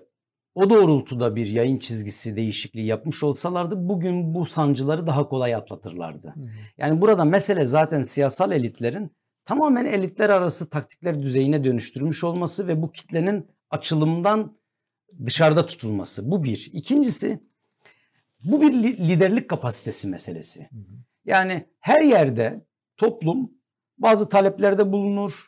o doğrultuda bir yayın çizgisi değişikliği yapmış olsalardı bugün bu sancıları daha kolay atlatırlardı. Yani burada mesele zaten siyasal elitlerin tamamen elitler arası taktikler düzeyine dönüştürmüş olması ve bu kitlenin açılımdan dışarıda tutulması. Bu bir. İkincisi bu bir liderlik kapasitesi meselesi. Yani her yerde toplum bazı taleplerde bulunur,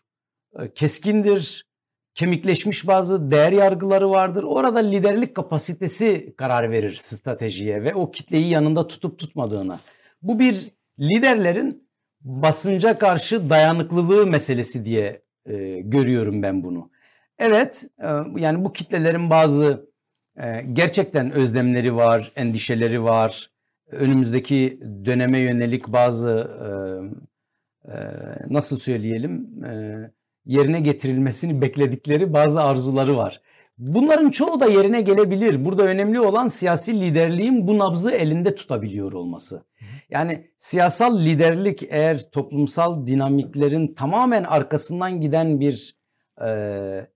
keskindir, kemikleşmiş bazı değer yargıları vardır. Orada liderlik kapasitesi karar verir stratejiye ve o kitleyi yanında tutup tutmadığına. Bu bir liderlerin basınca karşı dayanıklılığı meselesi diye e, görüyorum ben bunu. Evet e, yani bu kitlelerin bazı e, gerçekten özlemleri var, endişeleri var. Önümüzdeki döneme yönelik bazı e, e, nasıl söyleyelim e, yerine getirilmesini bekledikleri bazı arzuları var. Bunların çoğu da yerine gelebilir. Burada önemli olan siyasi liderliğin bu nabzı elinde tutabiliyor olması. Yani siyasal liderlik eğer toplumsal dinamiklerin tamamen arkasından giden bir e,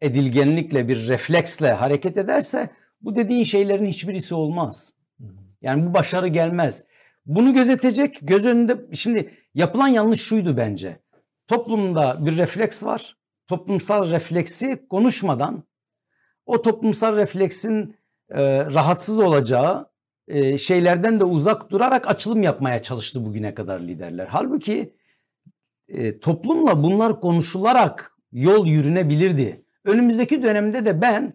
edilgenlikle, bir refleksle hareket ederse bu dediğin şeylerin hiçbirisi olmaz. Yani bu başarı gelmez. Bunu gözetecek göz önünde şimdi yapılan yanlış şuydu bence. Toplumda bir refleks var. Toplumsal refleksi konuşmadan o toplumsal refleksin e, rahatsız olacağı e, şeylerden de uzak durarak açılım yapmaya çalıştı bugüne kadar liderler. Halbuki e, toplumla bunlar konuşularak yol yürünebilirdi. Önümüzdeki dönemde de ben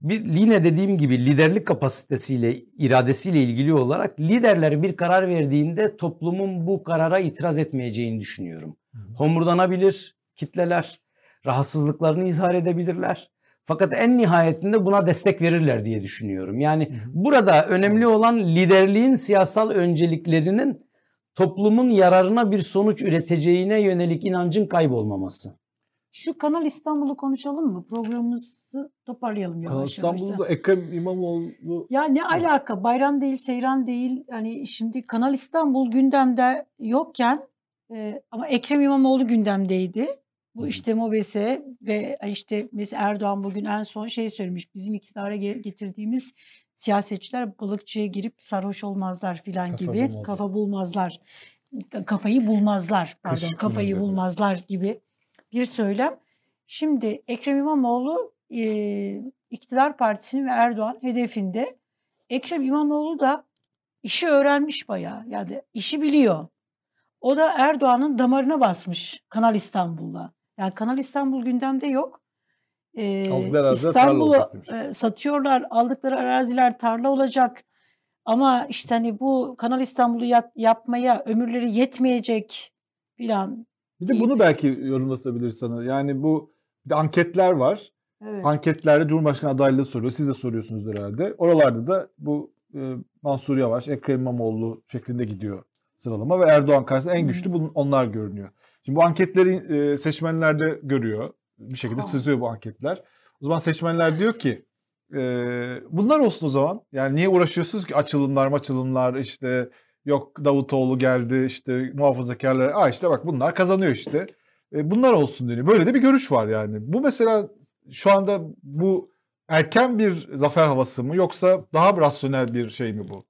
bir yine dediğim gibi liderlik kapasitesiyle, iradesiyle ilgili olarak liderler bir karar verdiğinde toplumun bu karara itiraz etmeyeceğini düşünüyorum. Homurdanabilir kitleler, rahatsızlıklarını izhar edebilirler. Fakat en nihayetinde buna destek verirler diye düşünüyorum. Yani burada önemli olan liderliğin siyasal önceliklerinin toplumun yararına bir sonuç üreteceğine yönelik inancın kaybolmaması. Şu Kanal İstanbul'u konuşalım mı? Programımızı toparlayalım yavaş Kanal İstanbul'da Ekrem İmamoğlu Ya ne alaka? Bayram değil, seyran değil. Hani şimdi Kanal İstanbul gündemde yokken e, ama Ekrem İmamoğlu gündemdeydi. Bu işte MOBESE ve işte mesela Erdoğan bugün en son şey söylemiş. Bizim iktidara getirdiğimiz siyasetçiler balıkçıya girip sarhoş olmazlar filan Kafa gibi. bulmazlar. Kafa bulmazlar. Kafayı bulmazlar. Pardon, Kış kafayı bulmazlar gibi bir söylem. Şimdi Ekrem İmamoğlu e, iktidar partisinin ve Erdoğan hedefinde. Ekrem İmamoğlu da işi öğrenmiş bayağı. Yani işi biliyor. O da Erdoğan'ın damarına basmış Kanal İstanbul'la. Yani Kanal İstanbul gündemde yok. Ee, Aldıkları İstanbul'u e, satıyorlar. Aldıkları araziler tarla olacak. Ama işte hani bu Kanal İstanbul'u yap- yapmaya ömürleri yetmeyecek filan. bir de bunu belki yorumlatabilir sana. Yani bu anketler var. Evet. Anketlerde Cumhurbaşkanı adaylığı soruyor. Siz de soruyorsunuz herhalde. Oralarda da bu e, Mansur Yavaş, Ekrem İmamoğlu şeklinde gidiyor sıralama ve Erdoğan karşısında en güçlü bunun, onlar görünüyor. Şimdi bu anketleri e, seçmenler de görüyor. Bir şekilde Ha. sızıyor bu anketler. O zaman seçmenler diyor ki e, bunlar olsun o zaman. Yani niye uğraşıyorsunuz ki açılımlar açılımlar işte yok Davutoğlu geldi işte muhafazakarlar. Aa işte bak bunlar kazanıyor işte. E, bunlar olsun deniyor. Böyle de bir görüş var yani. Bu mesela şu anda bu erken bir zafer havası mı yoksa daha rasyonel bir şey mi bu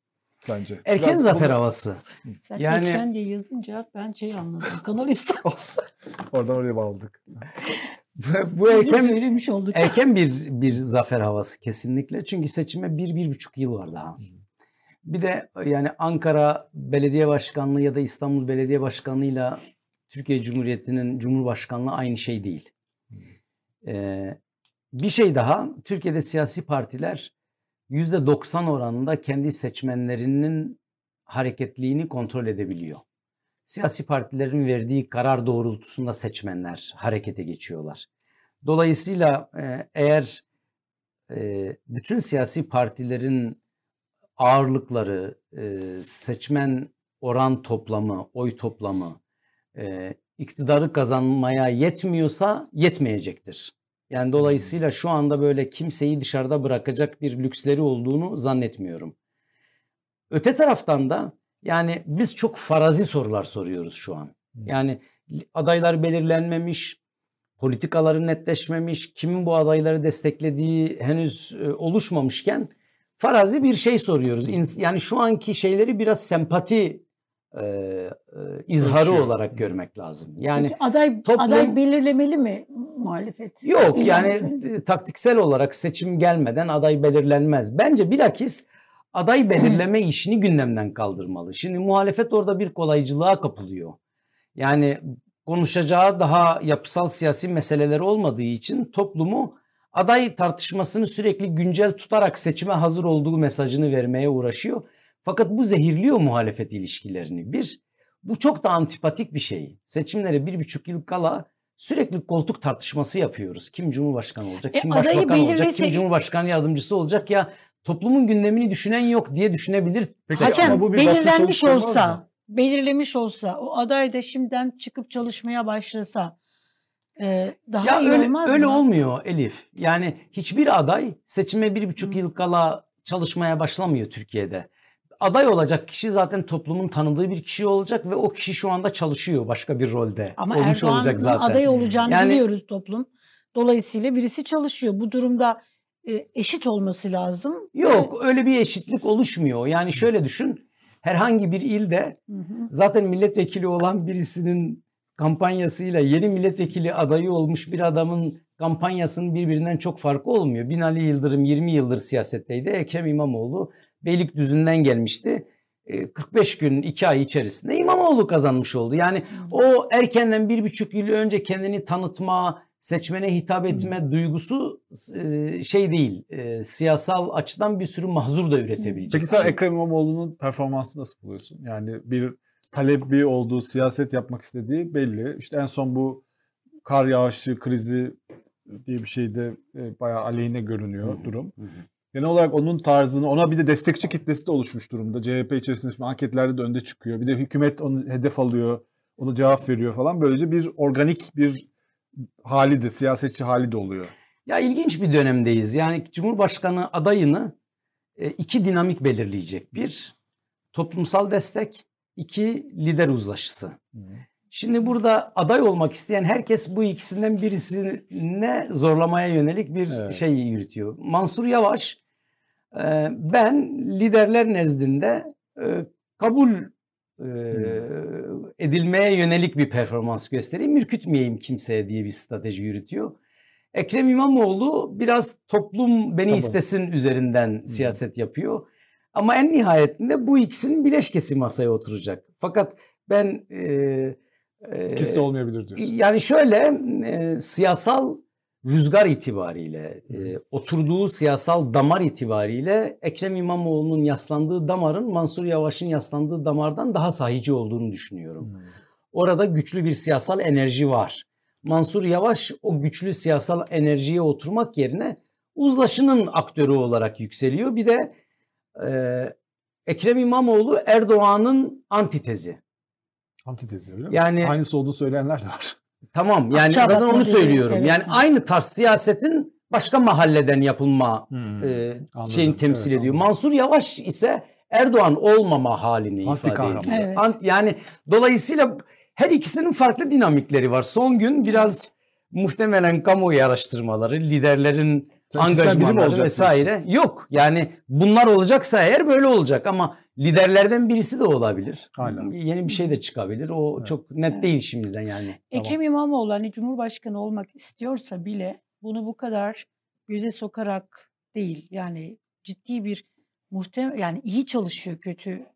sence? Erken Biraz zafer bunu- havası. Sen Yani- Ekrem diye yazınca ben şey anladım. Kanal İstanbul. Oradan oraya bağladık. Bu, bu erken söylemiş olduk. erken bir bir zafer havası kesinlikle. Çünkü seçime bir, bir buçuk yıl var daha. Bir de yani Ankara Belediye Başkanlığı ya da İstanbul Belediye Başkanlığı'yla Türkiye Cumhuriyeti'nin Cumhurbaşkanlığı aynı şey değil. Ee, bir şey daha, Türkiye'de siyasi partiler %90 oranında kendi seçmenlerinin hareketliğini kontrol edebiliyor. Siyasi partilerin verdiği karar doğrultusunda seçmenler harekete geçiyorlar. Dolayısıyla e, eğer e, bütün siyasi partilerin ağırlıkları, e, seçmen oran toplamı, oy toplamı iktidarı kazanmaya yetmiyorsa yetmeyecektir. Yani dolayısıyla şu anda böyle kimseyi dışarıda bırakacak bir lüksleri olduğunu zannetmiyorum. Öte taraftan da yani biz çok farazi sorular soruyoruz şu an. Yani adaylar belirlenmemiş, politikaları netleşmemiş, kimin bu adayları desteklediği henüz e, oluşmamışken farazi bir şey soruyoruz. Yani şu anki şeyleri biraz sempati e, e, izharı Ölçüyor. olarak görmek lazım. Yani Peki aday toplum- aday belirlemeli mi muhalefet? Yok İlla- yani e, taktiksel olarak seçim gelmeden aday belirlenmez. Bence bilakis aday belirleme işini gündemden kaldırmalı. Şimdi muhalefet orada bir kolaycılığa kapılıyor. Yani konuşacağı daha yapısal siyasi meseleleri olmadığı için toplumu aday tartışmasını sürekli güncel tutarak seçime hazır olduğu mesajını vermeye uğraşıyor. Fakat bu zehirliyor muhalefet ilişkilerini. Bir, bu çok da antipatik bir şey. Seçimlere bir buçuk yıl kala sürekli koltuk tartışması yapıyoruz. Kim cumhurbaşkanı olacak, E, kim başbakan olacak, kim cumhurbaşkanı yardımcısı olacak ya toplumun gündemini düşünen yok diye düşünebilir. Peki, Hakem ama bu bir basın belirlenmiş olsa, belirlemiş olsa, o aday da şimdiden çıkıp çalışmaya başlasa e, daha Ya iyi öyle, olmaz öyle mı? olmuyor Elif. Yani hiçbir aday seçime bir buçuk yıl kala çalışmaya başlamıyor Türkiye'de. Aday olacak kişi zaten toplumun tanıdığı bir kişi olacak ve o kişi şu anda çalışıyor başka bir rolde. Ama Olmuş olacak Erdoğan'ın zaten. aday olacağını Yani- biliyoruz toplum. Dolayısıyla birisi çalışıyor. Bu durumda e, eşit olması lazım. Yok öyle bir eşitlik oluşmuyor. Yani şöyle düşün. Herhangi bir ilde Hı hı. zaten milletvekili olan birisinin kampanyasıyla yeni milletvekili adayı olmuş bir adamın kampanyasının birbirinden çok farkı olmuyor. Binali Yıldırım 20 yıldır siyasetteydi. Ekrem İmamoğlu Beylikdüzü'nden gelmişti. E, 45 gün 2 ay içerisinde İmamoğlu kazanmış oldu. Yani o erkenden bir buçuk yıl önce kendini tanıtma, seçmene hitap etme duygusu e, şey değil. e, siyasal açıdan bir sürü mahzur da üretebilecek. Peki sen şey. Ekrem İmamoğlu'nun performansını nasıl buluyorsun? Yani bir talebi olduğu, siyaset yapmak istediği belli. İşte en son bu kar yağışı krizi diye bir şeyde e, bayağı aleyhine görünüyor hı, durum. hı hı. Genel olarak onun tarzını, ona bir de destekçi kitlesi de oluşmuş durumda. CHP içerisinde şimdi anketlerde de önde çıkıyor. Bir de hükümet onu hedef alıyor, ona cevap veriyor falan. Böylece bir organik bir hali de, siyasetçi hali de oluyor. Ya ilginç bir dönemdeyiz. Yani Cumhurbaşkanı adayını e, iki dinamik belirleyecek. Bir, toplumsal destek. iki lider uzlaşısı. Şimdi burada aday olmak isteyen herkes bu ikisinden birisine zorlamaya yönelik bir Evet. şey yürütüyor. Mansur Yavaş ben liderler nezdinde kabul e, edilmeye yönelik bir performans göstereyim, ürkütmeyeyim kimseye diye bir strateji yürütüyor. Ekrem İmamoğlu biraz toplum beni Tabii. istesin üzerinden siyaset yapıyor. Ama en nihayetinde bu ikisinin bileşkesi masaya oturacak. Fakat ben e, İkisi de olmayabilir diyorsun. yani şöyle e, siyasal rüzgar itibariyle, e, oturduğu siyasal damar itibariyle Ekrem İmamoğlu'nun yaslandığı damarın Mansur Yavaş'ın yaslandığı damardan daha sahici olduğunu düşünüyorum. Hmm. Orada güçlü bir siyasal enerji var. Mansur Yavaş o güçlü siyasal enerjiye oturmak yerine uzlaşının aktörü olarak yükseliyor. Bir de e, Ekrem İmamoğlu Erdoğan'ın antitezi. Antitezi öyle mi? Yani- Aynısı olduğunu söyleyenler de var. Tamam yani Akçabat zaten onu söylüyorum. evet. Yani aynı tarz siyasetin başka mahalleden yapılma e, Anladım. şeyini temsil Evet, ediyor. anladım. Mansur Yavaş ise Erdoğan olmama halini Anti ifade ediyor. Evet. Yani dolayısıyla her ikisinin farklı dinamikleri var. Son gün biraz muhtemelen kamuoyu araştırmaları, liderlerin Mi angajmanları olacak vesaire yok. Yani bunlar olacaksa eğer böyle olacak ama liderlerden birisi de olabilir. Hala. Yeni bir şey de çıkabilir. O Evet. çok net değil şimdiden yani. Ekrem İmamoğlu hani Cumhurbaşkanı olmak istiyorsa bile bunu bu kadar göze sokarak değil. Yani ciddi bir muhtem yani iyi çalışıyor kötü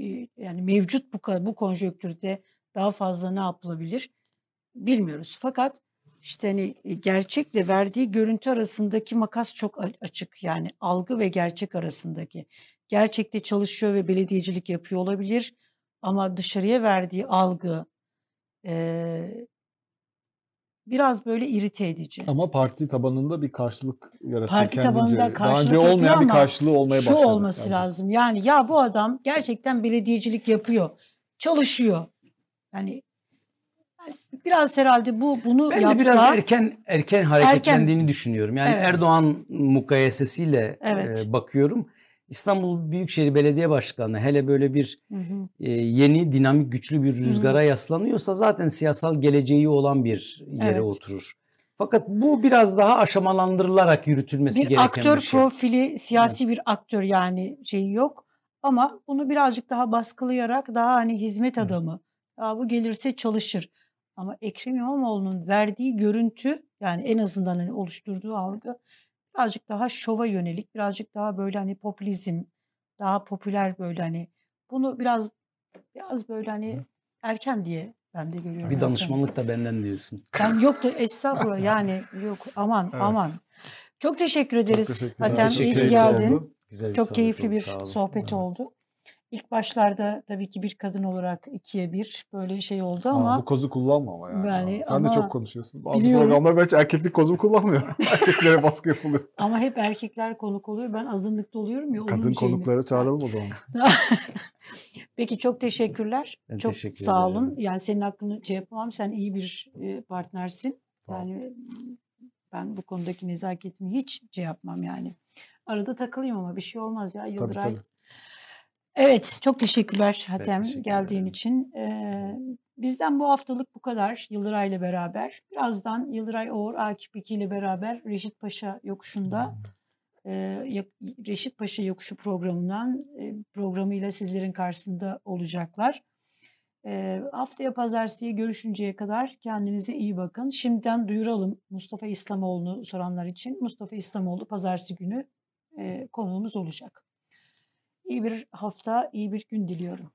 e, yani mevcut bu bu konjonktürde daha fazla ne yapılabilir bilmiyoruz. Fakat işte hani e, gerçekle verdiği görüntü arasındaki makas çok açık. Yani algı ve gerçek arasındaki. Gerçekte çalışıyor ve belediyecilik yapıyor olabilir ama dışarıya verdiği algı eee, biraz böyle irite edici. Ama parti tabanında bir karşılık yaratıyor Parti tabanında kendince. Daha karşılık önce yapıyor olmayan bir ama karşılığı olmaya Şu başladı. olması bence. lazım. Yani ya bu adam gerçekten belediyecilik yapıyor. Çalışıyor. Yani biraz herhalde bu bunu Ben yapsa de biraz erken erken hareketlendiğini düşünüyorum. Yani Evet. Erdoğan mukayesesiyle Evet. e, bakıyorum. İstanbul Büyükşehir Belediye Başkanı hele böyle bir Hı hı. e, yeni dinamik güçlü bir rüzgara yaslanıyorsa zaten siyasal geleceği olan bir yere Evet. oturur. Fakat bu biraz daha aşamalandırılarak yürütülmesi bir gereken aktör bir şey. profili, siyasi bir aktör yani şeyi yok. Ama bunu birazcık daha baskılayarak daha hani hizmet adamı. Ya bu gelirse çalışır. Ama Ekrem İmamoğlu'nun verdiği görüntü yani en azından hani oluşturduğu algı birazcık daha şova yönelik, birazcık daha böyle hani popülizm, daha popüler böyle hani bunu biraz biraz böyle hani erken diye ben de görüyorum. Bir aslında. danışmanlık da benden diyorsun. Ben yok da estağfurullah yani yok aman Evet. aman. Çok teşekkür ederiz. Hatem. Teşekkür iyi ki geldin. Güzel bir Çok sohbet keyifli oldu, bir sohbet Evet. oldu. İlk başlarda tabii ki bir kadın olarak ikiye bir böyle şey oldu Ama ama bu kozu kullanma ama yani. Yani Sen ama de çok konuşuyorsun. Bazı biliyorum. programlar ben hiç erkeklik kozumu kullanmıyorum. Erkeklere baskı yapılıyor. ama hep erkekler konuk oluyor. Ben azınlıkta oluyorum ya. onun Kadın konukları çağıralım o zaman. Peki çok teşekkürler. Ben çok teşekkür sağ ederim. olun. Yani senin hakkını şey yapamam. Sen iyi bir e, partnersin. Yani ben bu konudaki nezaketini hiç şey yapmam yani. Arada takılayım ama bir şey olmaz ya Tabii Yıldıray. tabii. Evet, çok teşekkürler Hatem teşekkür geldiğin için. Ee, bizden bu haftalık bu kadar Yıldıray ile beraber. Birazdan Yıldıray Oğur, Akif Beki ile beraber Reşit Paşa yokuşunda e, Reşit Paşa yokuşu programından e, programıyla sizlerin karşısında olacaklar. E, haftaya pazartesiye görüşünceye kadar kendinize iyi bakın. Şimdiden duyuralım Mustafa İslamoğlu'nu soranlar için. Mustafa İslamoğlu pazartesi günü e, konuğumuz olacak. İyi bir hafta, iyi bir gün diliyorum.